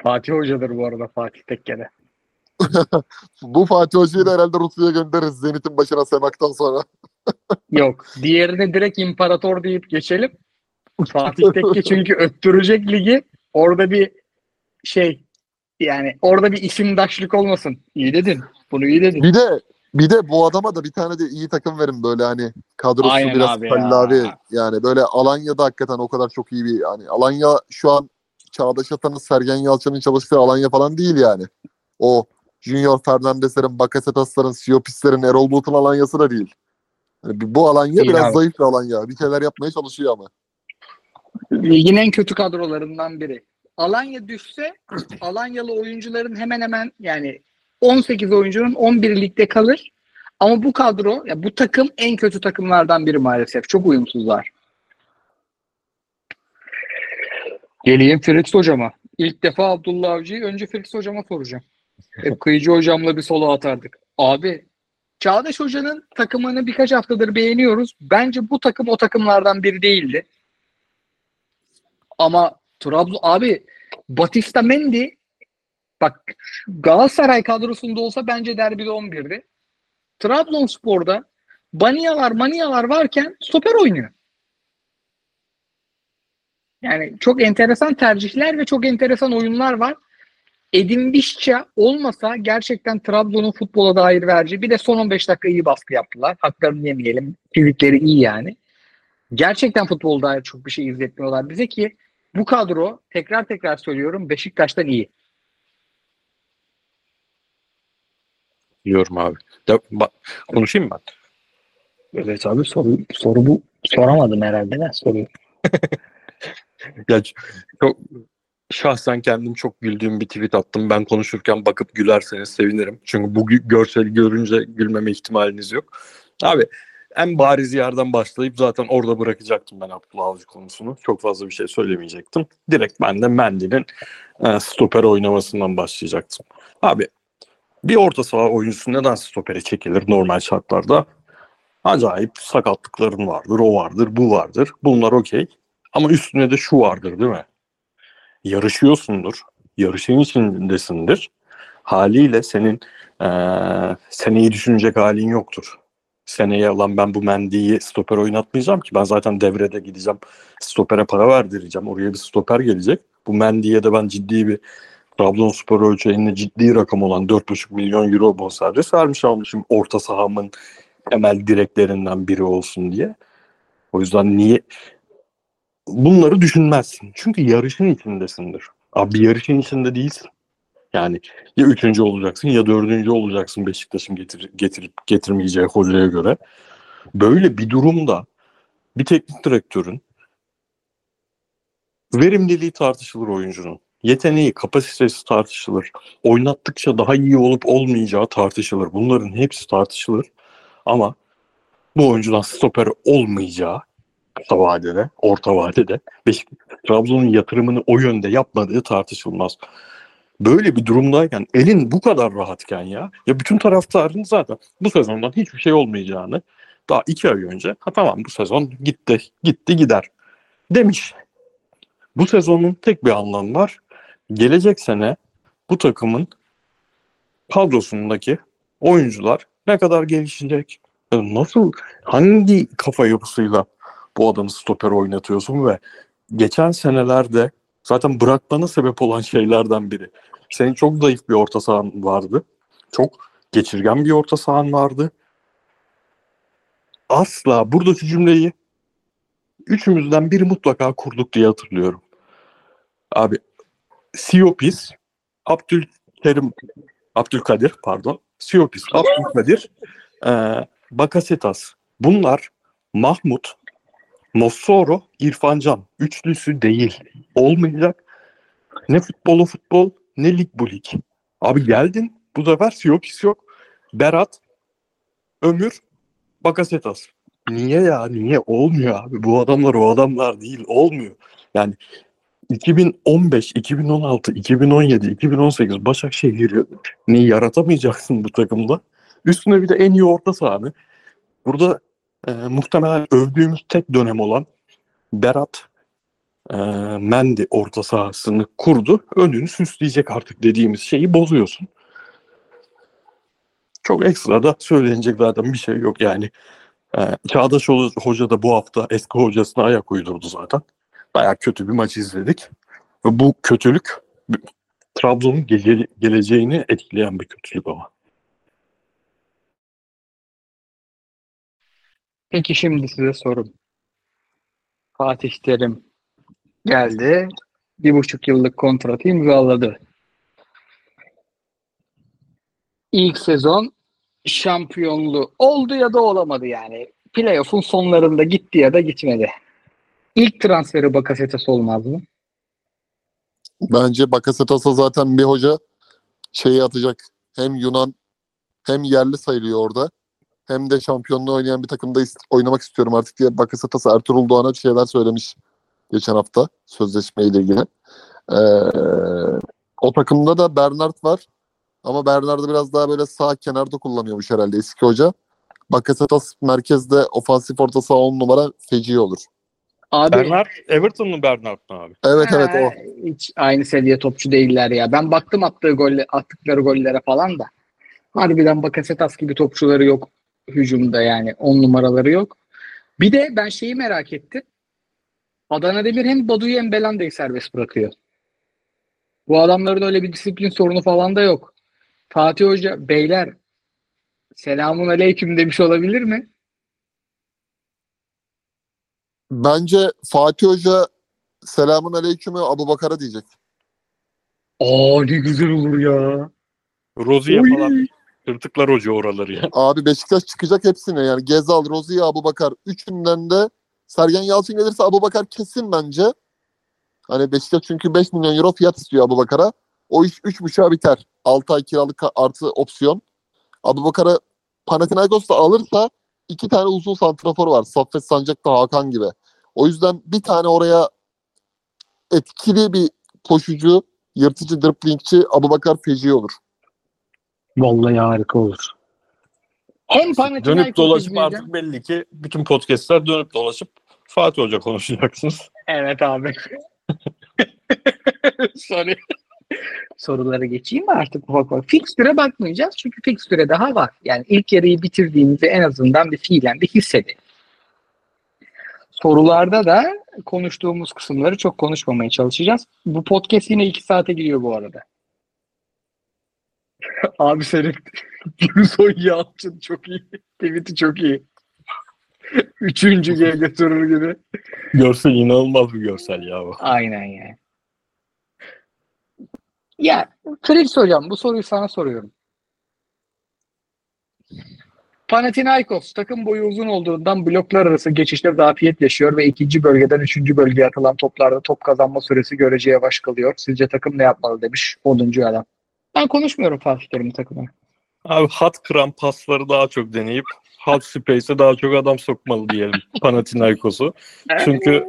Fatih Hoca'dır bu arada Fatih Tekke'de. Bu Fatih Hoca'yı da herhalde Rusya'ya göndeririz Zenit'in başına semaktan sonra. Yok. Diğerine direkt imparator deyip geçelim. Fatih Tekke çünkü öttürecek ligi. Orada bir şey yani orada bir isimdaşlık olmasın. İyi dedin. Bunu iyi dedin. Bir de bir de bu adama da bir tane de iyi takım verin böyle hani kadrosu Aynen biraz abi ya. kallavi. Yani böyle Alanya'da hakikaten o kadar çok iyi bir yani Alanya şu an Çağdaş Atan'ın Sergen Yalçın'ın çalıştığı Alanya falan değil yani. O Junior Fernandes'lerin, Bakasetas'ların, Siopis'lerin, Erol Bulut'un Alanya'sı da değil. Yani bu Alanya Değil biraz abi. zayıf bir Alanya. Bir şeyler yapmaya çalışıyor ama. Ligin en kötü kadrolarından biri. Alanya düşse Alanyalı oyuncuların hemen hemen yani 18 oyuncunun 11 ligde kalır. Ama bu kadro, ya bu takım en kötü takımlardan biri maalesef. Çok uyumsuzlar. Geleyim Fritz hocama. İlk defa Abdullah Avcı'yı önce Fritz hocama soracağım. Hep kıyıcı hocamla bir solo atardık. Abi Çağdaş Hoca'nın takımını birkaç haftadır beğeniyoruz. Bence bu takım o takımlardan biri değildi. Ama Trabzon abi Batista Mendy bak Galatasaray kadrosunda olsa bence derbide 11'di. Trabzonspor'da Baniyalar Maniyalar varken stoper oynuyor. Yani çok enteresan tercihler ve çok enteresan oyunlar var. Edin Visca olmasa gerçekten Trabzon'un futbola dair vereceği bir de son 15 dakika iyi baskı yaptılar. Haklarını yemeyelim. Fizikleri iyi yani. Gerçekten futbol dair çok bir şey izletmiyorlar bize ki bu kadro tekrar tekrar söylüyorum Beşiktaş'tan iyi. Diyorum abi. De, bak, konuşayım ben. Evet abi soru, soru bu. Soramadım herhalde de soruyu. Ya, çok şahsen kendim çok güldüğüm bir tweet attım. Ben konuşurken bakıp gülerseniz sevinirim. Çünkü bu görseli görünce gülmeme ihtimaliniz yok. Abi en bariz yerden başlayıp zaten orada bırakacaktım ben Abdullah Avcı konusunu. Çok fazla bir şey söylemeyecektim. Direkt ben de Mendy'nin e, stoper oynamasından başlayacaktım. Abi bir orta saha oyuncusu neden stopere çekilir normal şartlarda? Acayip sakatlıkların vardır, o vardır, bu vardır. Bunlar okey. Ama üstüne de şu vardır değil mi? Yarışıyorsundur. Yarışın içindesindir. Haliyle senin eee seneyi düşünecek halin yoktur. Seneye lan ben bu Mendy'yi stoper oynatmayacağım ki. Ben zaten devrede gideceğim. Stopere para verdireceğim. Oraya bir stoper gelecek. Bu Mendy'ye de ben ciddi bir Trabzonspor ölçeğinde ciddi rakam olan 4,5 milyon euro bonservis vermiş almışım. Orta sahamın temel direklerinden biri olsun diye. O yüzden niye bunları düşünmezsin. Çünkü yarışın içindesindir. Abi yarışın içinde değilsin. Yani ya üçüncü olacaksın ya dördüncü olacaksın Beşiktaş'ın getir, getirip getirmeyeceği hocaya göre. Böyle bir durumda bir teknik direktörün verimliliği tartışılır oyuncunun. Yeteneği, kapasitesi tartışılır. Oynattıkça daha iyi olup olmayacağı tartışılır. Bunların hepsi tartışılır. Ama bu oyuncudan stoper olmayacağı kısa vadede, orta vadede Beşiktaş Trabzon'un yatırımını o yönde yapmadığı tartışılmaz. Böyle bir durumdayken elin bu kadar rahatken ya ya bütün taraftarın zaten bu sezondan hiçbir şey olmayacağını daha iki ay önce ha tamam bu sezon gitti gitti gider demiş. Bu sezonun tek bir anlamı var. Gelecek sene bu takımın kadrosundaki oyuncular ne kadar gelişecek? Nasıl hangi kafa yapısıyla bu adamı stoper oynatıyorsun ve geçen senelerde zaten bırakmana sebep olan şeylerden biri. Senin çok zayıf bir orta sahan vardı. Çok geçirgen bir orta sahan vardı. Asla burada şu cümleyi üçümüzden biri mutlaka kurduk diye hatırlıyorum. Abi Siopis, Abdülkerim, Abdülkadir pardon. Siopis, Abdülkadir, e, Bakasetas. Bunlar Mahmut, Mossoro, İrfan Can üçlüsü değil. Olmayacak. Ne futbolu futbol ne lig bu lig. Abi geldin bu sefer Siopis yok. Berat, Ömür, Bakasetas. Niye ya? Niye? Olmuyor abi. Bu adamlar o adamlar değil. Olmuyor. Yani 2015, 2016, 2017, 2018 Başakşehir'i yaratamayacaksın bu takımda. Üstüne bir de en iyi orta sahanı. Burada e, muhtemelen övdüğümüz tek dönem olan Berat, e, Mendy orta sahasını kurdu. Önünü süsleyecek artık dediğimiz şeyi bozuyorsun. Çok ekstra da söylenecek zaten bir şey yok yani. E, Çağdaş Ho- Hoca da bu hafta eski hocasına ayak uydurdu zaten. Baya kötü bir maç izledik. Ve bu kötülük Trabzon'un gele- geleceğini etkileyen bir kötülük ama. Peki şimdi size sorum. Fatih Terim geldi. Bir buçuk yıllık kontratı imzaladı. İlk sezon şampiyonluğu oldu ya da olamadı yani. Playoff'un sonlarında gitti ya da gitmedi. İlk transferi Bakasetas olmaz mı? Bence Bakasetas'a zaten bir hoca şeyi atacak. Hem Yunan hem yerli sayılıyor orada. Hem de şampiyonluğu oynayan bir takımda ist- oynamak istiyorum artık diye Bakasetas Ertuğrul Doğan'a şeyler söylemiş geçen hafta sözleşmeyle ilgili. Ee, o takımda da Bernard var. Ama Bernard'ı biraz daha böyle sağ kenarda kullanıyormuş herhalde eski hoca. Bakasetas merkezde ofansif orta saha 10 numara feci olur. Abi Bernard, Everton mu Bernard mı abi? Evet evet o. Hiç aynı seviye topçu değiller ya. Ben baktım attığı golle, attıkları gollere falan da. Harbiden Bakasetas gibi topçuları yok hücumda yani. On numaraları yok. Bir de ben şeyi merak ettim. Adana Demir hem Badu'yu hem Belanda'yı serbest bırakıyor. Bu adamların öyle bir disiplin sorunu falan da yok. Fatih Hoca, beyler selamun aleyküm demiş olabilir mi? Bence Fatih Hoca selamun aleykümü Abu Bakar'a diyecek. Aa ne güzel olur ya. Rozi'ye Oy. falan tırtıklar hoca oraları ya. Abi Beşiktaş çıkacak hepsine yani Gezal, Rozier, Abu Bakar. Üçünden de Sergen Yalçın gelirse Abu Bakar kesin bence. Hani Beşiktaş çünkü 5 milyon euro fiyat istiyor Abu Bakar'a. O iş 3.5'a biter. 6 ay kiralık artı opsiyon. Abu Bakar'ı Panathinaikos da alırsa iki tane uzun santrafor var. Saffet Sancak da Hakan gibi. O yüzden bir tane oraya etkili bir koşucu, yırtıcı driplingçi Abu Bakar feci olur. Vallahi harika olur. Hem Panathinaikos Dönüp dolaşıp artık belli ki bütün podcastler dönüp dolaşıp Fatih Hoca konuşacaksınız. Evet abi. Sorry. Sorulara geçeyim mi artık ufak ufak? Fixtüre bakmayacağız çünkü fixtüre daha var. Yani ilk yarıyı bitirdiğimizde en azından bir fiilen bir hissedin. Sorularda da konuştuğumuz kısımları çok konuşmamaya çalışacağız. Bu podcast yine iki saate gidiyor bu arada. Abi senin Gülsoy Yalçın çok iyi. Tweet'i çok iyi. Üçüncü G götürür gibi. Görsel inanılmaz bir görsel ya bu. Aynen yani. Ya Felix hocam bu soruyu sana soruyorum. Panathinaikos takım boyu uzun olduğundan bloklar arası geçişte zafiyet yaşıyor ve ikinci bölgeden üçüncü bölgeye atılan toplarda top kazanma süresi görece yavaş kalıyor. Sizce takım ne yapmalı demiş 10. adam. Ben konuşmuyorum Fatih Terim'in takımına. Abi hat kıran pasları daha çok deneyip half space'e daha çok adam sokmalı diyelim Panathinaikos'u. Çünkü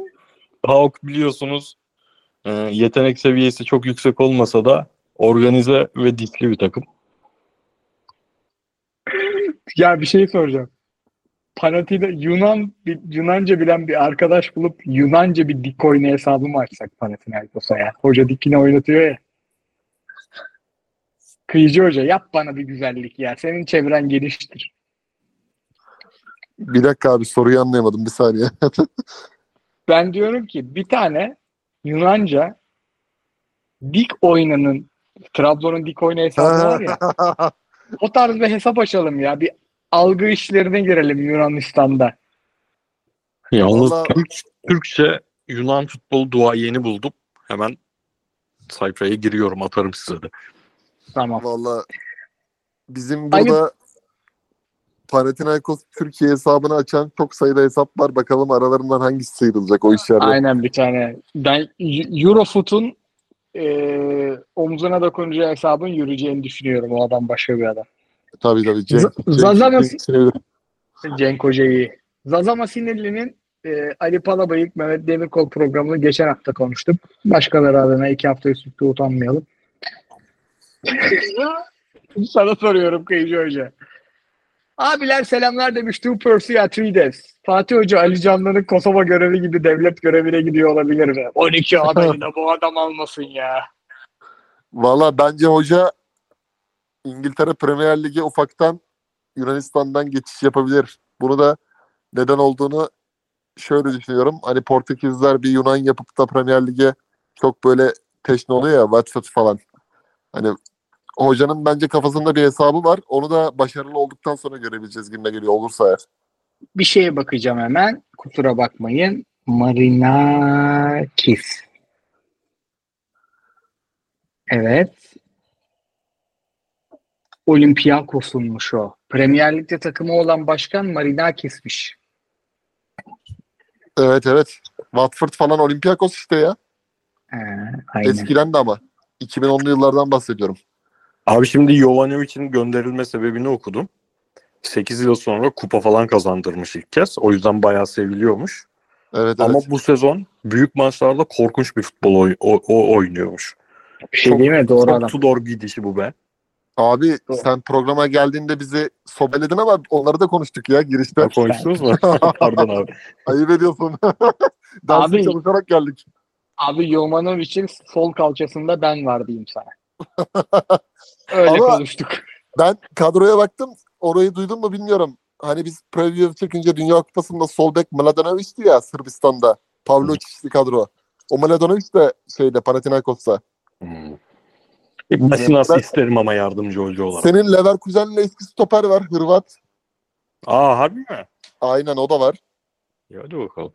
Hawk biliyorsunuz e, yetenek seviyesi çok yüksek olmasa da organize ve dikli bir takım. Ya bir şey soracağım. Panathina Yunan bir- Yunanca bilen bir arkadaş bulup Yunanca bir dik oyunu hesabı mı açsak Panathinaikos'a ya? Hoca dikine oynatıyor ya. Kıyıcı hoca yap bana bir güzellik ya. Senin çevren geniştir. Bir dakika abi soruyu anlayamadım bir saniye. Ben diyorum ki bir tane Yunanca dik oynanın Trabzon'un dik oyunu hesabı var ya. O tarz bir hesap açalım ya. Bir algı işlerine girelim Yunanistan'da. Yalnız Vallahi- Türk, Türkçe Yunan futbolu duayeni buldum. Hemen sayfaya giriyorum atarım size de. Tamam. Valla bizim burada Panathinaikos Türkiye hesabını açan çok sayıda hesap var. Bakalım aralarından hangisi sıyrılacak o işlerde. Aynen bir tane. Ben Eurofoot'un e, omzuna dokunacağı hesabın yürüyeceğini düşünüyorum. O adam başka bir adam. Tabii tabii. Cenk, Z- Cenk- Zaza Cenk- nasıl- Cenk- Hoca iyi. Zazama Sinirli'nin e, Ali Palabayık, Mehmet Demirkol programını geçen hafta konuştuk. Başkaları adına iki hafta üst üste utanmayalım. Sana soruyorum Kıyıcı Hoca. Abiler selamlar demiş. To pursue Atreides. Fatih Hoca Ali Canlı'nın Kosova görevi gibi devlet görevine gidiyor olabilir mi? 12 adayı da bu adam almasın ya. Valla bence hoca İngiltere Premier Ligi ufaktan Yunanistan'dan geçiş yapabilir. Bunu da neden olduğunu şöyle düşünüyorum. Hani Portekizler bir Yunan yapıp da Premier Lig'e çok böyle teşne oluyor ya Watford falan. Hani hocanın bence kafasında bir hesabı var. Onu da başarılı olduktan sonra görebileceğiz gibi geliyor olursa eğer. Bir şeye bakacağım hemen. Kusura bakmayın. Marinakis. Evet. Olympiakos'unmuş o. Premier Lig'de takımı olan başkan Marinakis'miş. Evet evet. Watford falan Olympiakos işte ya. Ee, aynen. Eskiden de ama. 2010'lu yıllardan bahsediyorum. Abi şimdi Jovanovic'in gönderilme sebebini okudum. 8 yıl sonra kupa falan kazandırmış ilk kez. O yüzden bayağı seviliyormuş. Evet evet. Ama bu sezon büyük maçlarda korkunç bir futbol oy- o, o oynuyormuş. Bir şey değil mi? Doğru Çok adam. Tudor gidişi bu be. Abi Doğru. sen programa geldiğinde bizi sobeledin ama onları da konuştuk ya girişte. Ha, Konuştunuz mu? Pardon abi. Ayıp ediyorsun. Dersi Abi- çalışarak geldik. Abi Jomanovic'in sol kalçasında ben var diyeyim sana. Öyle Ama- konuştuk. Ben kadroya baktım. Orayı duydun mu bilmiyorum. Hani biz preview çekince Dünya Kupası'nda sol bek Mladenovic'ti ya Sırbistan'da. Pavlovic'li kadro. O Mladenovic de şeyde Panathinaikos'ta. Hmm. Nasıl nasıl isterim ama yardımcı hoca olarak. Senin Leverkusen'le eski stoper var Hırvat. Aa harbi mi? Aynen o da var. Ya hadi bakalım.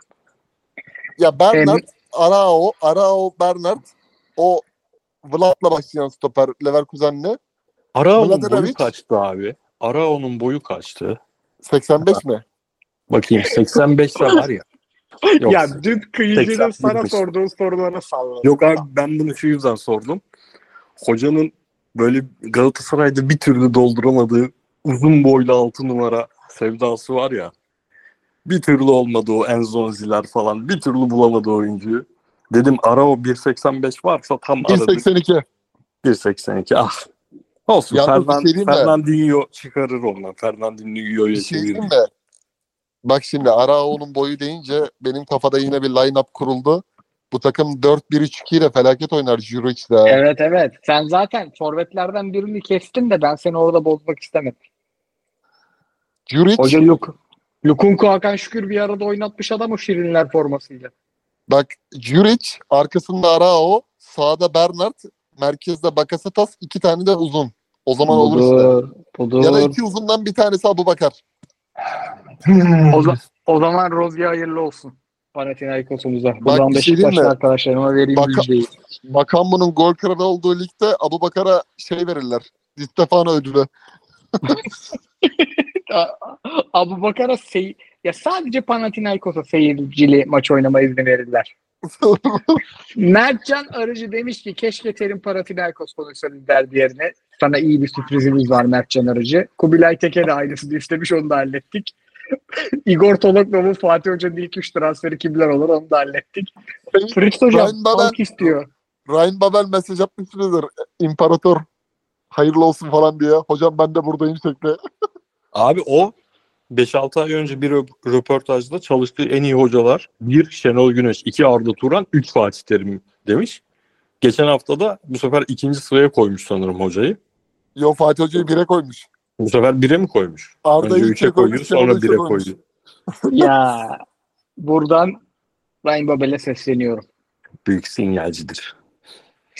Ya Bernard, Arao, Arao, Bernard. O Vlad'la başlayan stoper Leverkusen'le. Arao'nun boyu kaçtı abi? Arao'nun boyu kaçtı? 85 mi? Bakayım 85 ise var ya. Yok, ya dün kıyıcının 80 sana bilmiş. sorduğu sorulara salladı. Yok abi ben bunu şu yüzden sordum. Hocanın böyle Galatasaray'da bir türlü dolduramadığı uzun boylu altı numara sevdası var ya. Bir türlü olmadı o Enzonzi'ler falan. Bir türlü bulamadı oyuncuyu. Dedim ara o 1.85 varsa tam aradık. 1.82. 1.82 ah. Olsun. Yalnız Fernan, şey? Fernandinho çıkarır ondan. Fernandinho'yu Bir şey çevirir. mi? Bak şimdi Arao'nun boyu deyince benim kafada yine bir line-up kuruldu. Bu takım 4-1-3-2 ile felaket oynar Juric'le. Evet evet. Sen zaten forvetlerden birini kestin de ben seni orada bozmak istemedim. Juric, Hoca Luk. Lukunku Hakan Şükür bir arada oynatmış adam o Şirinler formasıyla. Bak Juric, arkasında Arao, sağda Bernard, merkezde Bakasetas, iki tane de uzun. O zaman olur işte. Budur. Ya da iki uzundan bir tanesi Abu Bakar. O, za- o zaman Rozya hayırlı olsun. Panathinaikos'umuza. Bak, Buradan şey Beşiktaşlı arkadaşlarıma vereyim Baka- müjdeyi. Makambu'nun gol kralı olduğu ligde Abu Bakar'a şey verirler. Di Stefano ödülü. Abu Bakar'a sey ya sadece Panathinaikos'a seyircili maç oynama izni verirler. Mertcan Arıcı demiş ki keşke Terim Panathinaikos konuşsanız derdi yerine. Sana iyi bir sürprizimiz var Mertcan Arıcı. Kubilay Teke de aynısını istemiş onu da hallettik. Igor Toloknov'un Fatih Hoca'nın ilk üç transferi kimler olur onu da hallettik. Fritz Hocam Ryan Babel- istiyor. Ryan Babel mesaj atmışsınızdır. İmparator hayırlı olsun falan diye. Hocam ben de buradayım şekli. Abi o 5-6 ay önce bir rö- röportajda çalıştığı en iyi hocalar bir Şenol Güneş, iki Arda Turan, üç Fatih Terim demiş. Geçen hafta da bu sefer ikinci sıraya koymuş sanırım hocayı. Yo Fatih Hoca'yı bire koymuş. Bu sefer bire mi koymuş? Arda'yı Önce üçe koymuş, sonra bire koydu. ya buradan Ryan Babel'e sesleniyorum. Büyük sinyalcidir.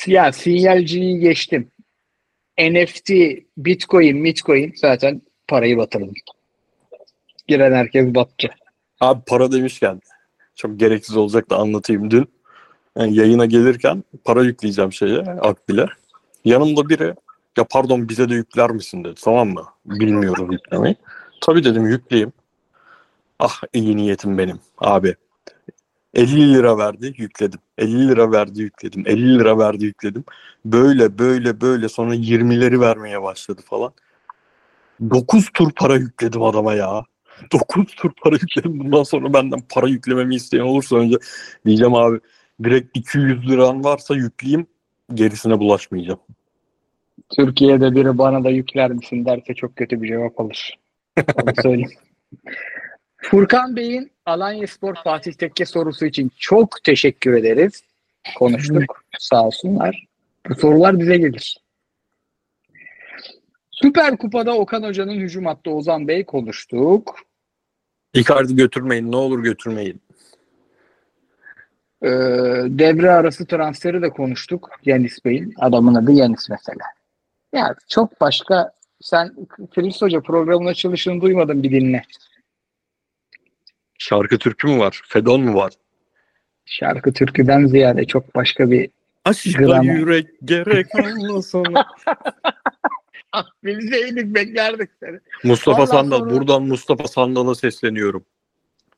Ya sinyalciyi geçtim. NFT, Bitcoin, Bitcoin zaten parayı batırdım. Giren herkes battı. Abi para demişken çok gereksiz olacak da anlatayım dün. Yani yayına gelirken para yükleyeceğim şeye Akbil'e. Yanımda biri ya pardon bize de yükler misin dedi tamam mı? Bilmiyorum yüklemeyi. Tabii dedim yükleyeyim. Ah iyi niyetim benim abi. 50 lira verdi yükledim. 50 lira verdi yükledim. 50 lira verdi yükledim. Böyle böyle böyle sonra 20'leri vermeye başladı falan. 9 tur para yükledim adama ya. 9 tur para yükledim. Bundan sonra benden para yüklememi isteyen olursa önce diyeceğim abi direkt 200 liran varsa yükleyeyim gerisine bulaşmayacağım. Türkiye'de biri bana da yükler misin derse çok kötü bir cevap alır. Onu söyleyeyim. Furkan Bey'in Alanya Spor Fatih Tekke sorusu için çok teşekkür ederiz. Konuştuk. Sağ olsunlar. Bu sorular bize gelir. Süper Kupa'da Okan Hoca'nın hücum hattı Ozan Bey konuştuk. Icardi götürmeyin ne olur götürmeyin. Ee, devre arası transferi de konuştuk. Yanis Bey'in. Adamın adı Yanis mesela. Ya çok başka sen Filiz Hoca programın açılışını duymadın bir dinle. Şarkı türkü mü var? Fedon mu var? Şarkı türküden ziyade çok başka bir Grama. yürek gerek anlasana. Bilseydik beklerdik seni. Mustafa Ondan Sandal. sonra- Buradan Mustafa Sandal'a sesleniyorum.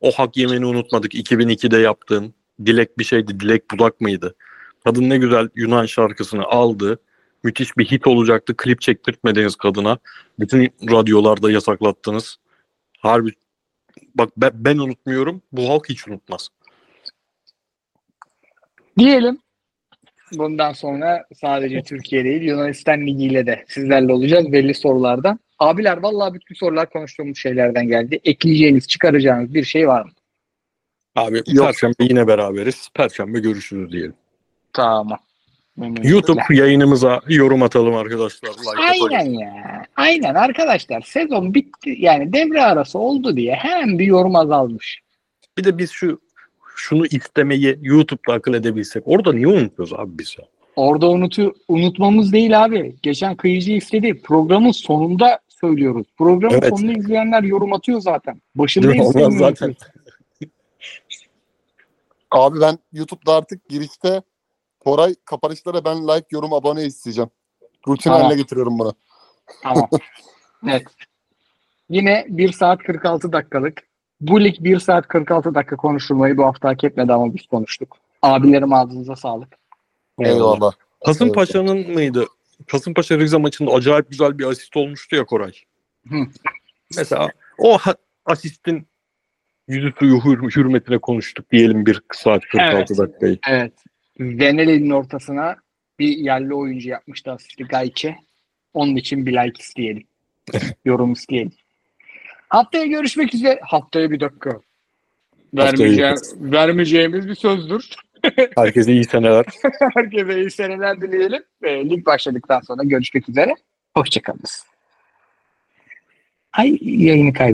O hak yemeni unutmadık. 2002'de yaptığın. Dilek bir şeydi. Dilek budak mıydı? Kadın ne güzel Yunan şarkısını aldı. Müthiş bir hit olacaktı. Klip çektirtmediniz kadına. Bütün radyolarda yasaklattınız. Harbi bak ben, ben unutmuyorum. Bu halk hiç unutmaz. Diyelim bundan sonra sadece Türkiye değil Yunanistan Ligi ile de sizlerle olacağız belli sorulardan. Abiler vallahi bütün sorular konuştuğumuz şeylerden geldi. Ekleyeceğiniz, çıkaracağınız bir şey var mı? Abi Yok. Perşembe yine beraberiz. Perşembe görüşürüz diyelim. Tamam. YouTube yayınımıza yorum atalım arkadaşlar. Like Aynen ya. Aynen arkadaşlar sezon bitti yani devre arası oldu diye hemen bir yorum azalmış. Bir de biz şu şunu istemeyi YouTube'da akıl edebilsek. Orada niye unutuyoruz abi biz ya? Orada unutu, unutmamız değil abi. Geçen kıyıcı istedi. Programın sonunda söylüyoruz. Programın Evet. sonunda izleyenler yorum atıyor zaten. Başında izlemiyor. zaten Abi ben YouTube'da artık girişte Koray kapanışlara ben like, yorum, abone isteyeceğim. Rutin Tamam. haline getiriyorum bunu. Tamam. evet. Yine 1 saat 46 dakikalık. Bu lig 1 saat 46 dakika konuşulmayı bu hafta hak etmedi ama biz konuştuk. Abilerim ağzınıza sağlık. Eyvallah. Kasımpaşa'nın mıydı? Kasımpaşa Rize maçında acayip güzel bir asist olmuştu ya Koray. Hı. Mesela o asistin yüzü suyu hür- hürmetine konuştuk diyelim bir saat 46 Evet. dakikayı. Evet. Venelli'nin ortasına bir yerli oyuncu yapmıştı asisti Gayçe. Onun için bir like isteyelim. Yorum isteyelim. Haftaya görüşmek üzere. Haftaya bir dakika. Vermeyeceğim, vermeyeceğimiz bir sözdür. Herkese iyi seneler. Herkese iyi seneler dileyelim. Ve lig başladıktan sonra görüşmek üzere. Hoşçakalınız. Ay yayını kaybettim.